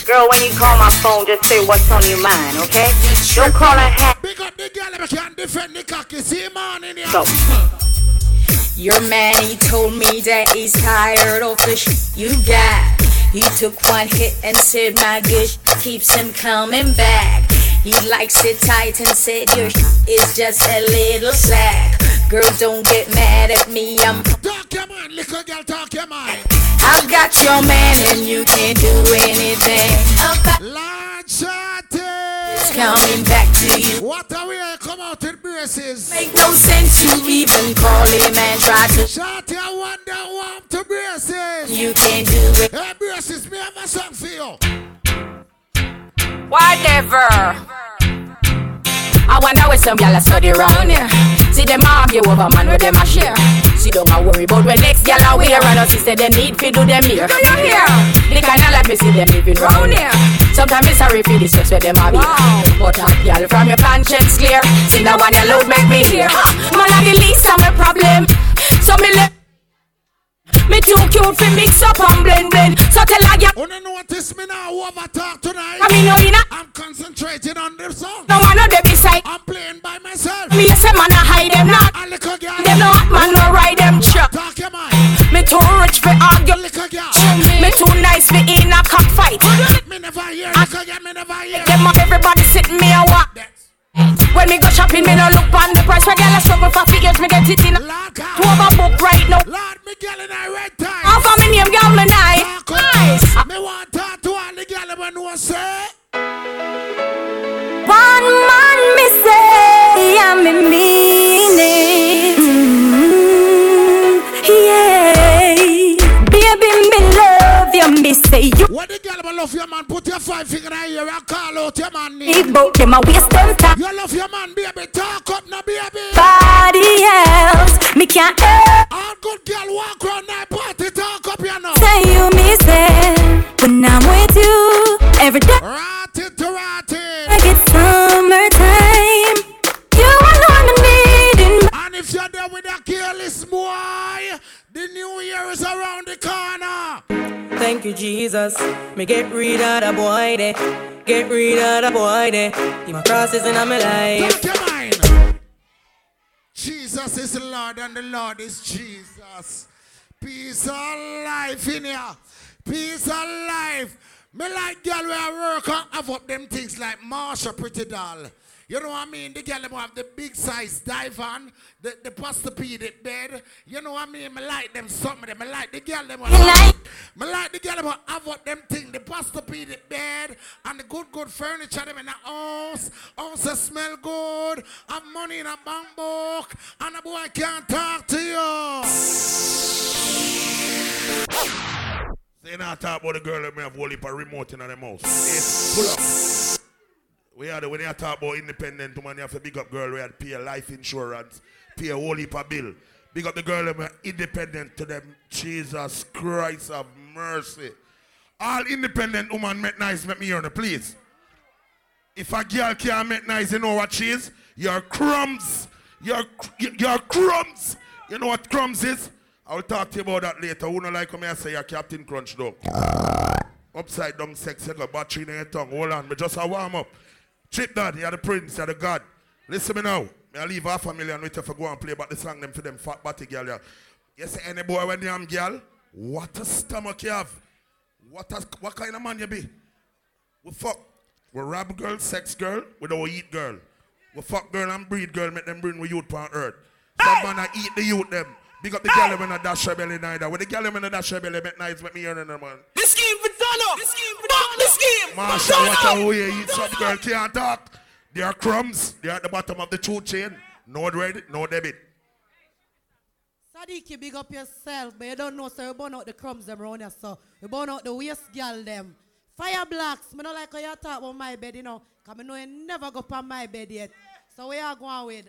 [SPEAKER 52] Girl, when you call my phone, just say what's on your mind, okay? Don't call her hat.
[SPEAKER 5] Big up the girl who can defend the cocky. See morning, yeah.
[SPEAKER 52] So, your man, he told me that he's tired of the shit you got. He took one hit and said my good sh- keeps him coming back. He likes it tight and said your sh- is just a little slack. Girl, don't get mad at me, I'm
[SPEAKER 5] Talk your man, little girl, talk your man.
[SPEAKER 52] I've got your man and you can't do anything.
[SPEAKER 5] Lord Shorty.
[SPEAKER 52] It's coming back to you.
[SPEAKER 5] What are we here? Come out in braces.
[SPEAKER 52] Make no sense you even call him and try to.
[SPEAKER 5] Shorty, I wonder who I'm to braces.
[SPEAKER 52] You can't do it.
[SPEAKER 5] Hey, braces, me have a song for you.
[SPEAKER 52] Whatever. I wonder where some gyal a study round here. See them argue over man where them a share. See don't a worry about when next gyal a wear and say they need fi do them here. Do you hear? The kind of life me see them living round here. Sometimes it's sorry for the sex where them a be. But a gyal from your conscience clear. See that one you load make me hear. Man a the least of my problem. So me let. Me too cute fi mix up and blend blend. So tell a gyal.
[SPEAKER 5] Wanna notice me now over talk tonight?
[SPEAKER 52] I mean, no, you know.
[SPEAKER 5] I'm concentrating on the song.
[SPEAKER 52] No one of them beside.
[SPEAKER 5] I'm playing by myself.
[SPEAKER 52] Me a say man a hide them not.
[SPEAKER 5] A little girl.
[SPEAKER 52] Them no hot man no ride them truck.
[SPEAKER 5] Talk your mind.
[SPEAKER 52] Me too rich for argue.
[SPEAKER 5] Little girl.
[SPEAKER 52] Me too nice for in a cockfight.
[SPEAKER 5] Me never hear. Little girl, me never hear.
[SPEAKER 52] Them up everybody sitting me a walk. When me go shopping, me no look on the price. Where girl a struggle for figures, me get it in. To overbook right now.
[SPEAKER 5] Lord, me girl in a red tie.
[SPEAKER 52] Half of me name girl me nice. Nice.
[SPEAKER 5] Me want to talk to all the girl when no say.
[SPEAKER 29] One man me say I'm in meaning. Say you.
[SPEAKER 5] What the girl will love your man? Put your five finger in here and call out your man name.
[SPEAKER 29] Boat, them a waste them time.
[SPEAKER 5] You love your man, baby. Talk up now, baby.
[SPEAKER 29] Body else, me can't help.
[SPEAKER 5] All good girl walk around that party. Talk up, you know.
[SPEAKER 29] Say you miss it when I'm with you every day.
[SPEAKER 5] Rotted to rotted.
[SPEAKER 29] Like it's summertime. You alone I need in my
[SPEAKER 5] And if you're there with a careless boy, the new year is around the corner.
[SPEAKER 39] Thank you, Jesus. Me get rid of the boy there. Get rid of the boy there. He my crosses in my life.
[SPEAKER 5] Take your mind. Jesus is Lord and the Lord is Jesus. Peace of life in here. Peace of life. Me like girl where I work and have up them things like Marsha Pretty Doll. You know what I mean? The girl them have the big size divan, the, the Posturepedic bed. You know what I mean? Me like them something. them. Me like the girl them have, me like the girl them have up them thing, the Posturepedic bed and the good good furniture them in the house. House that smell good. Have money in a bank book. And a boy can't talk to you.
[SPEAKER 53] Say not talk about the girl that may have whole heap of remote in the house. Yes, pull up. We are the, when you talk about independent woman, you have to big up girl, we had pay life insurance, pay a whole heap of bill. Big up the girl independent to them. Jesus Christ of mercy. All independent woman make nice, make me hear no, please. If a girl can't make nice, you know what she is? You're crumbs. You're, you're crumbs. You know what crumbs is? I'll talk to you about that later. Who don't like when I say you're Captain Crunch dog? Upside down sex, you got battery in your tongue. Hold on, me just a warm up. Chip dad, you're the prince, you're the god. Listen to me now. I leave half a million with you for go and play about the song them for them fat body girl. Yeah. You see any boy when they am girl, what a stomach you have. What a, what kind of man you be? We fuck. We rob girl, sex girl, we don't eat girl. We fuck girl and breed girl, make them bring we youth on earth. Some man a eat the youth them. Big up the girl when a dash her belly neither. When the girl when a dash her belly make nice, make me hear them man.
[SPEAKER 54] The scheme for Donna. The scheme for Donna. The scheme.
[SPEAKER 53] Marshall, what a way you eat some girl can't talk. They are crumbs. They are at the bottom of the food chain. No credit, no debit.
[SPEAKER 43] Sadiq, you big up yourself, but you don't know, so you burn out the crumbs them around here, so you burn out the waist girl them. Fire blocks, me not like how you talk about my bed, you know, because I know you never go on my bed yet. So where you going with?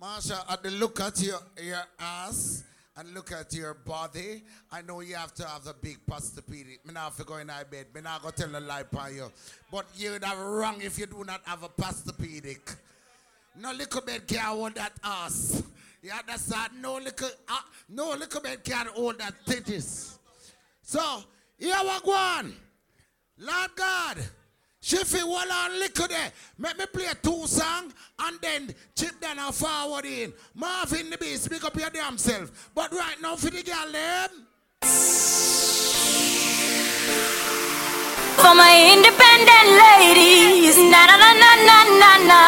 [SPEAKER 5] Marsha, at the look at your, your ass and look at your body, I know you have to have a big pastopedic. Me not go in my bed. Me not go tell a lie upon you. But you'd have wrong if you do not have a pastopedic. No little bed can hold that ass. You understand? No little, uh, no little bed can hold that titties. So, here we go on. Lord God, Shiffy, hold on, little there. Make me play two song and then chip down and forward in. Marvin the Beast, pick up your damn self. But right now for the girl them.
[SPEAKER 29] For my independent ladies, na na na na na na na.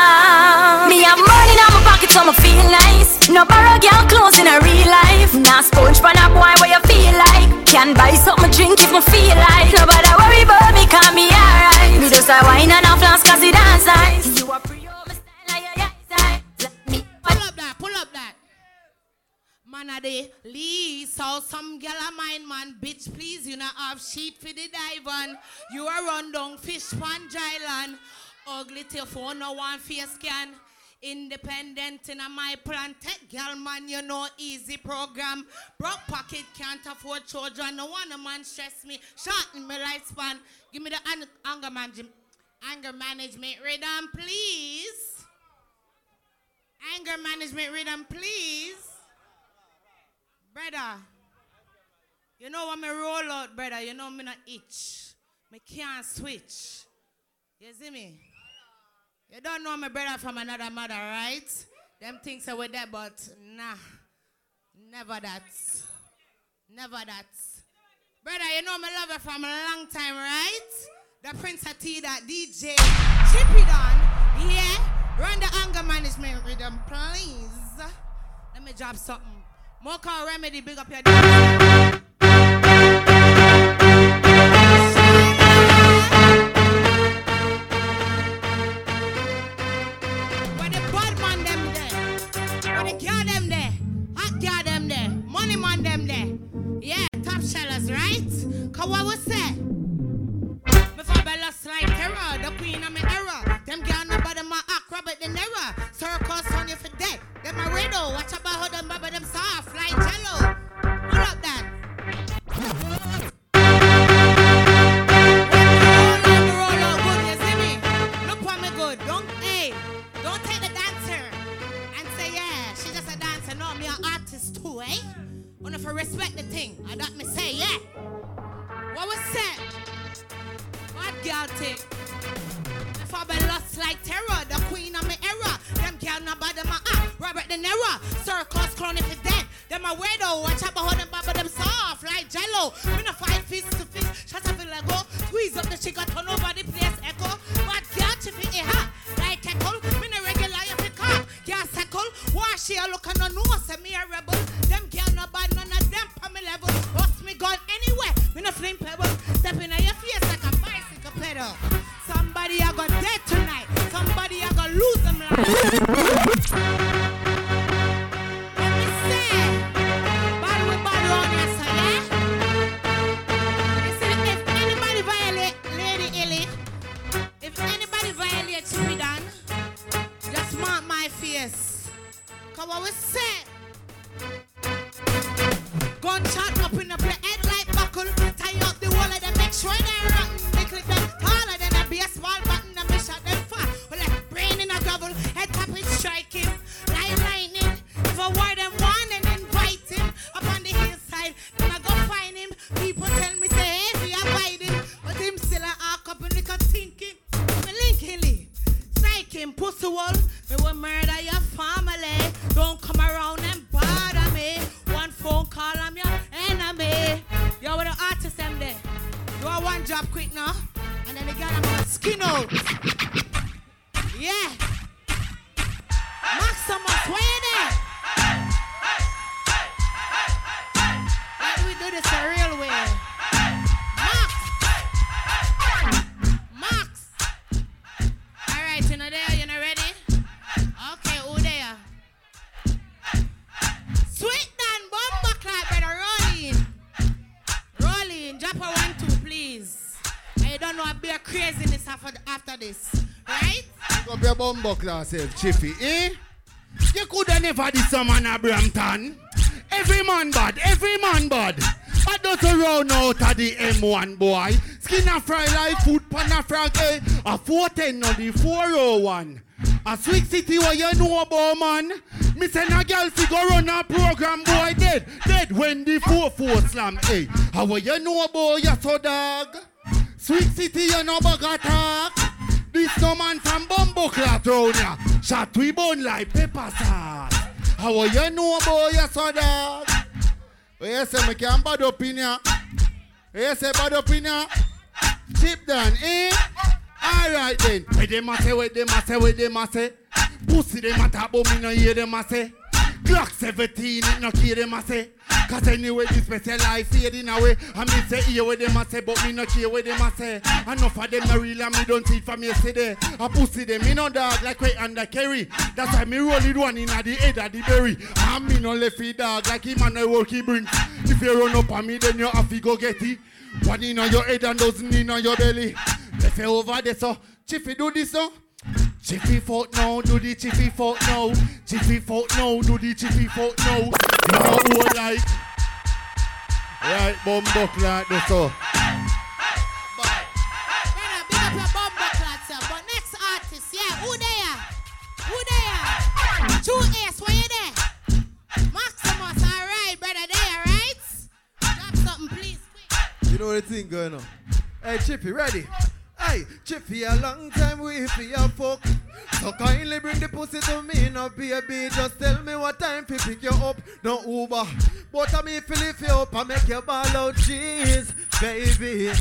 [SPEAKER 29] Me have money in my pocket, so me feel nice. No borrow girl clothes in a real life. Nah sponge pan a boy where you feel like. Can buy something drink if me feel like. Nobody worry about me, call me alright. Me just a wine and a flask 'cause it dance nice. You a pre
[SPEAKER 55] Pull up that, pull up that. Man a day, lease so some gal a mine man, bitch please you not have sheet for the divan. You are run down fish pan island. Ugly till phone no one face scan. Independent in a my plan, tech gal man, you know easy program. Broke pocket can't afford children. No one a man stress me, shorten my lifespan. Give me the an- anger management, anger management rhythm, please. Anger management rhythm, please. Brother, you know when me roll out, brother, you know me not itch. Me can't switch. You see me? You don't know my brother from another mother, right? Them things are with that, but nah. Never that. Never that. Brother, you know me love you from a long time, right? The Prince of T, that DJ. Chippy Don. Yeah. Run the anger management rhythm, please. Let me drop something. More call remedy, big up your craziness after, after this. Right?
[SPEAKER 56] Pick up your bumbo class, eh,
[SPEAKER 57] you coulda never this a man a. Every man bad, every man bad. I don't run out of the M1 boy. Skin a fry like food pan a frog, eh? A 410 on the 401. A Sweet City what you know about man. Me send a girl fi go run a program boy dead. Dead when the 4-4 slam, eh? How you know about your so dog? Sweet City you know bag attack. This no man from Clat round ya. Shot we bone like pepper sauce. How you know about your so dog? What you say me can bad up in ya? Say bad up? Chip down, eh? Alright then. Where them a say, where them a say, where a say? Pussy them a but me no hear them a say. Glock 17, it no care them a say. Cause anyway, this special life fading away. And me say, hear what them a say, but me no care what them a say. Enough of them no real and me don't see it from yesterday. A pussy them, me no dog like way under carry. That's why me roll it one in the head of the berry. And me no left it dog like him and I work he bring. If you run up on me, then you have to go get it. One in on your head and dozen in on your belly. Left it over there, so Chiffy do this, so. Chiffy fuck now, do the chiffy fuck now. Chiffy fuck now, do the chiffy fuck now. You know who I like. Right, bumbo like this, so.
[SPEAKER 55] Next artist, yeah, who? Who there? Two where you there? Maximus, all right, brother, there, right? Drop something, please.
[SPEAKER 58] You know the thing going on. Hey, Chippy, ready? Hey, Chippy, a long time we fi a fuck. So kindly bring the pussy to me, no baby. Just tell me what time fi pick you up, no Uber. But I me fi lift you up and make you ball out cheese, baby.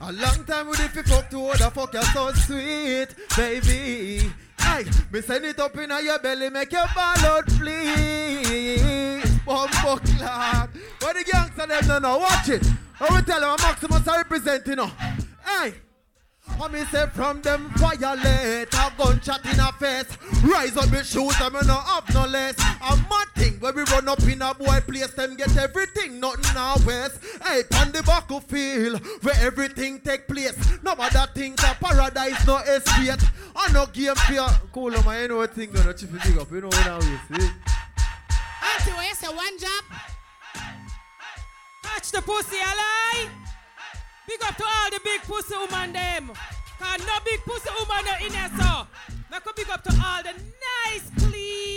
[SPEAKER 58] A long time we fi fuck to other fuck you're so sweet, baby. Hey, me send it up in your belly, make you ball out, please. Bumbo clock. What the gangster them no know, watch it. I will tell them Maximus are representing you. Hey. I me say from them violate a gunshot in a face. Rise up shoot them and no have no less. A mad thing where we run up in a boy place, them get everything, nothing our waste. Hey, on the battlefield where everything take place. No matter think a paradise no escape. I no game fear. Cool, man, you know thing gonna chip it up. You know what I see.
[SPEAKER 55] Auntie, what you one job?
[SPEAKER 43] Catch the pussy alive. Big up to all the big pussy woman them. Cause no big pussy woman no in here so. Make a big up to all the nice, clean,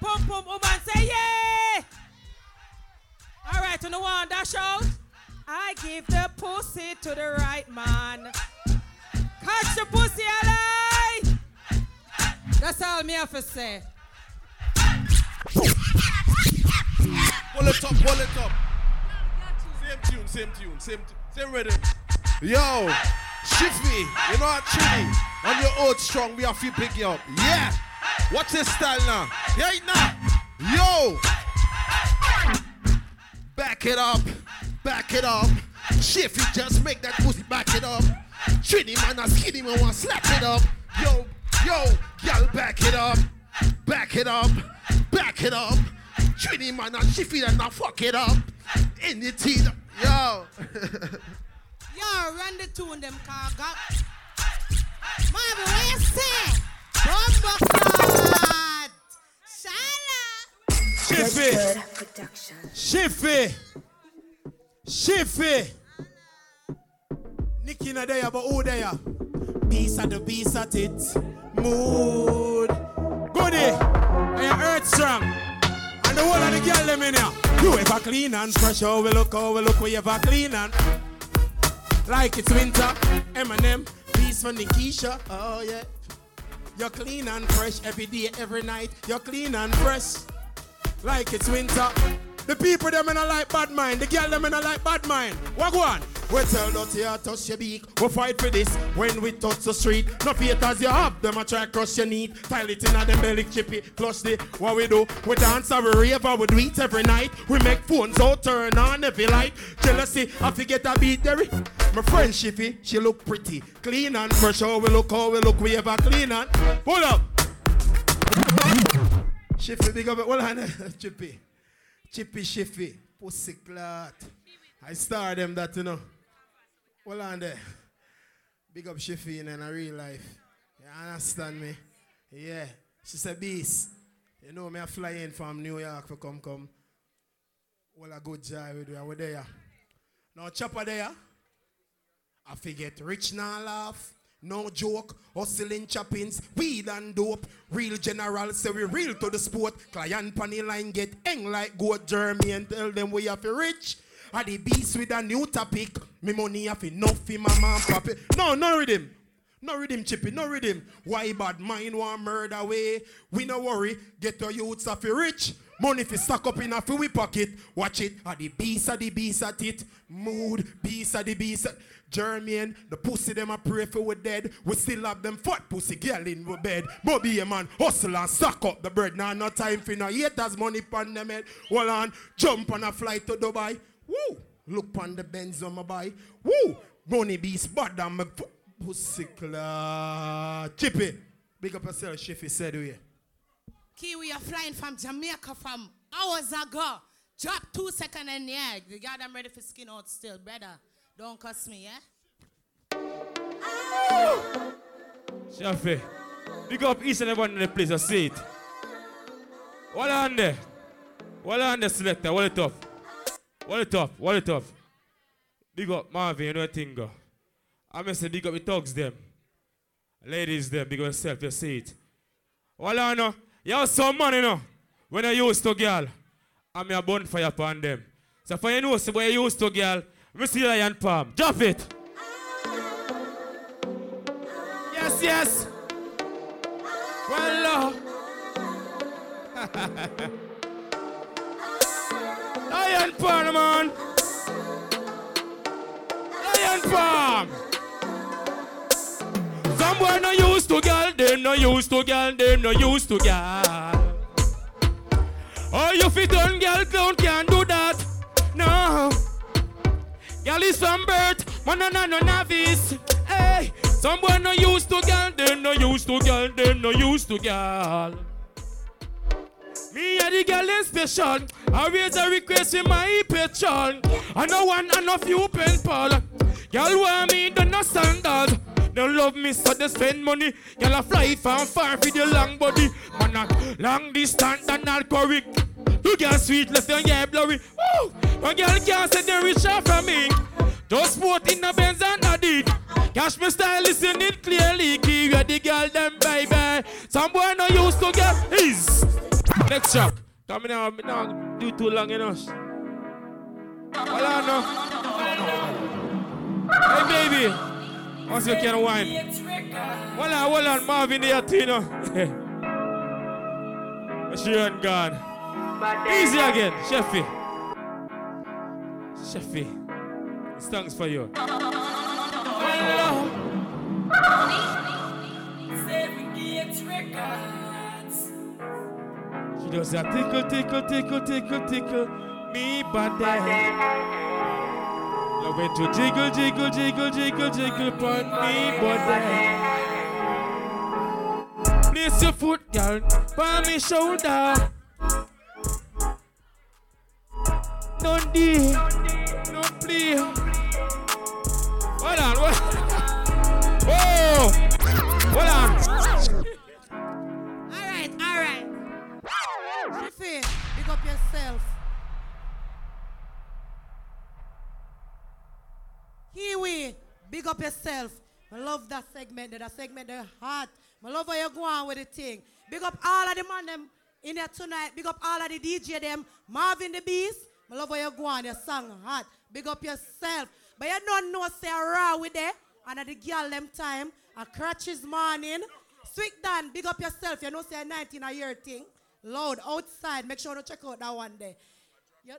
[SPEAKER 43] pum pum woman. Say yeah. All right, to the one dash out. I give the pussy to the right man. Catch the pussy alive. That's all me have to say.
[SPEAKER 6] Pull it up, pull it up. Same tune, same tune, same t- same rhythm. Yo, Shifty, you know what, Chili? On your old strong, we have to pick you up. Yeah. What's this style now? Yeah, now. Yo. Back it up, back it up. Shifty, just make that pussy back it up. Trini man, a skinny man, want slap it up. Yo, yo, y'all back it up, back it up, back it up. Trini man, and shifty and now fuck it up. Anything, yo.
[SPEAKER 55] Yo, run the tune them car got. Marvin, what you say? Bumbo clot. Shala.
[SPEAKER 43] Shiffy. Shiffy. Shiffy. Nicky na there, but who there? Piece of the piece at it. Mood. Goody. And you earth strong. And the whole of the girl them in here. You ever clean and fresh? Oh, we look, oh, we look, we ever clean and. Like it's winter. Eminem. Piece for Nikisha. Oh, yeah. You're clean and fresh every day, every night. You're clean and fresh. Like it's winter. The people them in a like bad mind. The girl them in a like bad mind. What go on? We tell dirty here touch your beak. We fight for this when we touch the street. No haters you have them a try cross your knee. Tile it in a them belly chippy. Plus the what we do. We dance and we rave and we do it every night. We make phones out turn on every light. Jealousy I forget a beat there. My friend Shiffy, she look pretty. Clean and fresh. How we look, how we look, we ever clean and pull up. Shiffy, big up. Hold on, Chippy. Chippy Shiffy. Pussy clot. I star them that, you know. Hold on there. Big up Shiffy in a real life. You understand me?
[SPEAKER 57] Yeah, she said, Beast, you know me I fly in from New York for come come. Well, a good job with you. We're there. Now, chopper there. I forget rich now laugh. No joke, hustling choppings, weed and dope. Real general, say we real to the sport. Client panny line get hang like goat Jeremy and tell them we have to rich. Are the beast with a new topic. Me money have enough for my mom papi. No, no rhythm. No rhythm, Chippy, no rhythm. Why bad mind want murder way? We no worry, get your youths off rich. Money fi stack up in a fi we pocket. Watch it, a the beast a the beast at it. Mood, beast a the beast. Jermaine, the pussy them a pray for we dead. We still have them fat pussy girl in we bed. Bobby a man, hustle and suck up the bread. Now no time for no haters money pon them head. Hold on, jump on a flight to Dubai. Woo! Look pon the Benz on my buy. Woo! Money beast bad than my pussy claw. Chippy, big up yourself, Shiffy said we.
[SPEAKER 55] Kiwi are flying from Jamaica from hours ago. Drop two seconds in the air. The guy I'm ready for skin out still, brother. Don't cuss me, yeah?
[SPEAKER 59] Shafi, big up each and every in the place. I see it. What on there? What on there, selector? What it up? What it up? What it up? Big up Marvin, you know thing go. I must say big up the thugs them. Ladies them, big up yourself, you see it. What on no? You have some money no? When I used to girl, I'm a bonfire upon them. So for you know, so when you used to girl, me see lion palm. Drop it. Yes, yes. Well. Lion palm, man. Lion palm. Some boy no used to girl, them no used to girl, them no used to girl. Oh, you fit on girl, clown can't do that. No. Girl is from birth, man no no no novice. Hey, some boy no used to girl, them no used to girl, them no used to girl. Me and the girl is special. I raise a request in my petrol. I know one and a few pal. Girl want me do no standard. They love me so they spend money. Girl I fly from far for the long body. Man a long distance and not correct. You girl sweet left and yeah blurry. Woo! No girl can't say they rich off from me. Just sport in the Benz and a. Cash me style, listen it clearly. Key where the girl them baby. Some boy no used to get his. Next track. Come now, me now do too long enough. Hold on now. Hey baby. Once you can wine. Hold on, hold on, Marvin the Atino. she ain't gone. Easy again, Sheffy. Sheffy. This song's for you. She does a tickle, tickle, tickle, tickle, tickle me body. Love it to jiggle, jiggle, jiggle, jiggle, jiggle upon me body. Place your foot, girl, on me shoulder. Don't do, don't play. Hold on? Whoa! Oh. Hold on.
[SPEAKER 55] All right, all right. Shiffy, big up yourself. Kiwi, big up yourself. I love that segment. That segment, the heart. I love how you go on with the thing. Big up all of the man them in there tonight. Big up all of the DJ them. Marvin the Beast. I love you go on. Your song hot. Big up yourself. But you don't know say raw with there. And at the girl them time. A crutches morning. Sweet Dan, big up yourself. You know say a 19 a year thing. Loud outside. Make sure to check out that one there. You-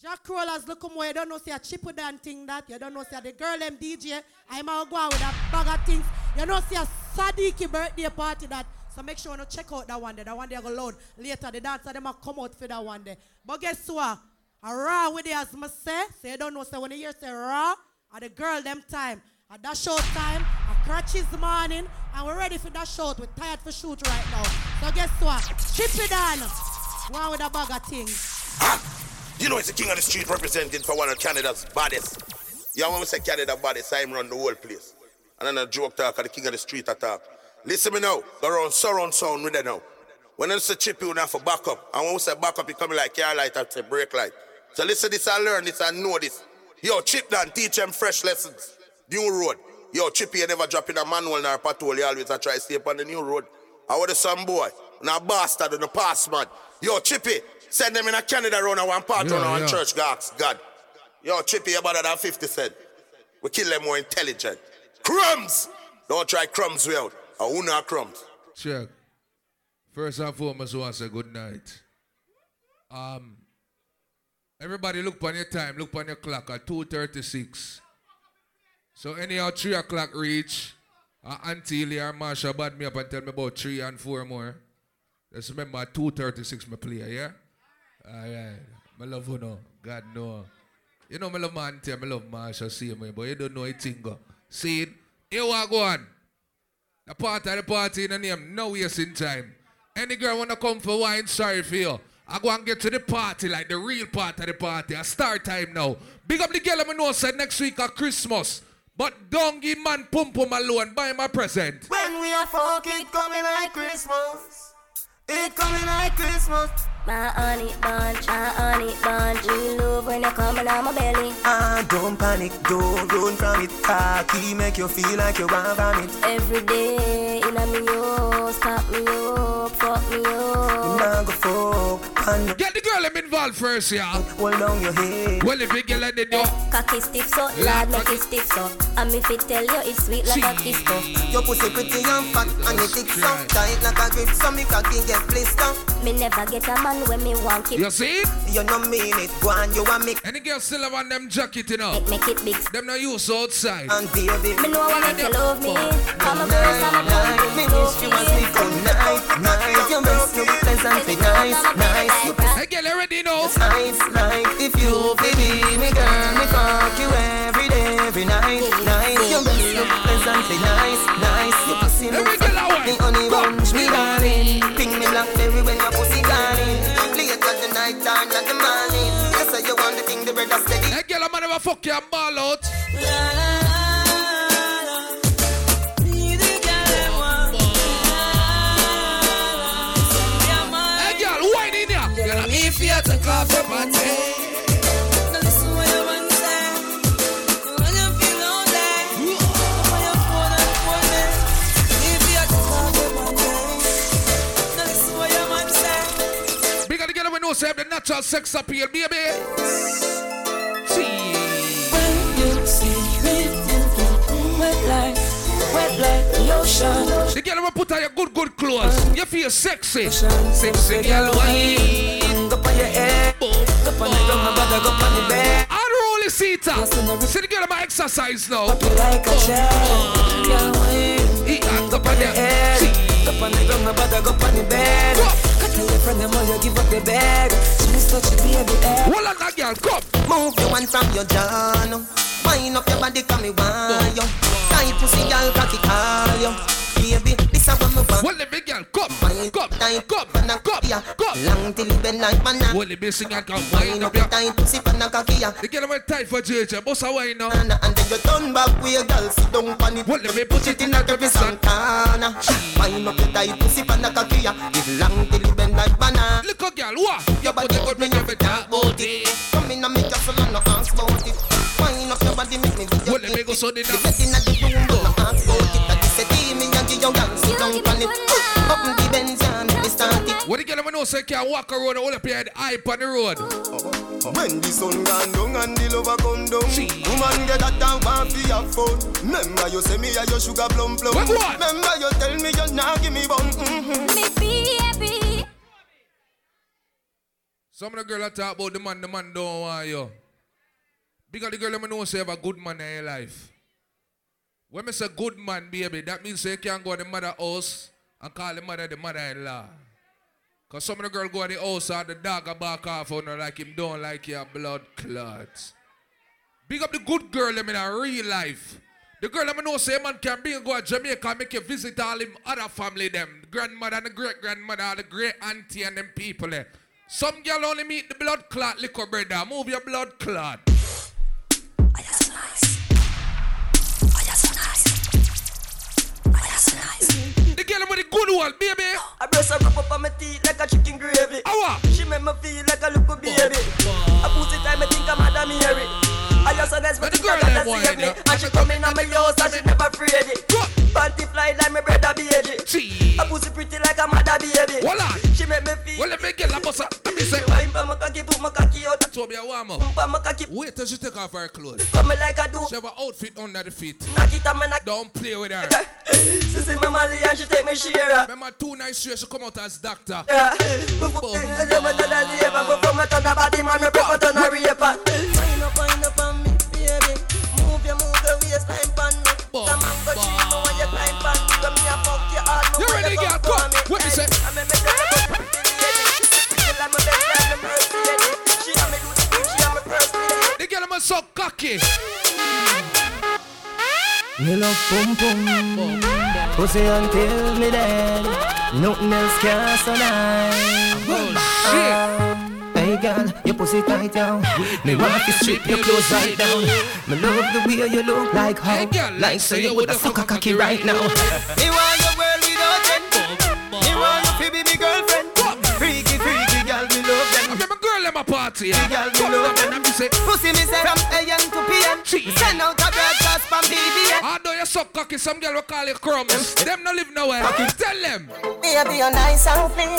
[SPEAKER 55] Jack Rollers look more. You don't know say a chip Dan thing that. You don't know say the girl them DJ. I'm out go out with a bag of things. You know say a Sadiki birthday party that. So make sure to check out that one day. That one I go load. Later the dancer them come out for that one day. But guess what? A raw with it as I say. So you don't know say when you hear say raw, at the girl them time. At that show time, a crutches morning, and we're ready for that show. We're tired for shoot right now. So guess what? Chip it on. One with a bag of things.
[SPEAKER 56] You know it's the king of the street representing for one of Canada's baddest. Yeah, when we say Canada baddest, I'm run the whole place. And then a joke talk the king of the street attack. Listen me now. Go around surround sound with it now. When I say chip, you have to backup. And when we say backup, you coming like car light, say brake light. So listen this, I learn this, I know this. Yo, Chip Dan, teach them fresh lessons. New road. Yo, Chippy, you never drop in a manual nor a patrol, you always try to stay up on the new road. I want some boy, now bastard and a pass man. Yo, Chippy, send them in a Canada round and one part
[SPEAKER 45] Yeah,
[SPEAKER 56] round and
[SPEAKER 45] yeah.
[SPEAKER 56] church gods, God. Yo, Chippy, you better than 50 cent. We kill them more intelligent. Crumbs! Don't try crumbs we out. I who not crumbs.
[SPEAKER 45] Check. First and foremost, I want to say good night. Um, everybody look on your time, look on your clock at 2.36. So anyhow, 3 o'clock reach, uh, Auntie Lee or Marsha bad me up and tell me about 3 and 4 more. Just remember at 2.36 my play, yeah? Alright. I love you know. God know. You know, I love my auntie, I love Marsha, see me, but you don't know it thing. See it? Here we go on. The part of the party in the name, no wasting time. Any girl wanna come for wine, sorry for you. I go and get to the party, like the real part of the party. I start time now. Big up the girl I know said next week at Christmas. But don't give man pum pum alone, buy my present.
[SPEAKER 26] When we are fuck, it coming like Christmas. It coming like Christmas.
[SPEAKER 9] My honey bunch, my honey bunch. You love when you coming on my belly.
[SPEAKER 26] Ah, don't panic, don't run from it. Cocky make you feel like you want vomit.
[SPEAKER 9] Every day in a me house, pop me up, fuck me up.
[SPEAKER 26] Now go fuck, and
[SPEAKER 45] Get the girl I'm involved first, yeah.
[SPEAKER 26] hold down your head.
[SPEAKER 45] Well, if you get like the door.
[SPEAKER 9] Cocky stiff so, lad make it stiff so. And me fit tell you it's sweet like a kiss so.
[SPEAKER 26] Your pussy pretty and fat and it thick so tight like a grip so me cocky get blister.
[SPEAKER 9] Me never get a man when me want keep.
[SPEAKER 45] You see?
[SPEAKER 26] You no mean it, go on you want me
[SPEAKER 45] Any girl still have on them jacket, you know.
[SPEAKER 9] Make it big.
[SPEAKER 45] Them not use outside.
[SPEAKER 26] and baby.
[SPEAKER 9] Me know when you love me. Come a verse and a
[SPEAKER 26] Night,
[SPEAKER 9] pump
[SPEAKER 26] me
[SPEAKER 9] it
[SPEAKER 26] wish you was me for night, night. You best look pleasant, be nice, nice. You
[SPEAKER 45] Hey, girl, you ready now?
[SPEAKER 26] nice, like if you baby me girl, me fuck you every day, every night, night. You best look pleasant, be nice, nice. You pussy look
[SPEAKER 45] Every
[SPEAKER 26] me honey bunch, me darling. Bread is steady.
[SPEAKER 45] Hey, girl, I'm never fuck you and ball out. Hey, know say have the natural sex appeal, baby. See.
[SPEAKER 2] When you see me Wet like, wet like the ocean
[SPEAKER 45] The girl will put on your good, good clothes. You feel sexy. Sexy girl, wine.
[SPEAKER 26] Go on your head, go on the ground, go on the bed.
[SPEAKER 45] Unroll the seat. See the girl about exercise now.
[SPEAKER 26] Like a child, girl, wine. Go on your head, go on the ground, my brother, go on the bed. Ah, go tell your friend them all you give up your bed. She miss touch your baby head.
[SPEAKER 45] Hold on, that girl, come.
[SPEAKER 26] Move your one from your no. Wind up your body, come me want you. Tight pussy, girl, cocky call you. Baby, this a what me want.
[SPEAKER 45] Well, the big girl, come, come,
[SPEAKER 26] Tight,
[SPEAKER 45] come,
[SPEAKER 26] a
[SPEAKER 45] come,
[SPEAKER 26] cocky,
[SPEAKER 45] come.
[SPEAKER 26] Long till it bend like banana.
[SPEAKER 45] Well, the big singer come,
[SPEAKER 26] Wind up your
[SPEAKER 45] your.
[SPEAKER 26] tight pussy, pan a cocky, yeah.
[SPEAKER 45] The girl went tight for JJ, boss a wine now.
[SPEAKER 26] And then you turn back with your girl, sit down on it.
[SPEAKER 45] Well, let me put it in a
[SPEAKER 26] Every Santana. Wind up your tight pussy, pan a cocky. It long till it bend like banana.
[SPEAKER 45] Look at girl, what?
[SPEAKER 26] Your body good, me never talk about it. Come in and make castle and no ask about it. Wind up your body, make me video
[SPEAKER 45] Well, let me go so the
[SPEAKER 26] The bed inna the room, oh. don't no ask about it. Give your girl sit down on it. Up in the Benz and me start it.
[SPEAKER 45] What the girl we know say can't walk around and hold up your head hype on the road.
[SPEAKER 26] When the sun gone down and the lover come down Woman get that and want fi have fun Remember you say me a your sugar plum plum
[SPEAKER 45] What, what?
[SPEAKER 26] Remember you tell me you nah give me bun mm-hmm.
[SPEAKER 9] Me baby.
[SPEAKER 45] Some of the girl that talk about the man, the man don't want you. Because the girl let me know say have a good man in your life. When me say good man, baby, that means you can't go to the mother house and call the mother the mother-in-law. Because some of the girl go to the house and the dog a back off on her like him don't like your blood clots. Big up the good girl them in a real life. The girl let me know say man can you go to Jamaica make you visit all him other family them. Grandmother and the great grandmother, and the great auntie and them people there. Some girl only meet the blood clot liquor brother. Move your blood clot. The girl with the good one, baby.
[SPEAKER 60] I breast her up up on my teeth like a chicken gravy.
[SPEAKER 45] Awa.
[SPEAKER 60] She make me feel like a little baby. I pussy time I think I'm Madam Mary. I just honest me think I gotta save me. And she come in on my house and she never afraid it. Panty fly like my brother baby. A pussy pretty like a mother baby.
[SPEAKER 45] Voila.
[SPEAKER 60] She make me feel.
[SPEAKER 45] Well, let me get la bossa. Let me say.
[SPEAKER 60] Wine pa my cocky, put my cocky out.
[SPEAKER 45] So be a warm up.
[SPEAKER 60] Pa my cocky.
[SPEAKER 45] Wait till she take off her clothes.
[SPEAKER 60] Come like I do.
[SPEAKER 45] She have an outfit under the feet.
[SPEAKER 60] Knock it on me knock.
[SPEAKER 45] Don't play with her.
[SPEAKER 60] She see me Molly and she take me share.
[SPEAKER 45] Remember two nights straight she come out as doctor.
[SPEAKER 60] Yeah. Before me turn a lever, before me turn a body man, me prefer turn a raper. Wind
[SPEAKER 45] so cocky.
[SPEAKER 31] Me love pum pum Pussy until me dead Nothing else can survive Ah, Hey girl, your pussy tight down. Me want to strip your clothes right down. Me love the way you look like how Like so you would a fuck a cocky right now.
[SPEAKER 61] Me want girl
[SPEAKER 45] in my party.
[SPEAKER 61] Freaky girl, me love them.
[SPEAKER 45] say,
[SPEAKER 61] Pussy me say from AM to PM. Send out a broadcast from BBN.
[SPEAKER 45] I know you suck cocky, some girl will call you crumbs. Them no live nowhere. Tell them.
[SPEAKER 26] Baby, you're nice and clean.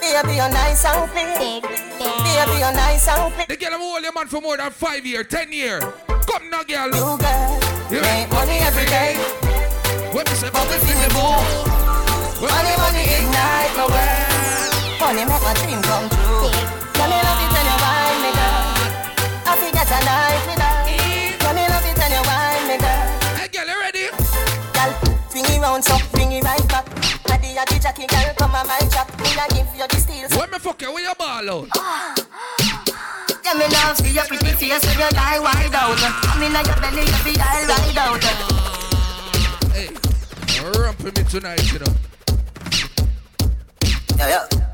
[SPEAKER 26] Baby, you're nice and clean. Baby, you're nice and clean.
[SPEAKER 45] The girl am hold your man for more than five year, ten year. Come now, girl.
[SPEAKER 26] You girl,
[SPEAKER 45] You
[SPEAKER 26] make money every day.
[SPEAKER 45] What me say?
[SPEAKER 26] Bubble in the bowl. Money, money ignite my world. Money make my dream come true. Let me love you wine me, girl. I forget a night me, girl. Mm. Let me love it when you wine me, girl.
[SPEAKER 45] Hey, girl, you ready?
[SPEAKER 26] Girl, bring it round, so bring it right back. Addy, addy, Jackie, girl, come on my chat. Me a give you the steals.
[SPEAKER 45] When me fuck you, where you ball out? Ah.
[SPEAKER 26] Yeah, me love see your pretty face when you lie wide out. I'm in your belly, you be all ride out. Ah.
[SPEAKER 45] Hey, rump me tonight, you know.
[SPEAKER 26] Yeah, yeah.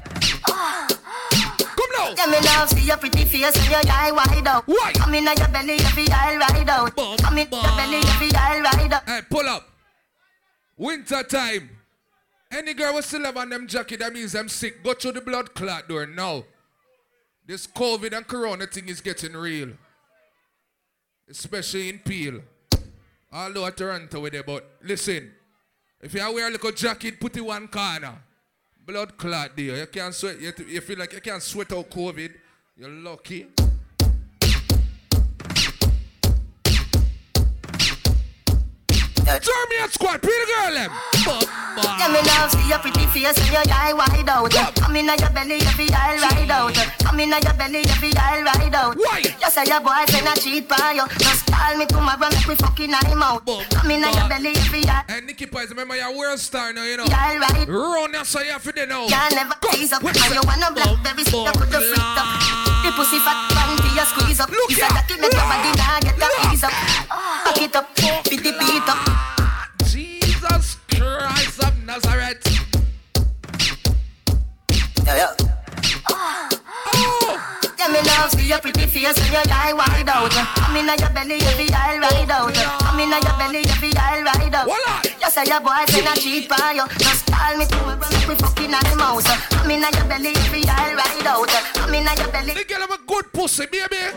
[SPEAKER 45] Come now.
[SPEAKER 26] Me love see your pretty face when you lie wide out.
[SPEAKER 45] Why?
[SPEAKER 26] I'm in your belly, be all ride out. I'm in your belly, be all ride out.
[SPEAKER 45] Hey, pull up. Winter time. Any girl will still have on them jacket, that means them sick. Go through the blood clot door now. This COVID and corona thing is getting real. Especially in Peel. Although at Toronto with it, but listen. If you wear a little jacket, put it one corner. Blood clot there. You can't sweat. You, you feel like you can't sweat out COVID. You're lucky. German squad, pretty girl them.
[SPEAKER 26] Yeah, me love see your pretty face when you lie wide out. I'm in your belly, be all ride out. I'm in your belly, be all ride out.
[SPEAKER 45] Why?
[SPEAKER 26] You say your boyfriend a cheat by you. Just call me tomorrow, make we fucking I'm out. I'm in your belly, be all
[SPEAKER 45] And Nikki Pies, remember you're world star now, you know.
[SPEAKER 26] Yeah, right.
[SPEAKER 45] Run your so you have to know.
[SPEAKER 26] Can't never tease up. And you wanna blackberry stick up with the freak up. The pussy fat panty you squeeze up. Look
[SPEAKER 45] here.
[SPEAKER 26] If I make your body nah get the ease up. Back it up, fit the beat up.
[SPEAKER 45] Jesus Christ of Nazareth.
[SPEAKER 26] Yeah, yeah. Yeah, see your pretty face when you lie wide out. I'm in your belly, you be all ride out. I'm in your belly, you be all ride out. You say your boyfriend a cheat by you. Just call me tomorrow, make we fucking on the mouse. I'm in your belly, you be all ride out. I'm in your belly.
[SPEAKER 45] The girl have a good pussy, baby.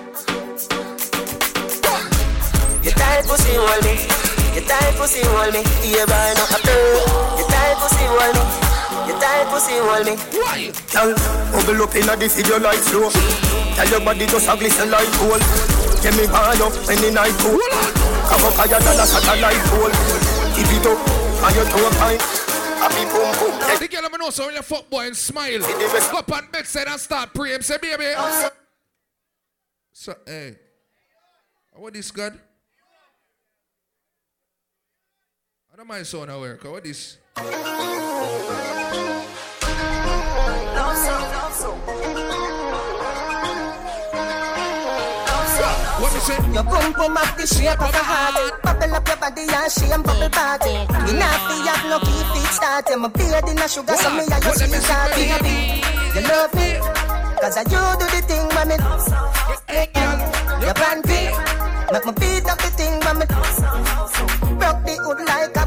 [SPEAKER 31] You tight pussy hold me. You tight pussy hold me. Yeah, boy, no after. You tight pussy hold me. You tight pussy hold me.
[SPEAKER 45] Why?
[SPEAKER 31] Girl, bubble up inna the video like flow. Tell your body just a glisten like gold. Get me high up the night cool. Come up higher than a satellite pole. Keep it up on your toe pine. Happy boom boom.
[SPEAKER 45] The girl have know so when you fuck boy and smile. Go up on bedside and start praying. Say, baby. So, hey. What this God? I don't mind aware. What this? What say?
[SPEAKER 26] Your pum pum up the shape of a heart. Bubble up your body and shame bubble party. You not fi have no key feet start. I'm a beard in a sugar, so me a sweet heart, baby. You love me, cause I you do the thing, mommy. Your panty, make me beat up the thing, mommy. Rock the hood like a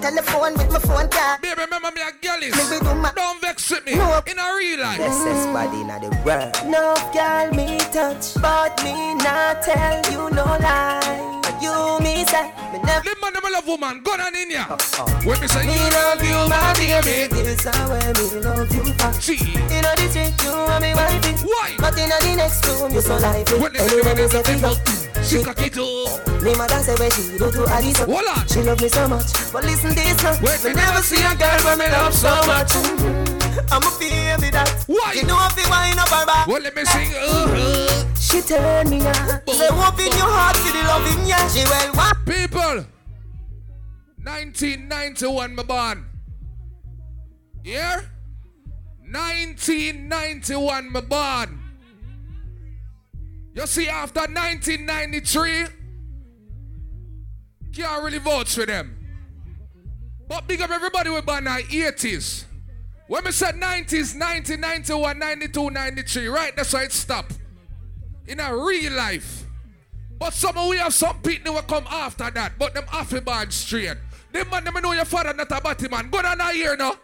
[SPEAKER 26] telephone with my phone card. Baby, remember me a girl is. Me do my... Don't vex with me. No. In a real life. Blessest body in the world. No girl me touch, but me not tell you no lie. You me say me never.
[SPEAKER 45] The man never love woman. Go on in ya. Oh, oh. When me say
[SPEAKER 26] me
[SPEAKER 45] you love you, my baby.
[SPEAKER 26] This is how me love you. Gee. You know the trick, you and me wifey.
[SPEAKER 45] Why?
[SPEAKER 26] But in the next room, you so lively.
[SPEAKER 45] When they
[SPEAKER 26] say me, they
[SPEAKER 45] say
[SPEAKER 26] me.
[SPEAKER 45] She cock it up.
[SPEAKER 26] Me mother say when she do to
[SPEAKER 45] Hold on.
[SPEAKER 26] She love me so much But listen this now
[SPEAKER 45] Wait,
[SPEAKER 26] Me never see a girl where me love so mm-hmm. much I'm a baby that
[SPEAKER 45] Why?
[SPEAKER 26] You know if you wind up her back
[SPEAKER 45] Well, let me sing. Uh, uh.
[SPEAKER 26] She turn me on oh, Say oh, open your oh. heart to the loving yeah She well what
[SPEAKER 45] People, 1991, my born. Yeah? 1991, my born. You see, after 1993, can't really vote for them. But big up everybody with born in the 80s. When we said 90s, 90, 91, 92, 93, right? That's why it stopped. In a real life. But some we have some people will come after that, but them off the straight. Them man, them know your father not a batty man. Go down here now.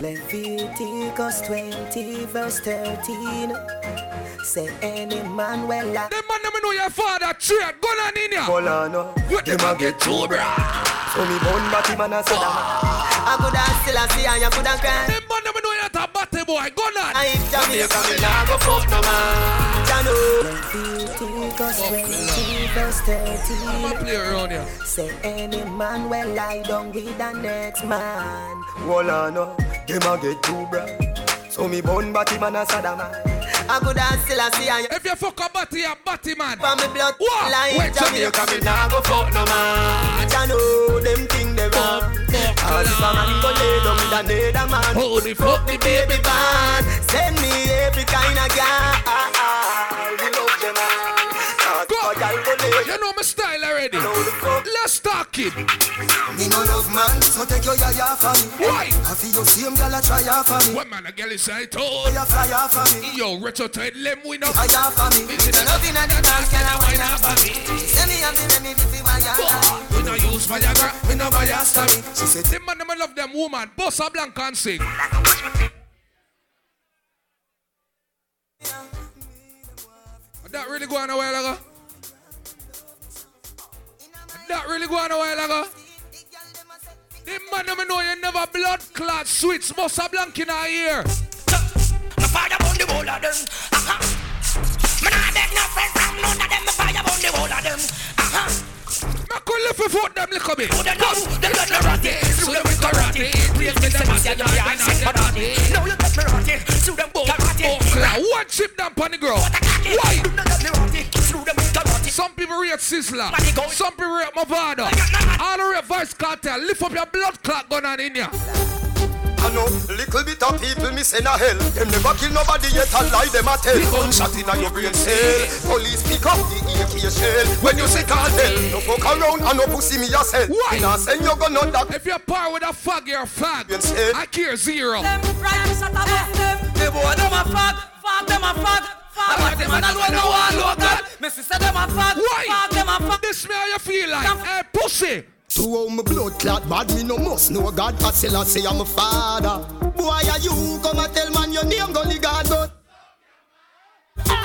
[SPEAKER 26] Leviticus 20 verse 13 Say any man well like
[SPEAKER 45] Them man, them know your father straight. Go down in here.
[SPEAKER 26] Hold on no
[SPEAKER 45] What them a get to, bruh?
[SPEAKER 26] So me bone batty man a say I could have still a see and you could have cry
[SPEAKER 45] Them man, them know you're a batty boy. Go down.
[SPEAKER 26] I if Jamaica me nah go fuck no man Jano Leviticus 20 verse 13
[SPEAKER 45] I'ma play around here.
[SPEAKER 26] Say any man will lie down with the next man Hold on no Them a get too bruh So me bone batty man a sada man I could have still a see and
[SPEAKER 45] If you fuck a batty, a batty man.
[SPEAKER 26] For me blood
[SPEAKER 45] What?
[SPEAKER 26] like
[SPEAKER 45] Wait,
[SPEAKER 26] Jamaica. Me nah go fuck no man. Jano them thing they wrong. Cause if a man go lay down with another man.
[SPEAKER 45] Holy fuck
[SPEAKER 26] the baby man. Send me every kind of girl ah, ah, ah, We love them man
[SPEAKER 45] You know my style already. Let's talk it.
[SPEAKER 26] Me no love man, so take your yaya for me.
[SPEAKER 45] Why?
[SPEAKER 26] I feel your same girl a try for me.
[SPEAKER 45] What man, a girl is I told.
[SPEAKER 26] You fly ya for me.
[SPEAKER 45] Yo, retro tight lem we know.
[SPEAKER 26] Try ya for me.
[SPEAKER 45] It's
[SPEAKER 26] It's nothing at the dance, can I wine up for me? Send me and the me if you want ya.
[SPEAKER 45] We no use Viagra, we no buy a story. She said, them man, them love them woman. Bossa Blanca and sing. That really go on a while ago. That really go on a while ago. Them man, them know you never blood clot switch. Bossa Blanca in our ear.
[SPEAKER 2] My fire on the whole of them. Uh-huh. Me nah beg no friend from none of them. Me fire on the whole of them. Uh-huh.
[SPEAKER 45] Me could a foot them little bit.
[SPEAKER 2] Who they know? No rotty. Sue them with karate. Please me them as you and say karate. Now you get me rotty. Sue them with karate.
[SPEAKER 45] Chip down on the girl. Why?
[SPEAKER 2] You know get me.
[SPEAKER 45] Some people rate Sizzla. Some people rate Mavado. All the rate Vybz Kartel. Lift up your blood clot gun on in here.
[SPEAKER 31] I know little bit of people me send a hell. Them never kill nobody yet a lie them a tell. Gunshot inna your brain cell. Police pick up the AK shell. When you say cartel, no fuck around and no pussy me yourself. sell.
[SPEAKER 45] Why?
[SPEAKER 31] Now send your gun on that.
[SPEAKER 45] If you're par with a fag, you're a fag. I care zero.
[SPEAKER 2] Them rhymes at about them. The boy them a fag. Fag them a fag. Fag like them and alone no one local. Me sister them a fag.
[SPEAKER 45] Why?
[SPEAKER 2] Fag them a fag.
[SPEAKER 45] This me how you feel like. Hey, eh, pussy.
[SPEAKER 31] To how my blood clot bad me no must know God I say I say I'm a father Boy are you come and tell man your name gully God but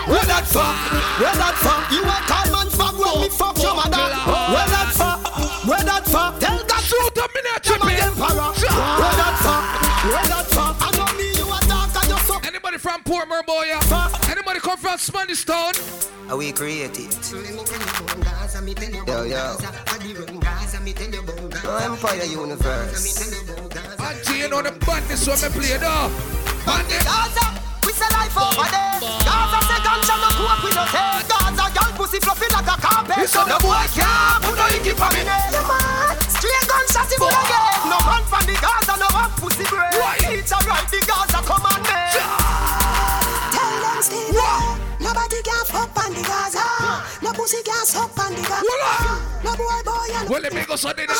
[SPEAKER 31] Where that fuck? Where that fuck? You a call man fuck when me fuck your mother Where that fuck? Where that fuck? Tell God
[SPEAKER 45] Shoot a minute,
[SPEAKER 31] Them a
[SPEAKER 45] Jimmy.
[SPEAKER 31] emperor Where that fuck? Where that fuck? I know me you a talk and you suck
[SPEAKER 45] Anybody from Portmore, boy? yeah? Anybody come from Spanish Town?
[SPEAKER 26] How we create it Yo yo No Empire Universe
[SPEAKER 45] Auntie, you know the bandits when me play though. Bandit.
[SPEAKER 31] Gaza, we say life over there. Gaza say ganja no coke we no take. Gaza girl pussy fluffy like a carpet. So the boy can't put no icky for me. Yeah man, straight gunshot in the head. No man from the Gaza no have pussy bread. It's alright the Gaza commandment.
[SPEAKER 62] Tell them stay there. Nobody can fuck on the Gaza. No pussy can suck on the Gaza. No boy boy and
[SPEAKER 45] Well, let me go Sunday now.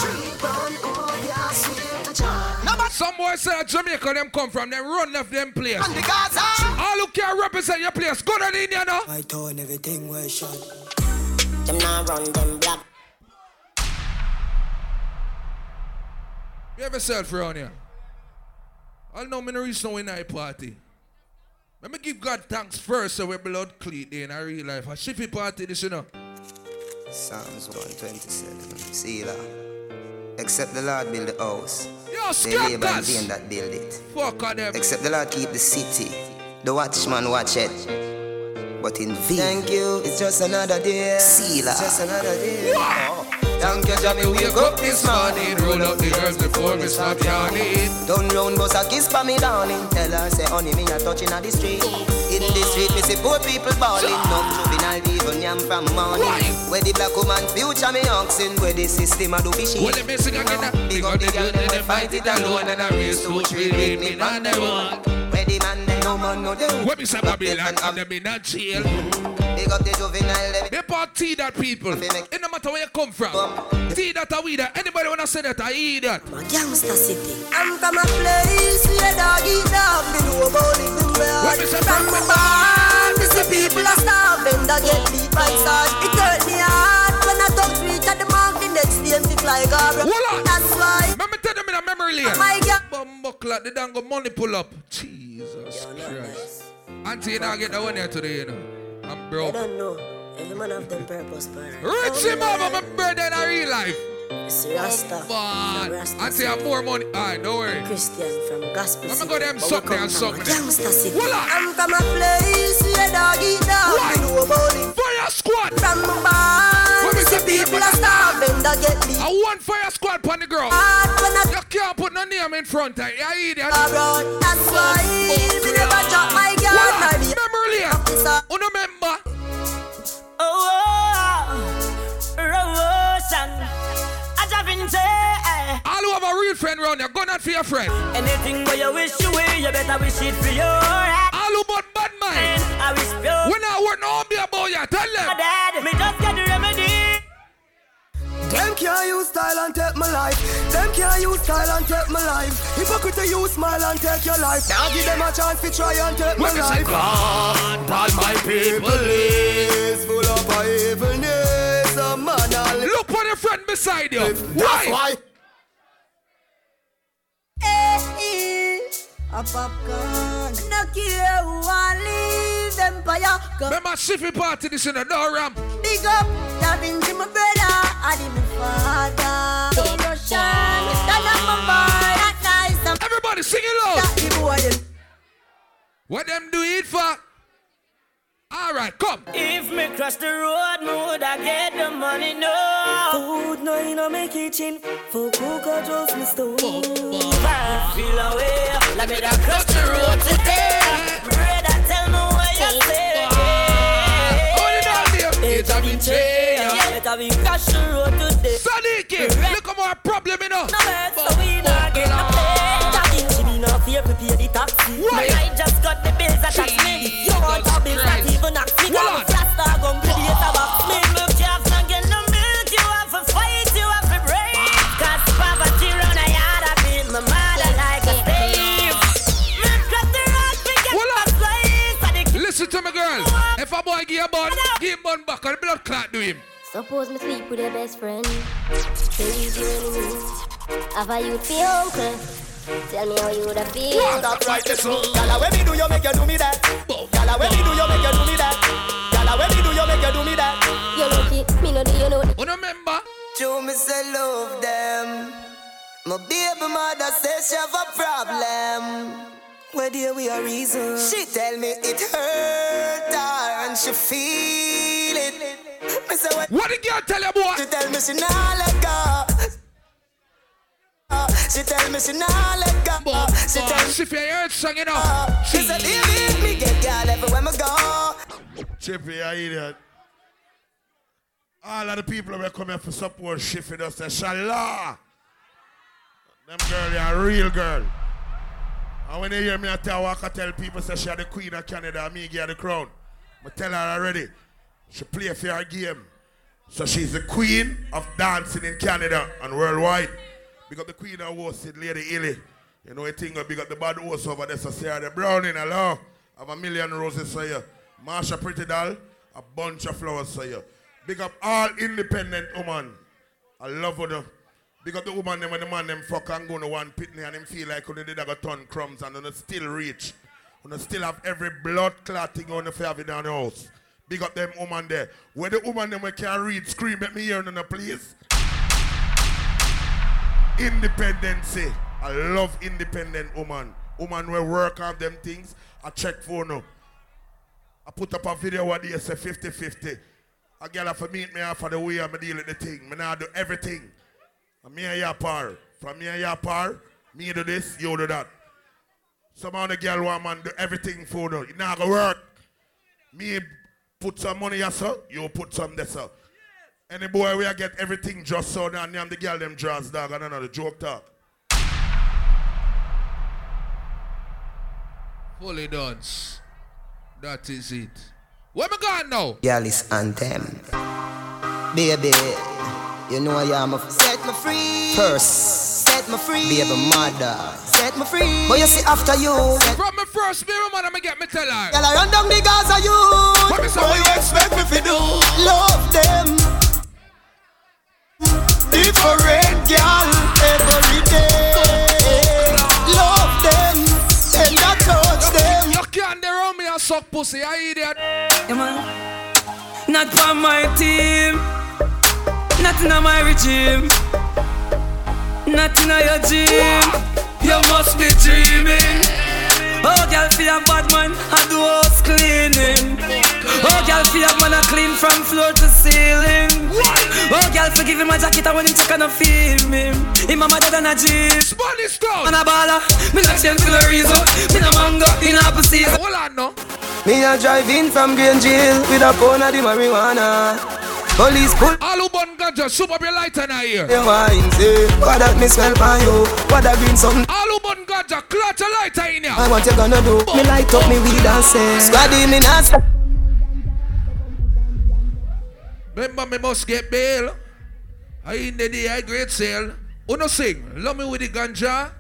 [SPEAKER 45] Oh, some boys say that Jamaica them come from, them run left them place.
[SPEAKER 31] And the Gaza.
[SPEAKER 45] All who can represent your place, go down in here now.
[SPEAKER 26] I told everything was shot Them now run them black
[SPEAKER 45] You have yourself around here. I know me no reach no in night party. Let me give God thanks first so we blood clean in our real life. A shiffy party this, you know.
[SPEAKER 26] Psalms 127. Selah. Except the Lord build the house.
[SPEAKER 45] Yo,
[SPEAKER 26] they labor in vain that build it.
[SPEAKER 45] Fuck on them.
[SPEAKER 26] Except the Lord keep the city. The watchman watch it. But in vain. Thank you. It's just another day. Selah. It's just another day. Oh. Thank you. Me wake up this morning. Roll up the herbs before me stop yawning. Turn round, bust a kiss for me dawning. Tell her, say, honey, me a touching at the street. In the street, me see poor people balling. No juvenile, even yam from morning. Where the black woman future, me oxen. Where the system a do fishy.
[SPEAKER 45] Well, let me sing again.
[SPEAKER 26] Up the girl, they fight it alone. And I race two, three, with me on the road. Where the man, they no man, no them.
[SPEAKER 45] When me say Babylon, and them in a jail.
[SPEAKER 26] Big up the juvenile.
[SPEAKER 45] They part tea that people. It no matter where you come from. Tea that a weed that. Anybody wanna say that I eat that?
[SPEAKER 26] My gangsta city. I'm from a place where dog eat dog. Me know about it in where
[SPEAKER 45] When me say
[SPEAKER 26] From my barn, me see people are starving. That get beat by stars. It hurt me hard when I touch reach at the mark. The next day, me fly garbage. That's why.
[SPEAKER 45] Let me tell them in a memory lane.
[SPEAKER 26] My God.
[SPEAKER 45] Bumbuckler, they don't go money pull up. Jesus Christ. Auntie, you not get that one here today, you know. I'm
[SPEAKER 26] I
[SPEAKER 45] broke.
[SPEAKER 26] don't know. Every man have them purpose, but
[SPEAKER 45] Rich him over my brother in real life.
[SPEAKER 26] It's Rasta.
[SPEAKER 45] But Auntie, have more money. Alright, don't worry.
[SPEAKER 26] Christian from gospel.
[SPEAKER 45] I'm gonna go them there and me.
[SPEAKER 26] Gangsta city.
[SPEAKER 45] Voila.
[SPEAKER 26] I'm from a place where dog eat dog. Me know about it.
[SPEAKER 45] Fire squad.
[SPEAKER 26] From barn,
[SPEAKER 45] When me
[SPEAKER 26] me see
[SPEAKER 45] say
[SPEAKER 26] people are starving. That get beat.
[SPEAKER 45] I want fire squad on the girl.
[SPEAKER 26] hard when I
[SPEAKER 45] You can't put no name in front of it. You idiot.
[SPEAKER 26] abroad. That's why me never drop my guard.
[SPEAKER 45] Voila.
[SPEAKER 26] My be
[SPEAKER 45] Memory lane.
[SPEAKER 26] officer.
[SPEAKER 45] Uno member.
[SPEAKER 7] Oh, oh, oh. Rosan. I just been say,
[SPEAKER 45] All who have a real friend round there, go not for your friend.
[SPEAKER 7] anything where you wish you will, you better wish it for your heart.
[SPEAKER 45] All who but bad mind.
[SPEAKER 7] I wish pure.
[SPEAKER 45] When I work no be about you, tell them.
[SPEAKER 7] Dad, me just get.
[SPEAKER 31] Them can't use style and take my life. Them can't use style and take my life. Hypocrite you smile and take your life. Now give them a chance to try and take my
[SPEAKER 45] What me say?
[SPEAKER 31] life.
[SPEAKER 45] God, all my people
[SPEAKER 31] is full of evilness. A man all
[SPEAKER 45] Look for the friend beside you.
[SPEAKER 31] That's
[SPEAKER 45] Why?
[SPEAKER 31] why.
[SPEAKER 26] A popcorn. No care who I leave empire. Go
[SPEAKER 45] Remember Shiffy party this in the door ramp.
[SPEAKER 26] big up. That into my brother. I did my father. Don't rush on. Stand up my boy. That nice. I'm
[SPEAKER 45] Everybody sing it loud.
[SPEAKER 26] that the boy. them.
[SPEAKER 45] What them do it for? All right, come.
[SPEAKER 7] If me cross the road, me woulda get the money, no.
[SPEAKER 31] Food no in a me kitchen. For cook or just me stove.
[SPEAKER 7] I feel away, like me da cross the road today. Brother, tell me what you say.
[SPEAKER 45] Hold it down there. It's a betrayal.
[SPEAKER 7] Yeah, better we cross the road today.
[SPEAKER 45] Sadiki, look at my problem, you know.
[SPEAKER 7] No hurt, so we not get no taxi.
[SPEAKER 45] Why?
[SPEAKER 7] I just got the bills that tax me. If you want a bill, not even ask me.
[SPEAKER 45] Hold
[SPEAKER 7] Got
[SPEAKER 45] on.
[SPEAKER 7] a flat star gun to. Me look you have to get no milk. You have to fight, you have to break. Cause poverty run a yard, I beat my mother like a slave. Me cut the road, we get
[SPEAKER 45] Hold on.
[SPEAKER 7] a slice. And the
[SPEAKER 45] Listen to me, girl. If a boy give a bun, give him bun back and blood clot to him.
[SPEAKER 29] Suppose me sleep with your best friend. Say you do enemies. Have a youth for your uncle. Tell me how you woulda feel.
[SPEAKER 31] That's right, this one. Gala, when me do you make you do me that? Gala, when me do you make you do me that? Gala, when me do you make you do me that?
[SPEAKER 29] You lucky, me no do you know.
[SPEAKER 45] You remember?
[SPEAKER 26] Show me say love them. My baby mother says she have a problem. Where dear we are reason. She tell me it hurt her and she feel it. Me say what?
[SPEAKER 45] What the girl tell you, boy?
[SPEAKER 26] She tell me she nah let go. She tell me she nah let go. She tell me
[SPEAKER 45] She feel your song, you know.
[SPEAKER 26] Uh, she say baby me get girl everywhere me go.
[SPEAKER 53] Chippy, you idiot. All of the people that come here for support Shiffy just say, Shallah. Them girl, you a real girl. And when they hear me I tell walk, I tell people say she are the queen of Canada and me give her the crown. I tell her already. She play for her game. So she's the queen of dancing in Canada and worldwide. Big up the queen of hosted, Lady Illy. You know, I think uh, big up the bad horse over there, so Sarah uh, the Browning, hello. Have a million roses for you. Uh. Marsha Pretty Doll, a bunch of flowers for you. Big up all independent woman. I love her. Big up the woman them when the man them fuck and go to one pitney and him feel like when they a ton crumbs and then still reach. Wanna still have every blood clotting on the it down the house. Big up them woman there. Where the woman them we can read, scream at me here in the place. Independency. I love independent woman. Woman will work on them things. I check for no. I put up a video one day say 50-50. A girl have to meet me after the way I'm deal with the thing. Me now do everything. And me and your par. From me and your par, me do this, you do that. Some of the girl want man do everything for no. It not gonna work. Me put some money sir. You put some there, sir. Any boy we get everything just so now name the girl them draws dog and another joke talk.
[SPEAKER 45] Fully dance. That is it. Where me going now?
[SPEAKER 26] Girl is anthem. Baby, you know I am a set me free. First, set me free. Baby mother, set me free. But you see after you,
[SPEAKER 45] From my first mirror, man, I'ma get me tell her.
[SPEAKER 26] girl I run down the Gaza you.
[SPEAKER 45] What me say?
[SPEAKER 26] What you expect me to do? Love them. Different girl every day. Love them and I touch them.
[SPEAKER 45] Look, you can't dey around me and suck pussy, I idiot.
[SPEAKER 2] Yeah, man. Not for my team. Not in my regime. Not in your gym. You must be dreaming. Oh, girl, feel a bad man, I do house cleaning. Oh, girl, feel a man, I clean from floor to ceiling. Oh, girl, forgive him my jacket, I want him check and I feel me. Him a mother than a jeep.
[SPEAKER 45] Spanish town.
[SPEAKER 2] Man a baller, me not change for no reason. Me no mango, in apple season.
[SPEAKER 45] Hold on, no.
[SPEAKER 26] Me a drive in from Green Jail with a pound of the marijuana. Police pull
[SPEAKER 45] All who burn ganja, soup up your lighter now here.
[SPEAKER 26] your wine, eh. say What that me smell by you? What that green something?
[SPEAKER 45] All who burn ganja, clutch a lighter in here.
[SPEAKER 26] I what you gonna do? Me light up me weed and say Squaddy me not
[SPEAKER 45] Remember, me must get bail. I in the day, I great sale. Uno sing, love me with the ganja.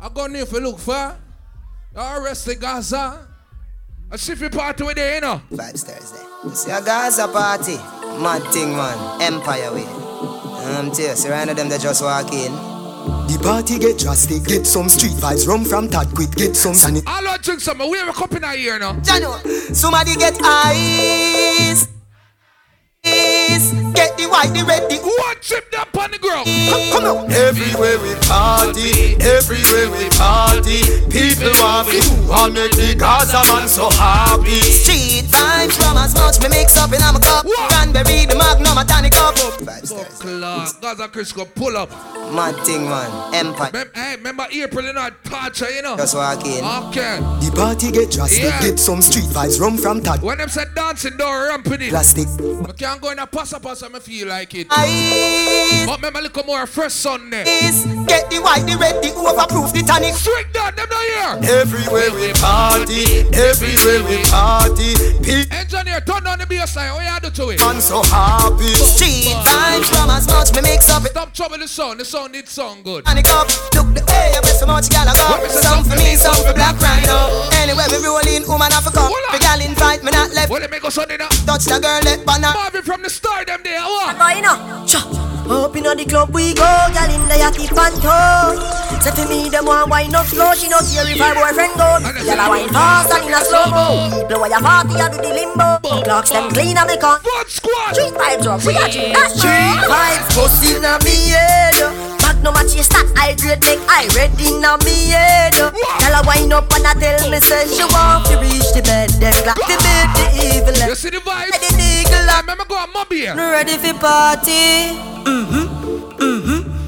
[SPEAKER 45] I go near for look for. You arrest the Gaza. I see if you party with the you know.
[SPEAKER 26] Vibes Thursday see a Gaza party Mad thing man. Empire way. Um tell you, see right now them they just walk in.
[SPEAKER 31] The party get drastic, get some street vibes, rum from Tad quick, get some sanit.
[SPEAKER 45] All I drink some, we have a cup in our ear now.
[SPEAKER 26] Jano Somebody get ice Ice Get the white, the red, the
[SPEAKER 45] One chip that on the ground
[SPEAKER 26] Come, come on
[SPEAKER 63] Everywhere we party, everywhere we party. People want me to make the Gaza man so happy.
[SPEAKER 26] Street vibes from as much me mix up in a cup Cranberry, the magnum, a tonic up Vibes Thursday
[SPEAKER 45] Clark, Gaza Chris go pull up.
[SPEAKER 26] Mad thing man Empire
[SPEAKER 45] Mem- hey, remember April in our torture, you know?
[SPEAKER 26] Just walk in
[SPEAKER 45] Okay.
[SPEAKER 31] The party get drastic,
[SPEAKER 45] Yeah.
[SPEAKER 31] get some street vibes, rum from Tad.
[SPEAKER 45] When them said dancing, don't ramping it.
[SPEAKER 31] Plastic.
[SPEAKER 45] I can't go in a pass up pass, I feel like it.
[SPEAKER 26] Ice
[SPEAKER 45] But remember, look more fresh Sunday.
[SPEAKER 26] Ice Get the white, the red, the overproof, the tonic
[SPEAKER 45] Strict down, them not here.
[SPEAKER 63] Everywhere we party, everywhere we party. People
[SPEAKER 45] Engineer, turn down the bass line. What you do to it?
[SPEAKER 63] man so happy.
[SPEAKER 26] Street vibes from as much me mix up it
[SPEAKER 45] Stop trouble the sound. The sound needs sound good.
[SPEAKER 26] Panic up, look the way I bet so much gal I go. Some for
[SPEAKER 45] for
[SPEAKER 26] me,
[SPEAKER 45] me,
[SPEAKER 26] some for
[SPEAKER 45] for
[SPEAKER 26] black rhino. Anyway, we roll in, woman Africa.
[SPEAKER 45] Hold on.
[SPEAKER 26] The gal invite me not left.
[SPEAKER 45] Well, they make us Sunday now.
[SPEAKER 26] Touch the girl let banana.
[SPEAKER 45] Marvin from the start, them there. What?
[SPEAKER 7] Boy, you know. Up in the club we go, gal in the yachty panto. Say to me, them want wine up slow, she not care if her boyfriend go. Gal a wine fast and in a slow mo. Blow your party, I do the limbo. Clocks them clean and make on.
[SPEAKER 45] What squad?
[SPEAKER 7] Street vibes up, we are street
[SPEAKER 63] Street
[SPEAKER 7] vibes. Pussy in a me head. Magnum a chase that I grade make I red in a me head. Gal a wine up and I tell me say she want to reach the bed. Them like the bed, the evil.
[SPEAKER 45] You see the vibes?
[SPEAKER 7] The eagle.
[SPEAKER 45] I remember go on mob here.
[SPEAKER 7] Ready for party. Mm-hmm.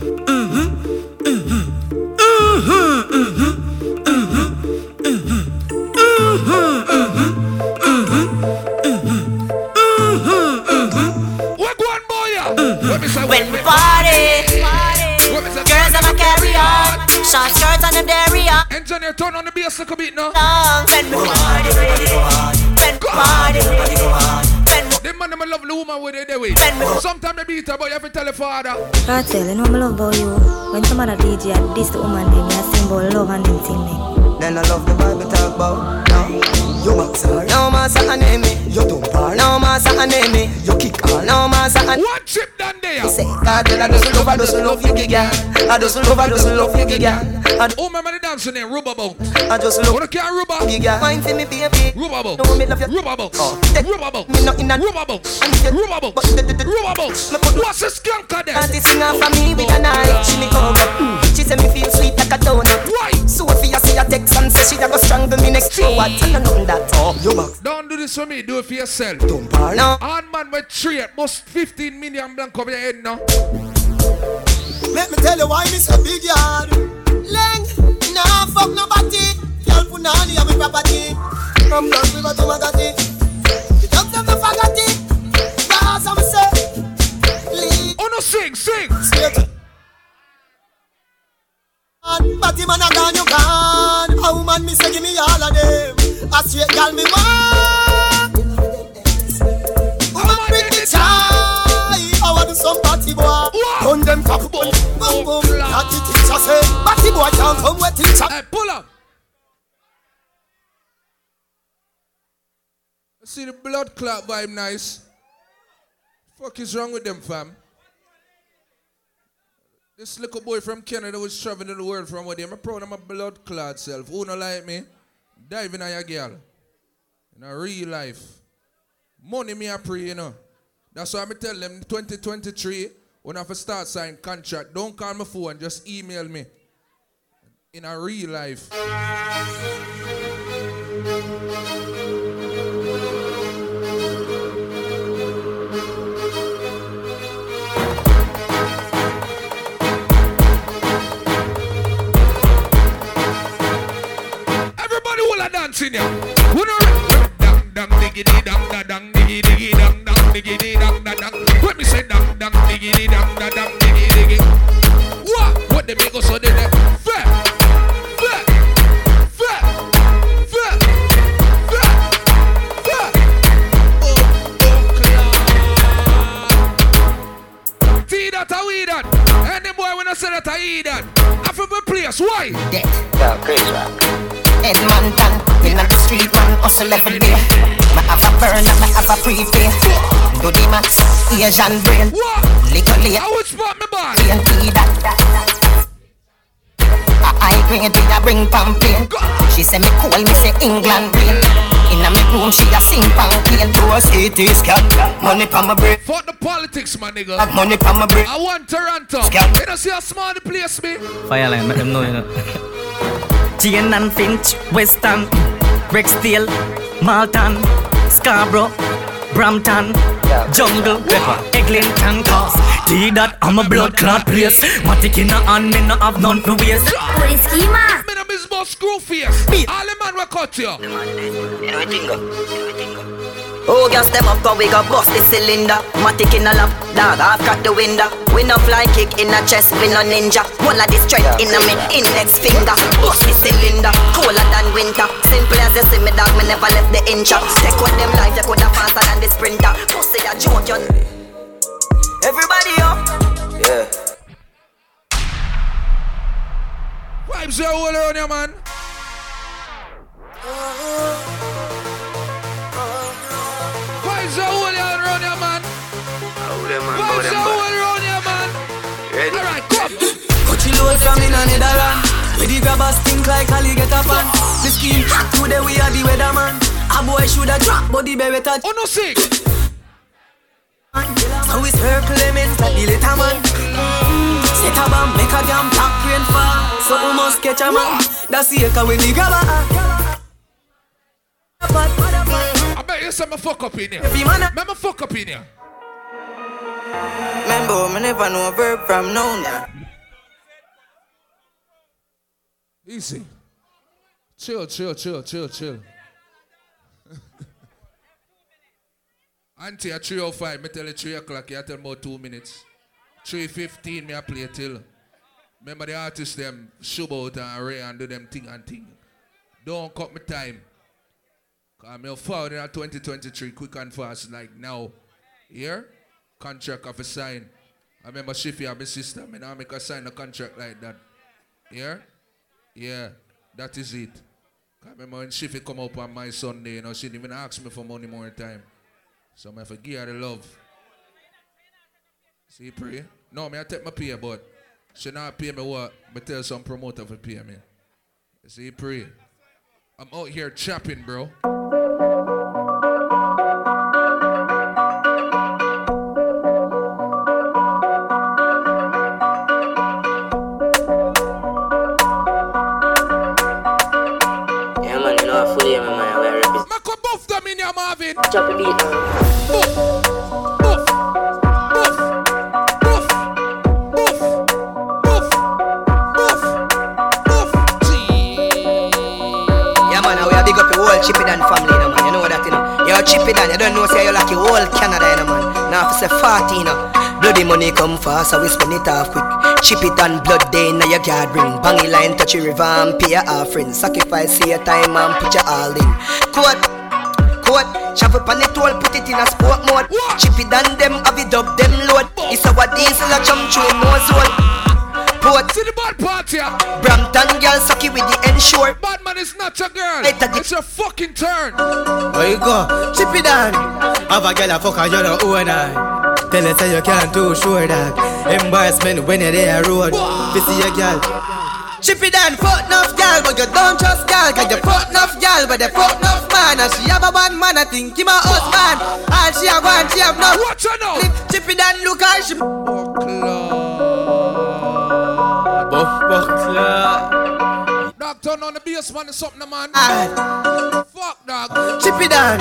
[SPEAKER 45] What go on, boy? yeah? Mm-hmm. What me say?
[SPEAKER 7] When we party,
[SPEAKER 45] What me say?
[SPEAKER 7] girls them carry on. Short skirts and them dairy on.
[SPEAKER 45] Engineer, turn on the bass a bit now.
[SPEAKER 7] When we party, when we party,
[SPEAKER 45] woman with it, they way. Sometimes they beat her, but you have to tell the father.
[SPEAKER 7] I tell you, know me love about you. When some other DJ a diss the woman, they me a sing about love and them thing.
[SPEAKER 26] Then I love the Bible talk about no. You box her. No master and name me.
[SPEAKER 31] You dump her.
[SPEAKER 26] No master and name me.
[SPEAKER 31] You kick her.
[SPEAKER 26] No master and
[SPEAKER 45] One chip down there.
[SPEAKER 26] say, God, I doesn't love, I doesn't love you, girl. I doesn't love, I doesn't love you, girl.
[SPEAKER 45] Oh, remember the dancing there, rubber boat.
[SPEAKER 26] I just love
[SPEAKER 45] you, can't rubber.
[SPEAKER 26] girl. Mind for me, baby.
[SPEAKER 45] Rubber boat.
[SPEAKER 26] No, me love you.
[SPEAKER 45] Rubber boat.
[SPEAKER 26] Oh,
[SPEAKER 45] Rubber boat.
[SPEAKER 26] me not in a
[SPEAKER 45] Rubber boat. Rubber boat. Rubber boat. What's the skunk of that?
[SPEAKER 26] Auntie sing off for me with a knife. She me come up. Mm. She say me feel sweet like a donut.
[SPEAKER 45] Why?
[SPEAKER 26] Sophia see a text and say she a go strangle me next to what? I don't know that. Oh, you back.
[SPEAKER 45] Don't do this for me, do it for yourself.
[SPEAKER 26] Don't bar. No.
[SPEAKER 45] Hard man with three at most 15 million blank over your head now.
[SPEAKER 64] Let me tell you why me say big yard. Leng, nah fuck nobody. Girl punani have me property. From North River to Maggotty. The dogs them no forgot it. Cause I'm say. Lead.
[SPEAKER 45] Oh no, sing, sing.
[SPEAKER 64] Straight. But him and a gone, you gone. A woman me say give me all of them. A straight girl me want. Woman me chai. I want do some party boy. Run them cock boom, boom boom. That the teacher say. Party boy can't come with teacher.
[SPEAKER 45] Hey, pull up. See the blood clot vibe nice. Fuck is wrong with them, fam? This little boy from Canada was traveling the world from with him. I'm proud of my blood clot self. Who don't like me? Diving on your girl. In a real life. Money me a pray, you know. That's why I tell them 2023, when I have start sign contract, don't call my phone, just email me. In a real life. Everybody will a dance in. Who know dang dang diggity dang da dang diggy diggy dang dang diggity dang da dang. Let me say dang dang diggity dang da dang diggy diggy. What? What the make so they there? Fair, fair, fair, fair, fair, fair. See oh, oh, that a we? Any boy when I say that I eat that. I feel the place. Why?
[SPEAKER 26] Death, yo, crazy rock. Edmonton, in the street man hustle every day. Me have a burn and me have a prepay. Do the max, Asian brain.
[SPEAKER 45] What?
[SPEAKER 26] Little late.
[SPEAKER 45] I would spot me boy.
[SPEAKER 26] TNT that. A high grade we a bring pamphlet. She say me cool, me say England rain. Inna me room she a sing pamphlet. Do a CT scan. Money pa my brain.
[SPEAKER 45] Fuck the politics, my nigga.
[SPEAKER 26] Have money pa my brain.
[SPEAKER 45] I want Toronto.
[SPEAKER 26] Scam.
[SPEAKER 45] You don't see how small the place be?
[SPEAKER 65] Fireline, make them know, you know. Jane and Finch, Weston, Rexdale, Malton, Scarborough, Brampton, Jungle, Eglinton, Cause. See that I'm a blood clot place. Matic in a hand, me no have none to waste.
[SPEAKER 45] Whiskey man. Me no miss about screw face. All the man will cut you.
[SPEAKER 26] Oh, gas them up, cause we got bust the cylinder. Matic in a lap, dog, I've cut the window. We no fly kick in a chest, we no ninja. One of the strength in a me index finger. Bust the cylinder, colder than winter. Simple as you see me, dog, me never left the inch. Take with them life, you coulda faster than the sprinter. Pussy a joke, you. Everybody up. Yeah.
[SPEAKER 45] Vibes are all around you, man. Uh-huh. Vibes are all around you, man. Vibes are all around you, man.
[SPEAKER 65] Ready?
[SPEAKER 45] All right, come.
[SPEAKER 7] Coachy load from in a Netherland Where the grabbers think like Ali get up on The scheme today we are the weatherman. A boy shoulda drop but the beretta
[SPEAKER 45] Oh no sick.
[SPEAKER 7] So we circle elements like the little man. Set a bomb make a damn top rain fall. So we must catch a man? That's the echo when the grabber.
[SPEAKER 45] I bet you some fuck up in here. Remember fuck up in here.
[SPEAKER 26] Remember, me never know a verb from noun.
[SPEAKER 45] Easy. Chill, chill, chill, chill, chill. Auntie at 305, me tell you 3 o'clock, you tell me about 2 minutes. 3.15, me I play till. Remember the artists them, Shubot and Ray and do them thing and thing. Don't cut me time. I'm forward in 2023, quick and fast, like now. Here, contract of a sign. I remember Shiffy and my sister, me now make a sign a contract like that. Here? Yeah, that is it. I remember when Shiffy come up on my Sunday, you know, she didn't even ask me for money more time. So I have give her the love. See, pray. No, me I take my pay, but she not pay me what? Me tell some promoter for pay me. See, pray. I'm out here chopping, bro. Buff them in your Marvin.
[SPEAKER 65] Chop a beat, man.
[SPEAKER 26] Yeah, man, we are big up the whole Chippy Don family, you know, man. You know that, you know. Yo, Chippy Don, you don't know, say you're like the whole Canada, you know, man. Now, if you say 40, you know. Bloody money come fast, so we spend it off quick. Chip it and blood day in your gathering. Bangy line, touch your river and pay your offering. Sacrifice your time and put your all in. Quote, chop up on the toll, put it in a sport mode. Chip it and them, have it up, them load. It's our diesel, a jump through nose hole. Port.
[SPEAKER 45] See the bad part here.
[SPEAKER 26] Brampton girl, sucky with the ensure.
[SPEAKER 45] Bad man is not your girl. It's your fucking turn.
[SPEAKER 31] Where you go? Chip it down. Have a girl a fuck and you don't own her. Tell her say you can't do sure that. Embarrassment when you're there road. You see a girl. Chip it down, fuck enough girl, but you don't trust girl. Cause you fuck enough girl, but you fuck enough man. And she have a one man, I think him a husband. All she have one, she have no.
[SPEAKER 45] Watch her now.
[SPEAKER 31] Chip it down, look how she. Buff buckler.
[SPEAKER 45] Dog, turn on the bass man is something, man. Ah. Fuck, dog.
[SPEAKER 31] Chip it down.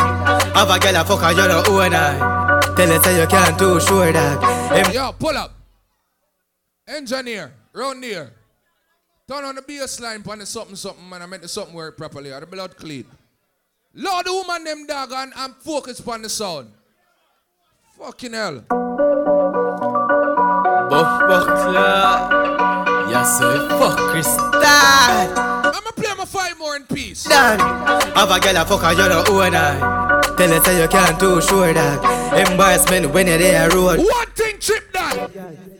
[SPEAKER 31] Have a girl a fuck and you don't own her. Tell her say you can't do sure that.
[SPEAKER 45] Yo, pull up. Engineer, round here. Turn on the bass line on the something something, man. I meant the something work properly. Or the blood clean. Lord, the woman them dog and I'm focused on the sound. Fucking hell.
[SPEAKER 31] Buff buckler. Yes, sir. Fuck Krista.
[SPEAKER 45] I'ma play my five more in peace.
[SPEAKER 31] Dan. Have a girl a fuck and you don't own her. Tell her say you can't do sure that. Embarrassment when you're there road.
[SPEAKER 45] One thing, Chip Dan.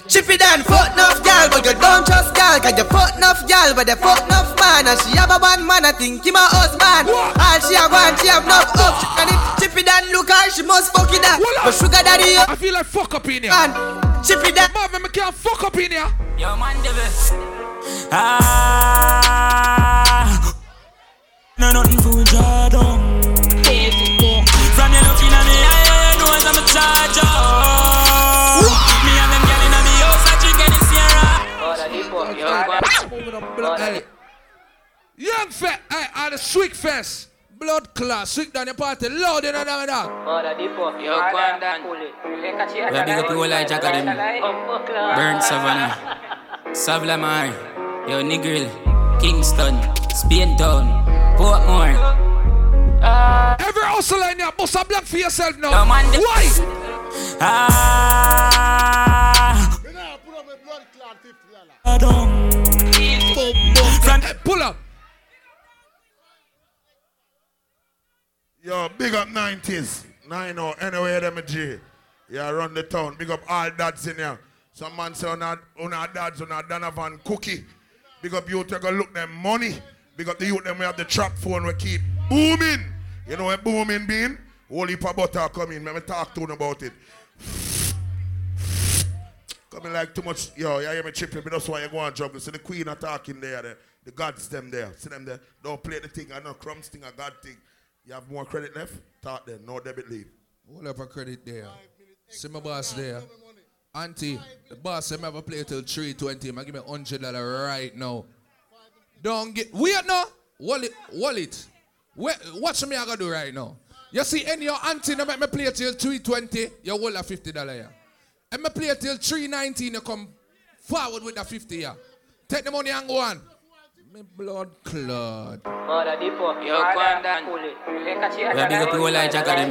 [SPEAKER 31] Chip it down, fuck enough girl, but you don't trust girl. Cause you fuck enough girl, but you fuck enough man. And she have a one man, I think him a husband. All she have one, she have enough up. She can it, chip it down, look how she must fuck it down. But sugar daddy,
[SPEAKER 45] I feel like fuck up in here.
[SPEAKER 31] Man, chip it down.
[SPEAKER 45] Marvin, me can't fuck up in here.
[SPEAKER 54] Yo, man, devil. Ah. No, nothing for a charge up. Me and them gyal inna me house, I drink any Sierra.
[SPEAKER 45] Young fat, I are the sweet fest. Blood class, sweet down the party, loud in the dog.
[SPEAKER 54] Yo, Kwandan. We are big up the whole like Jack of them. Burn Savannah. Savlamar. Yo, Negril. Kingston. Spain Town. Portmore.
[SPEAKER 45] Every hustle in here, bust a black for yourself now.
[SPEAKER 54] Yo, man,
[SPEAKER 45] Why?
[SPEAKER 54] Ah.
[SPEAKER 45] Hey, pull up.
[SPEAKER 53] Yo, big up 90s. Nine or anywhere them a G. Yeah, run the town. Big up all dads in here. Some man say on our dads on our Donovan cookie. Big up you take a look them money. Big up the youth them we have the trap phone we keep booming. You know what booming being? Whole heap butter come in. Let me talk to them about it. Coming like too much, yo, you hear me tripping, but that's why you go and juggle. See the queen are talking there, the, the gods them there. See them there. Don't play the thing, I know crumbs thing, a god thing. You have more credit left? Talk then, no debit leave.
[SPEAKER 45] Hold up a credit there. See my boss there. Auntie, the boss said have play till 320. I give me $100 right now. Don't get, wait now. Wallet, wallet. Wait, watch me I gotta do right now. You see, any your auntie no make me play till 320, you hold a $50 yeah. And me play till 319, you come forward with the 50 yeah. Take the money and go on. Me blood clot.
[SPEAKER 54] Yo, Kwandan. We are big up the whole like Jack of them.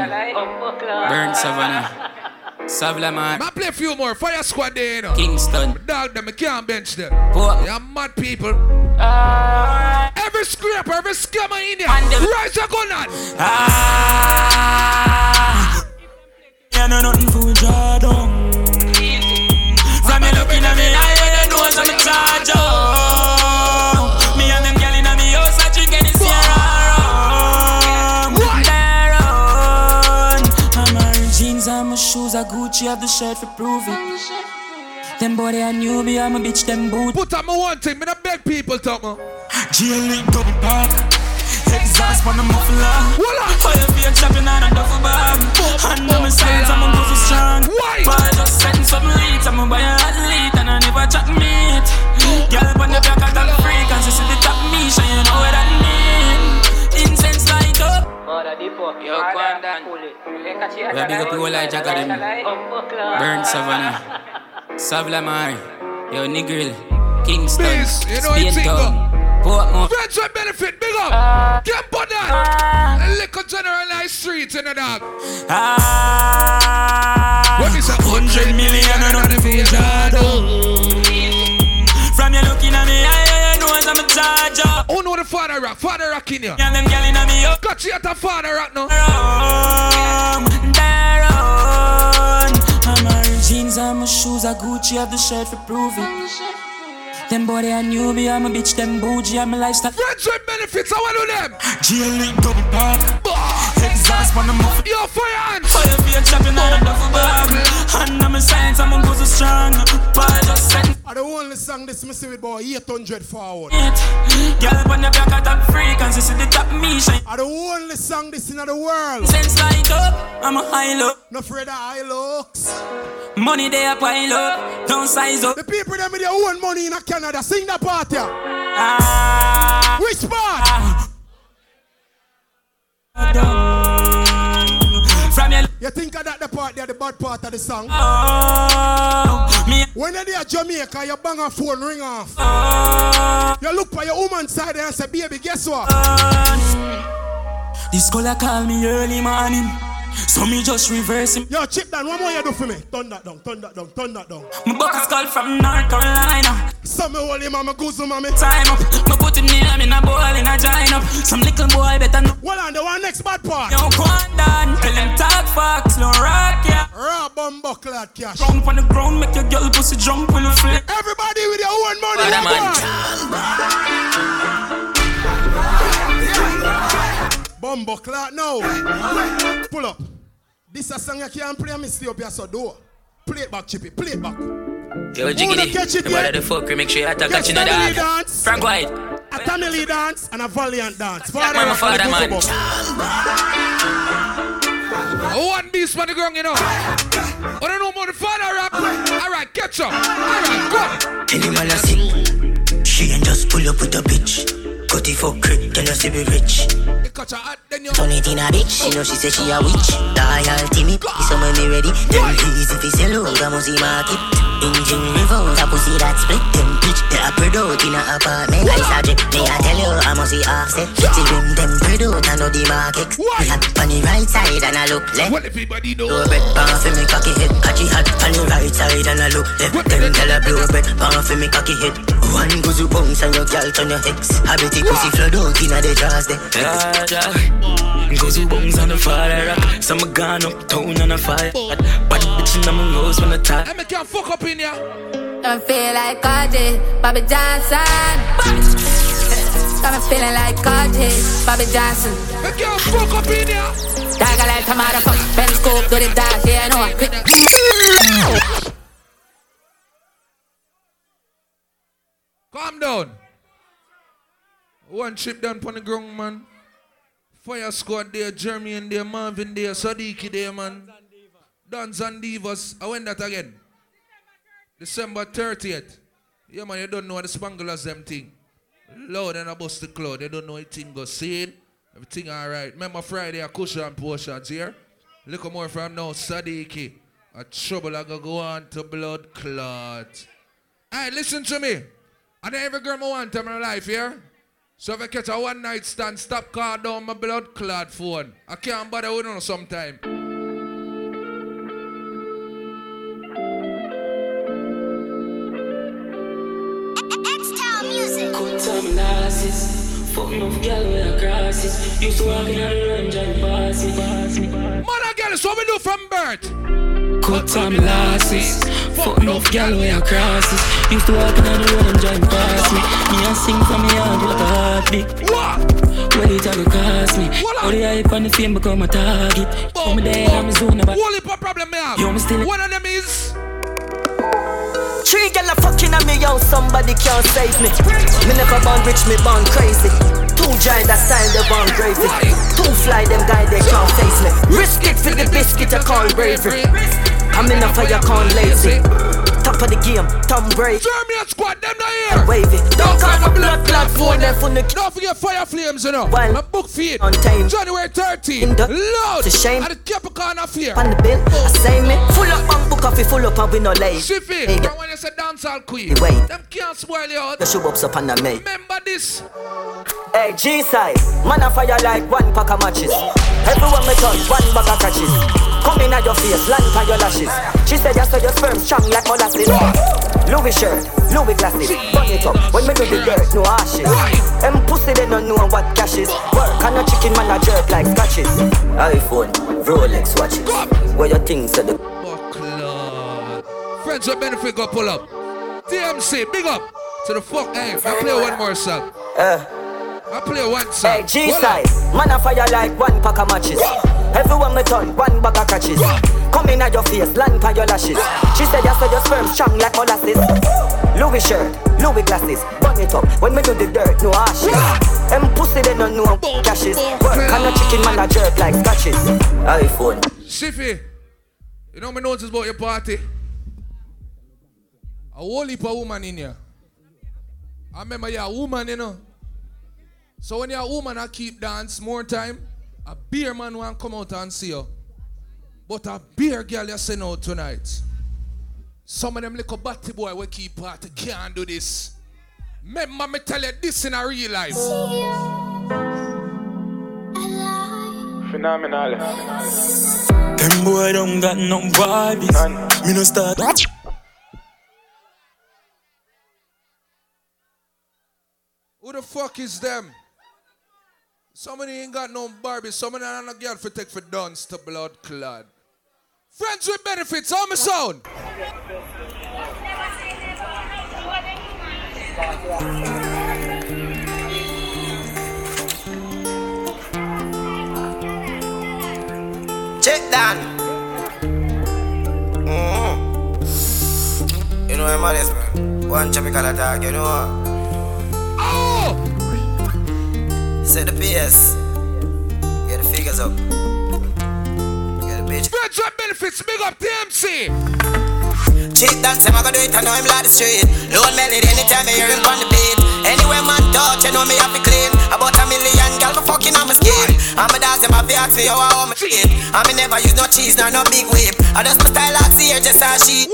[SPEAKER 54] Burn Savannah. Savlamar.
[SPEAKER 45] I play a few more. Fire squad there, you know.
[SPEAKER 54] Kingston.
[SPEAKER 45] Dog them, I can't bench them.
[SPEAKER 54] Port-
[SPEAKER 45] You're mad people.
[SPEAKER 54] Ah.
[SPEAKER 45] Every scraper, every scammer in there. Rise a gun on.
[SPEAKER 54] Ah. Yeah, no nothing for a draw down. From you looking at me, I hear the nose on the charge up. Me and them gyal inna me house, I drink any Sierra rum. I'm wearing jeans, I'm a shoes are Gucci, have the shirt for prove it. Them boy they a newbie, I'm a bitch, them boot.
[SPEAKER 45] Put on my one thing, me not beg people talk man.
[SPEAKER 54] GLE double park. Exhaust on the muffler. Fire beer chopping on a duffel bag. And now my signs, I'm a pussy strong.
[SPEAKER 45] Why?
[SPEAKER 54] But I just setting some leads. I'm a buy a athlete and I never chat meat. Girl, on the back of that freak and she see the top me, so you know what I mean. Incense light up.
[SPEAKER 66] Yo, Kwandan. We are big up people like Jack. Burn Savannah. Savla Mari. Yo, Negril. Kingston.
[SPEAKER 45] Please, you know
[SPEAKER 66] Spain. Town. Portmore.
[SPEAKER 45] Friends with benefit, big up. Get put that. Liquor generalized streets in the dog.
[SPEAKER 54] Ah,
[SPEAKER 45] What is a
[SPEAKER 54] hundred million and nothing for Jado. From you looking at me, I, I know I'm a charger.
[SPEAKER 45] Who know the father rock? Father rock in you.
[SPEAKER 54] And them gyal inna me up.
[SPEAKER 45] Got you at the father rock now.
[SPEAKER 54] Um, Daron. I'm wearing jeans and my shoes I Gucci, have the shirt for prove it. Them boy they a newbie, I'm a bitch, them bougie, I'm a lifestyle.
[SPEAKER 45] Friends with benefits, I want to them.
[SPEAKER 54] GLE double park. Exhaust on the muffler.
[SPEAKER 45] Yo, fire hands.
[SPEAKER 54] Fire beer chopping on a duffel bag. And I'm a science, I'm a pussy strong. But I just setting
[SPEAKER 57] I the only song this see with boy 800 forward.
[SPEAKER 54] Girl on the back of that she see the top me shine.
[SPEAKER 57] I the only song this in the world.
[SPEAKER 54] Sense light up, I'm a high low.
[SPEAKER 57] No afraid of high looks.
[SPEAKER 54] Money they a pile up, don't size up.
[SPEAKER 57] The people them with their own money in a Canada sing that part here.
[SPEAKER 54] Ah,
[SPEAKER 57] Which part?
[SPEAKER 54] Your
[SPEAKER 57] You think of that the part there, the bad part of the song?
[SPEAKER 54] oh, me
[SPEAKER 57] When you're there Jamaica, you bang a phone ring off.
[SPEAKER 54] oh,
[SPEAKER 57] You look for your woman side and say, baby, guess what? Ah.
[SPEAKER 54] This girl call me early morning, so me just reverse him.
[SPEAKER 57] Yo, chip down, what more you do for me? Turn that down, turn that down, turn that down.
[SPEAKER 54] My buck is called from North Carolina.
[SPEAKER 57] Some me hold him and me goose mommy.
[SPEAKER 54] Time up, me put him near me in a bowl in a giant up. Some little boy better know.
[SPEAKER 57] Well, on the one next bad part.
[SPEAKER 54] Yo, Kwandan, tell them talk facts, no rock yeah.
[SPEAKER 57] Raw bumbo clad cash.
[SPEAKER 54] Ground on the ground, make your girl pussy jump when you flip.
[SPEAKER 57] Everybody with your own money.
[SPEAKER 66] Bad
[SPEAKER 57] what
[SPEAKER 66] man.
[SPEAKER 57] Boy? Bumbo clad now. Pull up. This a song you can't play me stay up here so do. Play it back, Chippy. Play it back.
[SPEAKER 66] Yo,
[SPEAKER 57] Who catch it
[SPEAKER 66] Jiggity. Nobody the fuck, make sure you attack
[SPEAKER 57] Catch
[SPEAKER 66] catching the
[SPEAKER 57] family dance.
[SPEAKER 66] Frank White.
[SPEAKER 57] A family dance and a valiant dance. Father,
[SPEAKER 66] Man, my father, man.
[SPEAKER 57] Gozo Bumbo.
[SPEAKER 45] One beast on the ground, you know. I don't know more the father rap. All right, catch up. All right, go.
[SPEAKER 26] Tell him I sing. She ain't just pull up with a bitch. It for crit, her she be rich.
[SPEAKER 45] You catch hot, then you.
[SPEAKER 26] Turn it in a bitch. She know she say she a witch. Loyalty me, this summer me ready. Them please if you sell out, I must see market. Engine revolt, a pussy that split. Them bitch, they a spread out in a apartment. I said, me I tell you, I must see offset. See them, them spread out, I know the market. Me hot on the right side and I look left.
[SPEAKER 45] What if everybody know?
[SPEAKER 26] Blow bread, pan for me cocky head. Catchy hot on the right side and I look left. Them tell her blow bread, pan for me cocky head. One goes you bounce and your girl turn your ex. Habit it pussy flood out inna the drawers there.
[SPEAKER 54] Yeah, yeah. Goes who bones on the fire rock. Some gone up town on a fire. Bad bitch in my nose when I talk.
[SPEAKER 45] I make you fuck up in here.
[SPEAKER 52] I feel like Cardi, Bobby Johnson. I'm feeling like Cardi, Bobby Johnson.
[SPEAKER 45] Make you fuck up in here.
[SPEAKER 52] Dagger like a motherfucker, pen scoop to the dash, yeah, I
[SPEAKER 45] Calm down. One chip down on the ground, man. Fire squad there, Jeremy and there, Marvin there, Sadiki there, man. Dons and Divas. I went that again. December 30th. Yeah, man, you don't know what the Spanglers them thing. Loud and a bust the cloud. They don't know anything go seen. Everything alright. Remember Friday, a cushion portions here. Look more from now, Sadiki. A trouble I go go on to blood clot. Hey, listen to me. And every girl I want in my life, yeah? So if I catch a one night stand, stop call down my blood clot phone. I can't bother with you sometime.
[SPEAKER 54] Good time losses. Fuck enough girl with a crosses. Used to walk in on the and pass me, pass me.
[SPEAKER 45] Mother girl, so we do from birth.
[SPEAKER 54] Good time losses. Fuck enough gal i cross this Used to walk on the road and drive past me. Me a sing for me heart what a heartbeat.
[SPEAKER 45] What?
[SPEAKER 54] Well it a go cost me. All the hype and the fame become a target. From me there I'm a zone about
[SPEAKER 45] Wally pop problem me have.
[SPEAKER 54] Yo me still One of them is
[SPEAKER 65] Three gal a fucking at me house Somebody can't save me. Me never born rich me born crazy. Two giant that sign the one gravy. Two fly them guy they can't face me. Risk it for the biscuit I call bravery. I'm in a fire, can't lazy. Top of the game, Tom Brady.
[SPEAKER 45] German squad, them not here.
[SPEAKER 65] Wavy. Don't call my blood clot phone them from the.
[SPEAKER 45] Don't forget Fire Flames, you know.
[SPEAKER 65] Well,
[SPEAKER 45] a book feed.
[SPEAKER 65] On time.
[SPEAKER 45] January 13. Loud.
[SPEAKER 65] It's a shame.
[SPEAKER 45] At the Capricorn affair.
[SPEAKER 65] On the bill, I say me. Full up on book coffee, full up and we no late.
[SPEAKER 45] Shiffy,
[SPEAKER 65] Hey,
[SPEAKER 45] when you say dancehall queen.
[SPEAKER 65] Wait.
[SPEAKER 45] Them can't spoil you out.
[SPEAKER 65] The shoe ups up on the mate.
[SPEAKER 45] Remember this.
[SPEAKER 65] Hey, G-side, man a fire like one pack of matches. Everyone me touch, one bag of catches. Come in at your face, land on your lashes. She said, you saw your sperm strong like molasses. Louis shirt, Louis glasses, burn it up. When me do the dirt, no ashes. Them pussy they don't know what cash is. Work and a chicken man a jerk like scratches. iPhone, Rolex watches. Where your things at the
[SPEAKER 45] Friends with benefit go pull up. DMC, big up. To the fuck, hey, I play one more song.
[SPEAKER 65] Uh.
[SPEAKER 45] I play one song.
[SPEAKER 65] Hey, G-side, man a fire like one pack of matches. Everyone me turn, one bag of catches. Come in at your face, land on your lashes. She said, you saw your sperm strong like molasses. Louis shirt, Louis glasses, burn it up. When me do the dirt, no ashes. Them pussy they don't know cashes. Work and a chicken man a jerk like scratches. iPhone.
[SPEAKER 45] Shiffy, you know me notice about your party. A whole heap of woman in here. I remember you're a woman, you know. So when you're a woman, I keep dance more time. A beer man want come out and see you. But a beer girl you send out tonight. Some of them little batty boy will keep party can't do this. Remember me tell you this in a real life.
[SPEAKER 67] Phenomenal.
[SPEAKER 7] Them boy don't got no vibes. Me no start.
[SPEAKER 45] Who the fuck is them? Somebody ain't got no Barbie. Somebody and a girl for take for dance to blood clad. Friends with benefits, how me sound?
[SPEAKER 26] Check down. Mm. You know I'm honest, man. One tropical attack, you know Set the PS. Get the figures up. Get the bitch.
[SPEAKER 45] Friends your benefits, big up TMC.
[SPEAKER 26] Cheat dance, I'm gonna do it, I know him like the street. Lone melody, anytime I hear him on the beat. Anywhere man touch, you know me have to clean. About a million gal, me fucking on my skin. I'm a dance, them have to ask you how me treat. I me never use no cheese, nor no big whip. I just my style out here, just as she.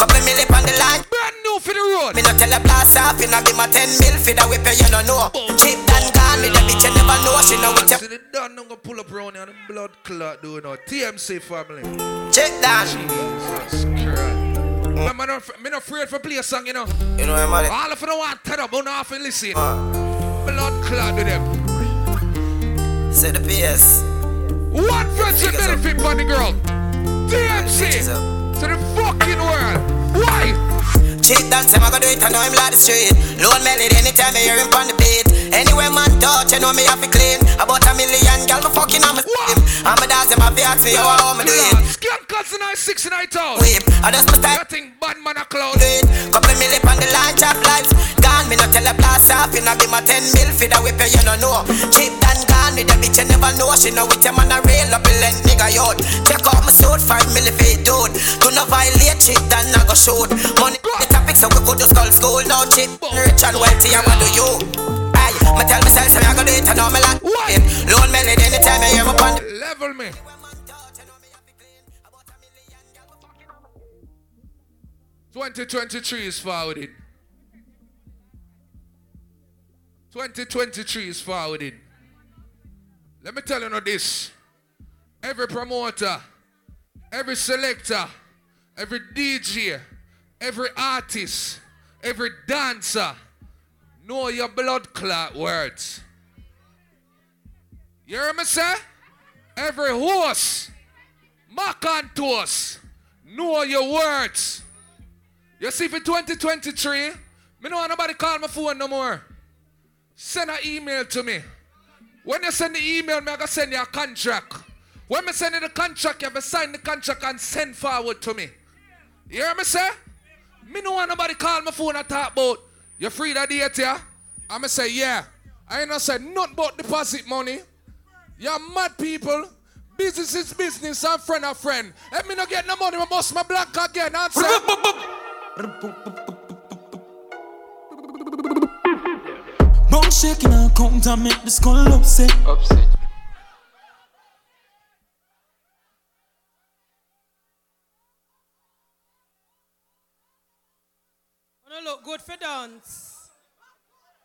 [SPEAKER 26] Couple me lip on the line.
[SPEAKER 45] Brand new for the road.
[SPEAKER 26] Me not tell a blast off, you know be my 10 mil for the whip, you don't know. Cheap done gone, me the bitch, you never know. She know what you.
[SPEAKER 45] See the done, I'm gonna pull up here and the blood clot doing no TMC family.
[SPEAKER 26] Check that.
[SPEAKER 45] Jesus Christ. Mm. I'm not, me not afraid for play a song, you know.
[SPEAKER 26] You know what I'm.
[SPEAKER 45] All of them want to turn up, but not often listen. Blood clot to them.
[SPEAKER 26] Say the PS.
[SPEAKER 45] What friends with benefit for the girl? TMC to the fucking world. Why?
[SPEAKER 26] Cheat dance, I'm gonna do it, I know him like the street. Lone melody, anytime I hear him on the beat. Anywhere man touch, you know me have to clean. About a million gal, me fucking on my steam. I'm a dance, I'm a ask me how I'm do it.
[SPEAKER 45] Skin cousin I six and I town.
[SPEAKER 26] Whip, I just my style.
[SPEAKER 45] Nothing bad man a cloud.
[SPEAKER 26] Do it. Couple million on the line, chop lives. Gone, me not tell a blast off, you know be my 10 mil for the whip, you don't know. Cheap done gone, me the bitch, you never know. She know with your man a real up, lend nigga yacht. Check out my suit, 5 milli feet dude. Do not violate, cheat done, I go shoot. Money, the topic, so we could just call school. No cheap, rich and wealthy, what do you? Aye, me tell myself, so I go do it, I know me like it. Lone melody, anytime I hear me on the
[SPEAKER 45] Level me. Twenty twenty three is forwarded. Twenty twenty three is forwarded. Let me tell you now this. Every promoter, every selector, every DJ, every artist, every dancer, know your blood clot words. You hear me say? Every horse, mark on toes, know your words. You see, for 2023, me know nobody call my phone no more. Send an email to me. When you send the email, me I gonna send you a contract. When me send you the contract, you have to sign the contract and send forward to me. You hear me say? Me no want nobody call my phone and talk about you free that date, yeah? I'ma say, yeah. I ain't not said nothing about deposit money. You're mad people. Business is business and friend a friend. Let me not get no money, I bust my black again. Answer.
[SPEAKER 68] Bone shaking and count and make the skull upset.
[SPEAKER 69] Upset.
[SPEAKER 43] Wanna look good for dance.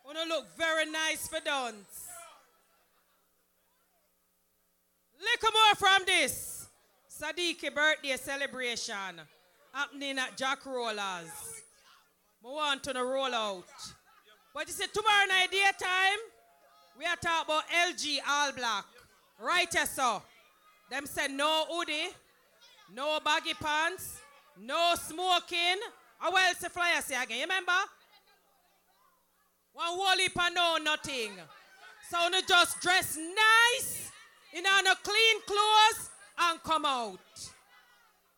[SPEAKER 43] Wanna look very nice for dance. Little more from this. Sadiqi birthday celebration happening at Jack Rollers. I want to roll out. But you see, tomorrow night daytime, we are talking about LG All Black. Right here, so. Them said no hoodie, no baggy pants, no smoking. How else say flyer say again? You remember? One whole of no nothing. So you just dress nice in on a clean clothes and come out.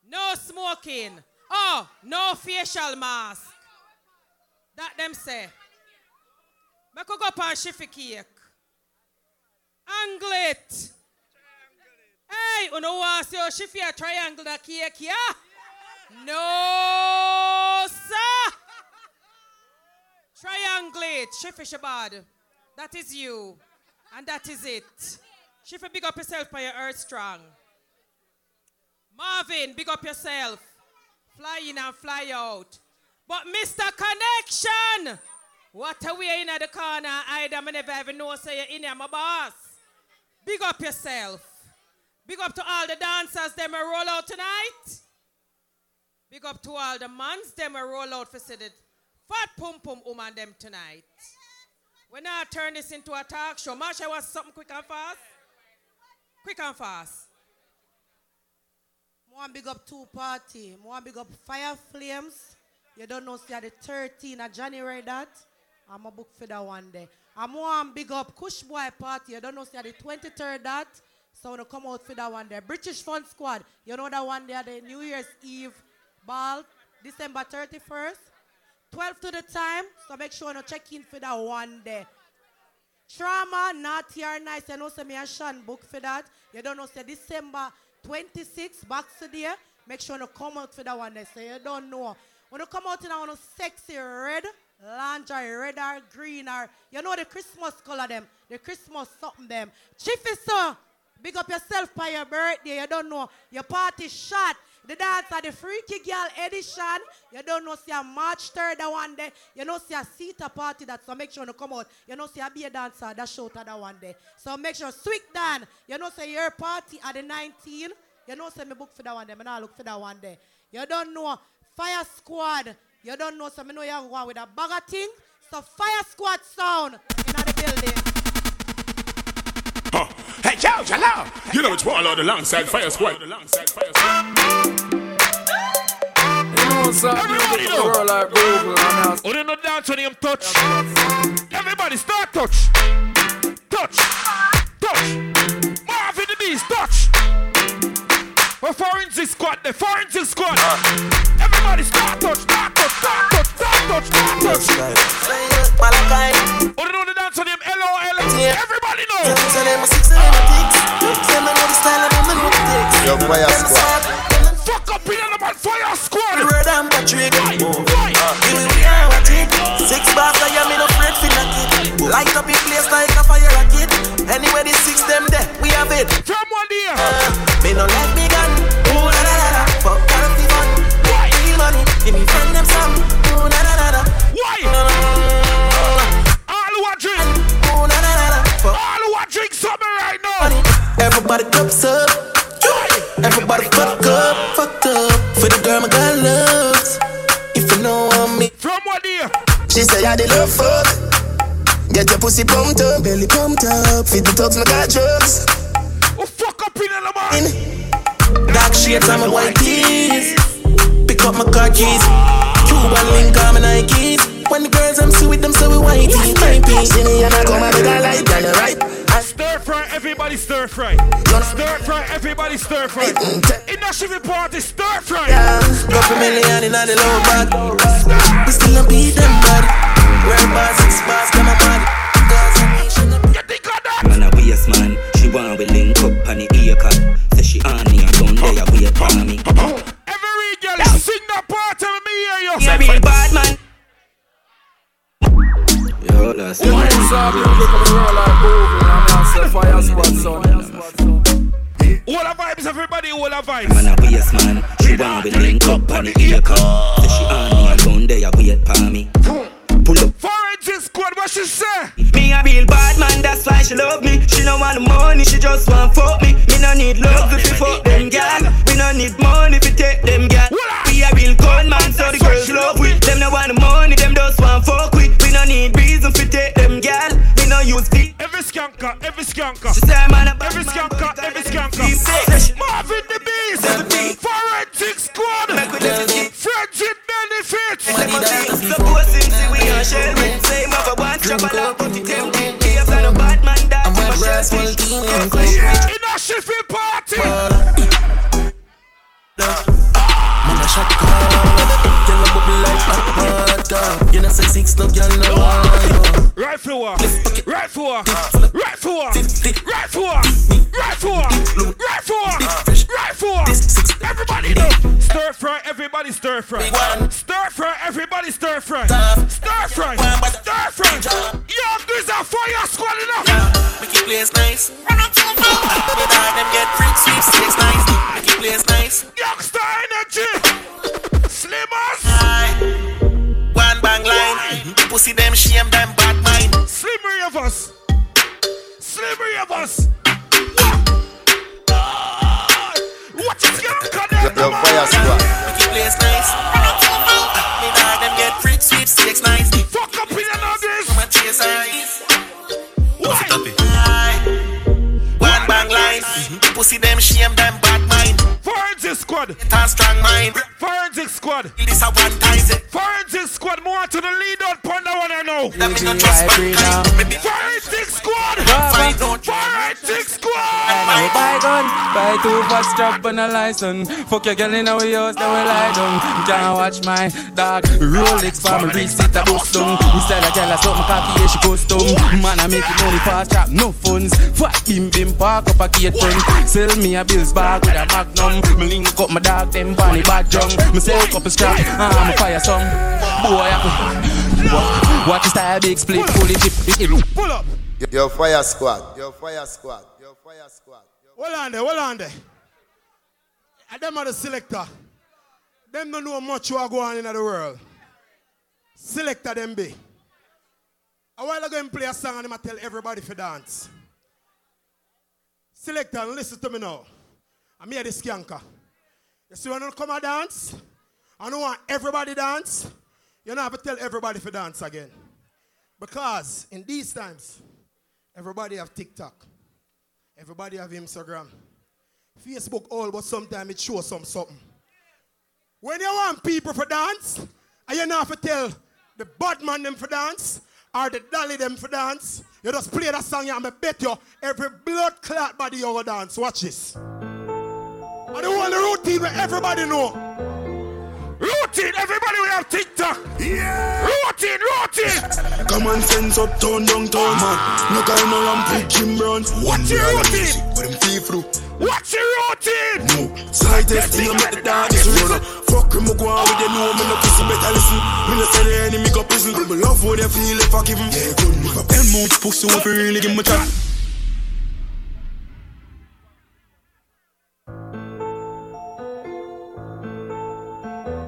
[SPEAKER 43] No smoking. Oh, no facial mask. That them say. Make go up and shift cake. Angle it. Hey, you know what? See, shift triangle cake, yeah? No, sir. Triangulate. Shift Shabad. That is you. And that is it. Shift big up yourself by your earth strong. Marvin, big up yourself. Fly in and fly out. But Mr. Connection, what are we in at the corner? I don't never even know say you're in here, my boss. Big up yourself. Big up to all the dancers them will roll out tonight. Big up to all the mans them will roll out for see the fat pum pum woman them tonight. When I turn this into a talk show, Marsha was something quick and fast. Quick and fast.
[SPEAKER 55] Want big up two party. Want big up Fire Flames. You don't know, see, the 13th of January that. I'm a book for that one day. I'm want big up Kush Boy party. You don't know, see, the 23rd that. So I'm going to come out for that one day. British Fun Squad. You know that one day, the New Year's Eve ball, December 31st. 12 to the time. So make sure you check in for that one day. Trauma, not here nice. You know, say me and Sean book for that. You don't know, say December 26, back to there. Make sure you come out for that one day. So you don't know. When you come out in a one sexy red, lingerie, red or green or, you know the Christmas color them. The Christmas something them. Chiefy, sir, uh, big up yourself for your birthday. You don't know. Your party shot. The dance at the Freaky Girl edition. You don't know see a March 3rd that one day. You know see a Sita party that so make sure you come out. You know see a be a dancer that at that one day. So make sure Sweet Dan. You know say your party at the 19. You know say me book for that one day. Me look for that one day. You don't know Fire Squad. You don't know so me know you have one with a bag of thing. So Fire Squad sound in the building.
[SPEAKER 65] Huh. Hey, yo, hello. You know it's one of the alongside Fire Squad. Alongside Fire Squad.
[SPEAKER 45] Everybody know. Oh, they not dance when him touch. Everybody start touch. Touch. Touch. We're forensic squad, the forensic squad. Everybody start touch, start touch, start touch, start touch, start touch. Oh, they know the dance on him, LOL. Everybody know.
[SPEAKER 31] Yo, Fire Squad.
[SPEAKER 68] Belly pumped up. Feed the thugs, my got drugs.
[SPEAKER 45] Oh fuck up in the man.
[SPEAKER 68] Dark shades on my white tees. Pick up my car keys. Cuban link on my Nikes. When the girls I'm sweet, them so we white tees. My piece in the and I come and I like, girl, you right.
[SPEAKER 45] Stir fry, everybody stir fry. Stir fry, everybody stir fry. Mm, mm, in the shipping party, stir fry.
[SPEAKER 31] Go for million in the low bag. We still don't beat them body. Red bars, six bars, come my body.
[SPEAKER 65] That's
[SPEAKER 70] Yeah, man, it's all good. Look at the roll like moving. I'm the fire spot, son.
[SPEAKER 45] All the vibes, everybody, all the vibes.
[SPEAKER 65] Man a waste man, she want we link up on the ear cut. Say she on me and down there wait for me. Pull up.
[SPEAKER 45] Forensic squad, what she say?
[SPEAKER 31] Me a real bad man, that's why she love me. She no want the money, she just want fuck me. Me no need love if you fuck them gal. We no need money if you take them gal. We a real con man, so the girls love we. Them no want the money, them just want fuck we. We no need reason for take them gal. We no use feet.
[SPEAKER 45] Every skanker, every skanker.
[SPEAKER 31] She say man a
[SPEAKER 45] Every skanker, every skanker. Marvin the Beast. Forensic squad. Friendship benefits.
[SPEAKER 31] Suppose since we are shell with same of a one chop a lot, put it in. Caves and a bad man that in my shell.
[SPEAKER 45] In a shipping party. Ah.
[SPEAKER 31] Man a shot call. Girl a bubble like hot You know say six no girl no want.
[SPEAKER 45] Right for. Right for. Right for. Right for. Right for. Right for. Right for. Everybody know. Stir fry, everybody stir fry. Stir fry, everybody stir fry. Stir fry. Stir fry. Yo, this a fire squad enough.
[SPEAKER 31] Make it place nice. Me dog them get freak sweep six nice. Make it place nice.
[SPEAKER 45] Youngster energy. Slimmers.
[SPEAKER 31] One bang line. Pussy them shame them bad mind.
[SPEAKER 45] Slimmery of us. Slimmery of us. What is going on?
[SPEAKER 31] Your fire squad. Make it place nice. Me dog them get freak sweep six nice.
[SPEAKER 45] Fuck up in your this.
[SPEAKER 31] Come and chase eyes. Aye. One bang line. Pussy them shame them bad mind.
[SPEAKER 45] Forensic squad.
[SPEAKER 31] Strong mind.
[SPEAKER 45] Forensic squad.
[SPEAKER 31] This a one time.
[SPEAKER 45] Forensic squad. More to the lead out point that one I know.
[SPEAKER 31] Let me not trust mankind.
[SPEAKER 45] Forensic squad. Forensic squad.
[SPEAKER 2] Buy buy gun, buy two fat strap and a license. Fuck your girl in our house, then we lie down. Can't watch my dog Rolex for me receipt a bust down. Instead of girl a something cocky, yeah, she custom. Man, I make money fast trap, no funds. Fat bim bim park up a gate front. Sell me a bills bag with a magnum. Me link up my dog, them bunny bad jung. Me sell a couple strap, I'm a fire song. Boy, I Watch the style, big split, fully chip.
[SPEAKER 45] Pull up.
[SPEAKER 5] Your fire squad. Your fire squad. Your fire squad.
[SPEAKER 57] Hold on there, hold on there. And them are the selector. Them don't know much what go on in the world. Selector them be. A while ago, him play a song and him a tell everybody for dance. Selector, listen to me now. I'm here the skanker. You see when I come and dance, I don't want everybody dance. You don't have to tell everybody to dance again. Because in these times, everybody have TikTok. Everybody have Instagram. Facebook all, but sometimes it shows some something. When you want people for dance, and you not have to tell the bad man them for dance, or the dolly them for dance, you just play that song and I bet you every blood clot body you will dance. Watch this. And the one routine where everybody know.
[SPEAKER 45] Routine, everybody we have TikTok. Yeah. Routine, routine.
[SPEAKER 31] Common sense up, turn down, turn ah. man. No of ramp with Jim Brown.
[SPEAKER 45] What's your routine?
[SPEAKER 31] With them feel through.
[SPEAKER 45] What's your routine?
[SPEAKER 31] No. Slightest thing, I make the dog is run up. Fuck him, I go on with the know, me no pussy better listen. Me no say the enemy go prison. Me love how they feel if I give him. Yeah, good. Me a bell mouth pussy, if you really give me chat.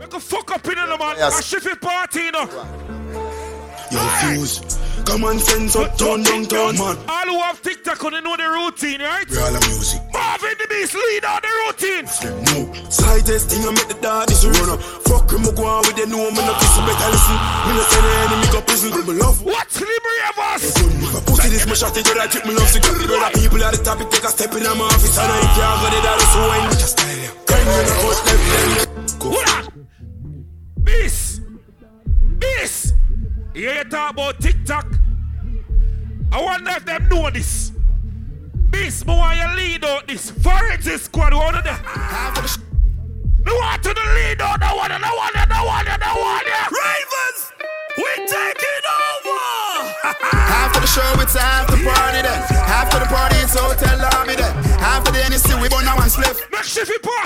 [SPEAKER 45] Make a fuck up in the man. A shiffy party, you know.
[SPEAKER 31] Yo, fuse. Common sense up, turn down, turn man.
[SPEAKER 45] All who have TikTok on know the routine, right?
[SPEAKER 31] We all have music.
[SPEAKER 45] Marvin the Beast lead on the routine.
[SPEAKER 31] No. Slightest thing, I make the dog is run up. Fuck him, I go on with the know, me no pussy better listen. Me no say the enemy go prison. Me love.
[SPEAKER 45] What's liberty of us?
[SPEAKER 31] If I pussy this, me shot it, I tip me love to get the brother. People at the topic, take a step in my office. And I can't go the dollar, so I ain't just style. Kind of out left, left. Go.
[SPEAKER 45] Beast. Beast. Yeah, you talk about TikTok. I wonder if them know this. Beast, more you lead out this. Forensic squad, one of them. The one to the lead out, the one, the one, the one, the one,
[SPEAKER 64] Ravens, we taking over. Half of the show, it's half the party then. Half of the party, it's hotel lobby then. Half of the NSC, we burn now and spliff.
[SPEAKER 45] Make Shiffy party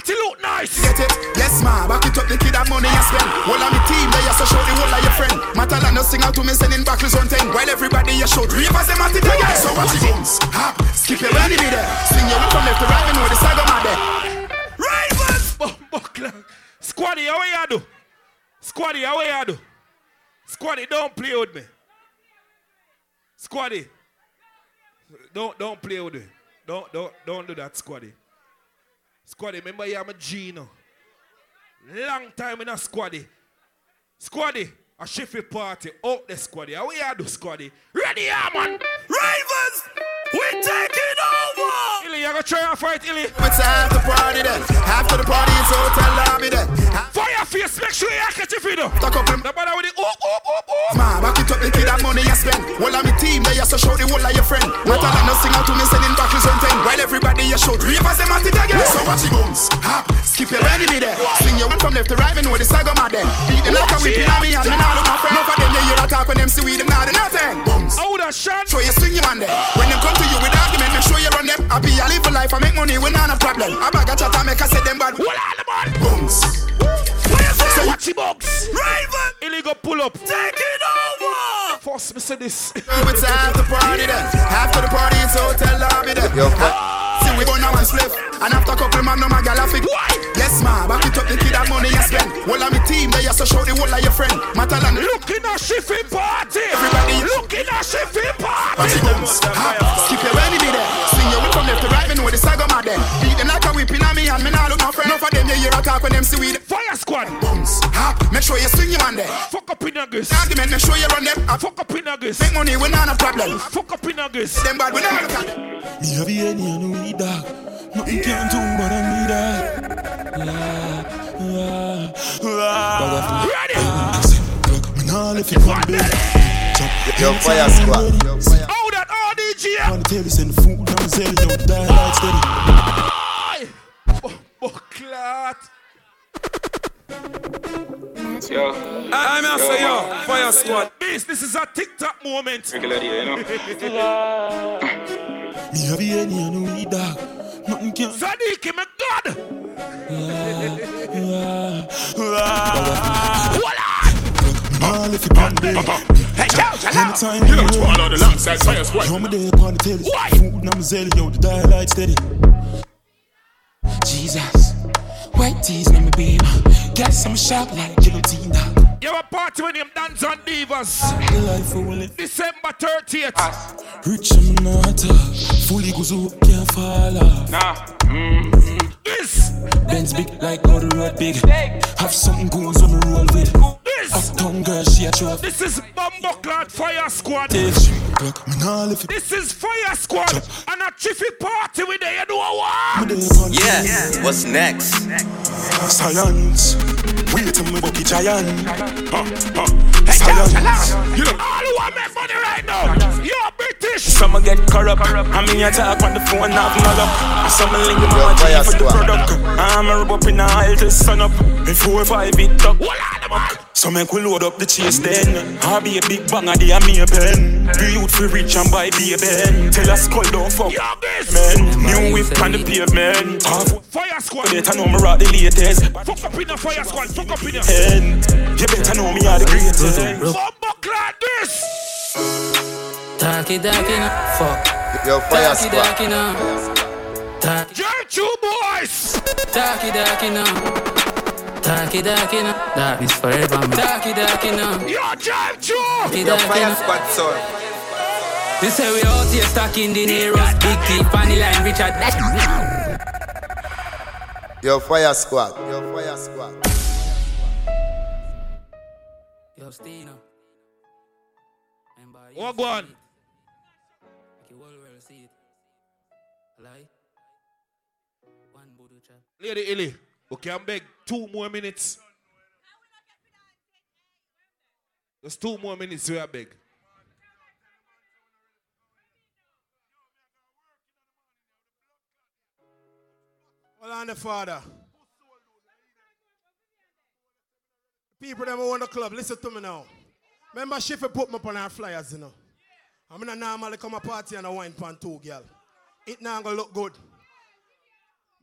[SPEAKER 64] the kid have money you spend. Of me team, they just show the whole of your friend. Matalan no sing out to me, sending back on 10. While everybody you show, reapers them at it again. So watch it goes. Hop, skip your enemy there. Sing your from left to right, and know the saga mad there.
[SPEAKER 45] Ravens! Buckler. Squaddy, how you do? Squaddy, how you do? Squaddy, don't play with me. Squaddy. Don't don't play with me. Don't don't don't do that, Squaddy. Squaddy, remember you I'm a G now. Long time in a Squaddy. Squaddy, a shifty party. Out the Squaddy. How you do, Squaddy? Ready, yeah, man.
[SPEAKER 64] Ravens, we taking over.
[SPEAKER 45] Illy, you gonna try and fight, Illy?
[SPEAKER 64] It's half the party then. Half of the party, it's hotel lobby then.
[SPEAKER 45] Fire face, make sure you catch your feet up.
[SPEAKER 64] Talk up him.
[SPEAKER 45] No bother with the oh, oh, oh, oh.
[SPEAKER 64] Ma, back it up, the kid have money you spend. All of me team, they just show the whole of your friend. Matalan no sing out to me, sending back on 10. While everybody you show, reapers them at it again. So watch it bounce. Hop, skip your enemy there. Sing your one from left to right, me know the saga mad there. Beat them like a whipping on me and me now look my friend. No for them, you hear a talk when them see we them now, they nothing. Bounce.
[SPEAKER 45] Out of shot.
[SPEAKER 64] So you swing your man there. When them come to you with argument, make sure you run them. I be a live for life, I make money, we not a problem. I bag a chat, I make a say them bad.
[SPEAKER 45] Hold on, the man.
[SPEAKER 64] Bounce.
[SPEAKER 45] So watch the box.
[SPEAKER 64] Raven.
[SPEAKER 45] Illegal pull up.
[SPEAKER 64] Take it over.
[SPEAKER 45] Force me say this.
[SPEAKER 64] It's half the party then. Half of the party, it's hotel lobby then.
[SPEAKER 5] Yo,
[SPEAKER 64] See we burn now and split. And after a couple of man, no my gal a fit. Yes, ma, back it up, the kid have money you spend. All of me team, they just show the whole of your friend. Matalan,
[SPEAKER 45] Look in a Shiffy party.
[SPEAKER 64] Everybody,
[SPEAKER 45] Look in a Shiffy party.
[SPEAKER 64] Watch it bounce. Hop, skip your enemy there. Sing your whip from left to right, me know the saga mad there. Beat them like a whipping on me and me now look my friend. No for them, you hear a talk when them see we
[SPEAKER 45] Fire squad.
[SPEAKER 64] bounce. Hop, make sure you swing your man there.
[SPEAKER 45] Fuck up in August.
[SPEAKER 64] Argument, make sure you run them. I
[SPEAKER 45] Fuck up in August.
[SPEAKER 64] make money, we not a problem.
[SPEAKER 45] Fuck up in August.
[SPEAKER 64] Them bad, we not look at them.
[SPEAKER 68] Me have the any and we dog. Nothing can do but I need that.
[SPEAKER 5] Yo, fire squad.
[SPEAKER 45] Hold that RDG.
[SPEAKER 68] On the table send food down sell yo die light steady.
[SPEAKER 45] Bucklat.
[SPEAKER 1] Yo. I'm here say yo, fire squad.
[SPEAKER 45] This, this is a TikTok moment.
[SPEAKER 1] Regular day, you know.
[SPEAKER 68] Me have the any and we dog. Nothing can.
[SPEAKER 45] Sadiq, my God.
[SPEAKER 68] Nah left it one bed. Anytime
[SPEAKER 65] You know which one of the alongside fire squad.
[SPEAKER 68] Yo, me there upon the telly. Food now me sell yo the die light steady. Jesus, white tees na me beamer. Got some sharp like guillotine.
[SPEAKER 45] You have a party with him dance on Divas.
[SPEAKER 68] The life we.
[SPEAKER 45] December 30th. Ah.
[SPEAKER 68] Rich and not talk. Fully goes up, can't fall off.
[SPEAKER 1] Nah. Mm-hmm.
[SPEAKER 45] This.
[SPEAKER 68] Benz big like how the road big. Have something goons on the roll with.
[SPEAKER 45] This.
[SPEAKER 68] Uptown girl, she a drop.
[SPEAKER 45] This is Bumbleclad Fire Squad.
[SPEAKER 68] Take clock, me nah lift it.
[SPEAKER 45] This is Fire Squad. And a chiffy party with the you know what?
[SPEAKER 68] Me
[SPEAKER 2] Yeah, what's next?
[SPEAKER 68] Science. Wait till me bucky giant.
[SPEAKER 45] Hey,
[SPEAKER 68] Science.
[SPEAKER 45] You know, all who want make money right now, you're British.
[SPEAKER 68] Some get corrupt. I mean, I talk on the phone, have no luck. Some link with
[SPEAKER 5] Yo,
[SPEAKER 68] my
[SPEAKER 5] fire
[SPEAKER 68] G for the
[SPEAKER 5] squad.
[SPEAKER 68] product. I'm a rub up in the aisle to sun up. Before five it up.
[SPEAKER 45] Hold on, man.
[SPEAKER 68] So make we load up the chase then. I be a big bang of the me a pen. Be youth for rich and buy be a ben. Tell us skull don't fuck.
[SPEAKER 45] Yo.
[SPEAKER 68] Man, new whip on the pavement. Half
[SPEAKER 45] Fire Squad.
[SPEAKER 68] better know me rock the latest.
[SPEAKER 45] Fuck up in the Fire Squad. Fuck up in the.
[SPEAKER 68] And you better know me are the greatest.
[SPEAKER 45] Bumbleclad this.
[SPEAKER 2] Darky, darky, no. Fuck.
[SPEAKER 5] Yo, fire
[SPEAKER 2] Darky,
[SPEAKER 5] squad.
[SPEAKER 2] darky, no. Darky,
[SPEAKER 45] You're two boys.
[SPEAKER 2] darky, darky, no. Darky, darky, no. Darkness forever, man. Darky, darky, no.
[SPEAKER 45] You're Jive Joe.
[SPEAKER 2] Darky,
[SPEAKER 71] Yo, fire squad, son.
[SPEAKER 2] You say we out here stacking the Neros, Big T, Fanny Line, Richard.
[SPEAKER 5] Yo, fire squad. Yo, fire squad.
[SPEAKER 2] Yo, Stino. Remember,
[SPEAKER 45] Lady Illy, we can beg two more minutes. Just two more minutes we are beg.
[SPEAKER 57] Well, on the father. People that own the club, listen to me now. Remember, Shiffy put me up on our flyers, you know. I'm gonna normally come a party and a wine pan too, girl. It now gonna look good.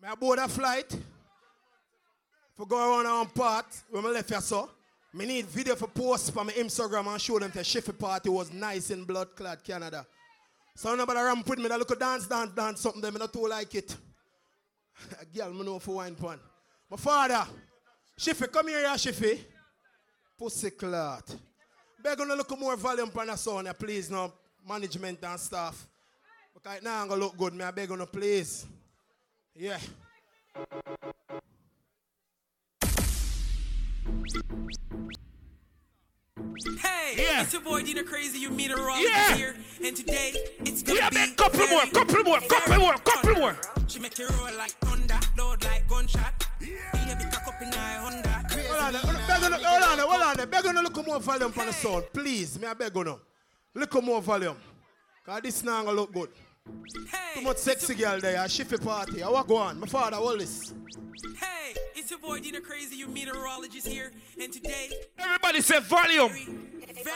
[SPEAKER 57] May I board a flight? For go around on part when I left here, so. Me need video for post for my Instagram and show them the Shiffy party was nice in blood clad Canada. So nobody ramp with me that look dance, dance, dance, something them, I not too like it. A girl, me know for wine pan. My father, Shiffy, come here, yeah, Shiffy. Pussy clot. Beg on look more volume on the sound, please, no management and staff. Because now I'm gonna look good, me I beg on please. Yeah.
[SPEAKER 2] Hey,
[SPEAKER 57] Yeah.
[SPEAKER 2] it's your boy Dina Crazy, your meteorologist
[SPEAKER 57] Yeah.
[SPEAKER 2] here, and today it's gonna
[SPEAKER 57] Yeah,
[SPEAKER 2] be
[SPEAKER 57] man, couple more, couple more, couple more, couple more.
[SPEAKER 2] She make you roll like thunder, load like gunshot. Yeah, be cock up in my Honda.
[SPEAKER 57] Hold on, hold on, beg on, hold on, hold on. Beg on, look more volume on the sound, please. Me I beg on. Look more volume. Cause this now gonna look good. Too much sexy girl there, a shiffy party. I walk on. My father, all this.
[SPEAKER 2] Hey, it's your boy Dina Crazy, your meteorologist here, and today
[SPEAKER 45] Everybody say volume.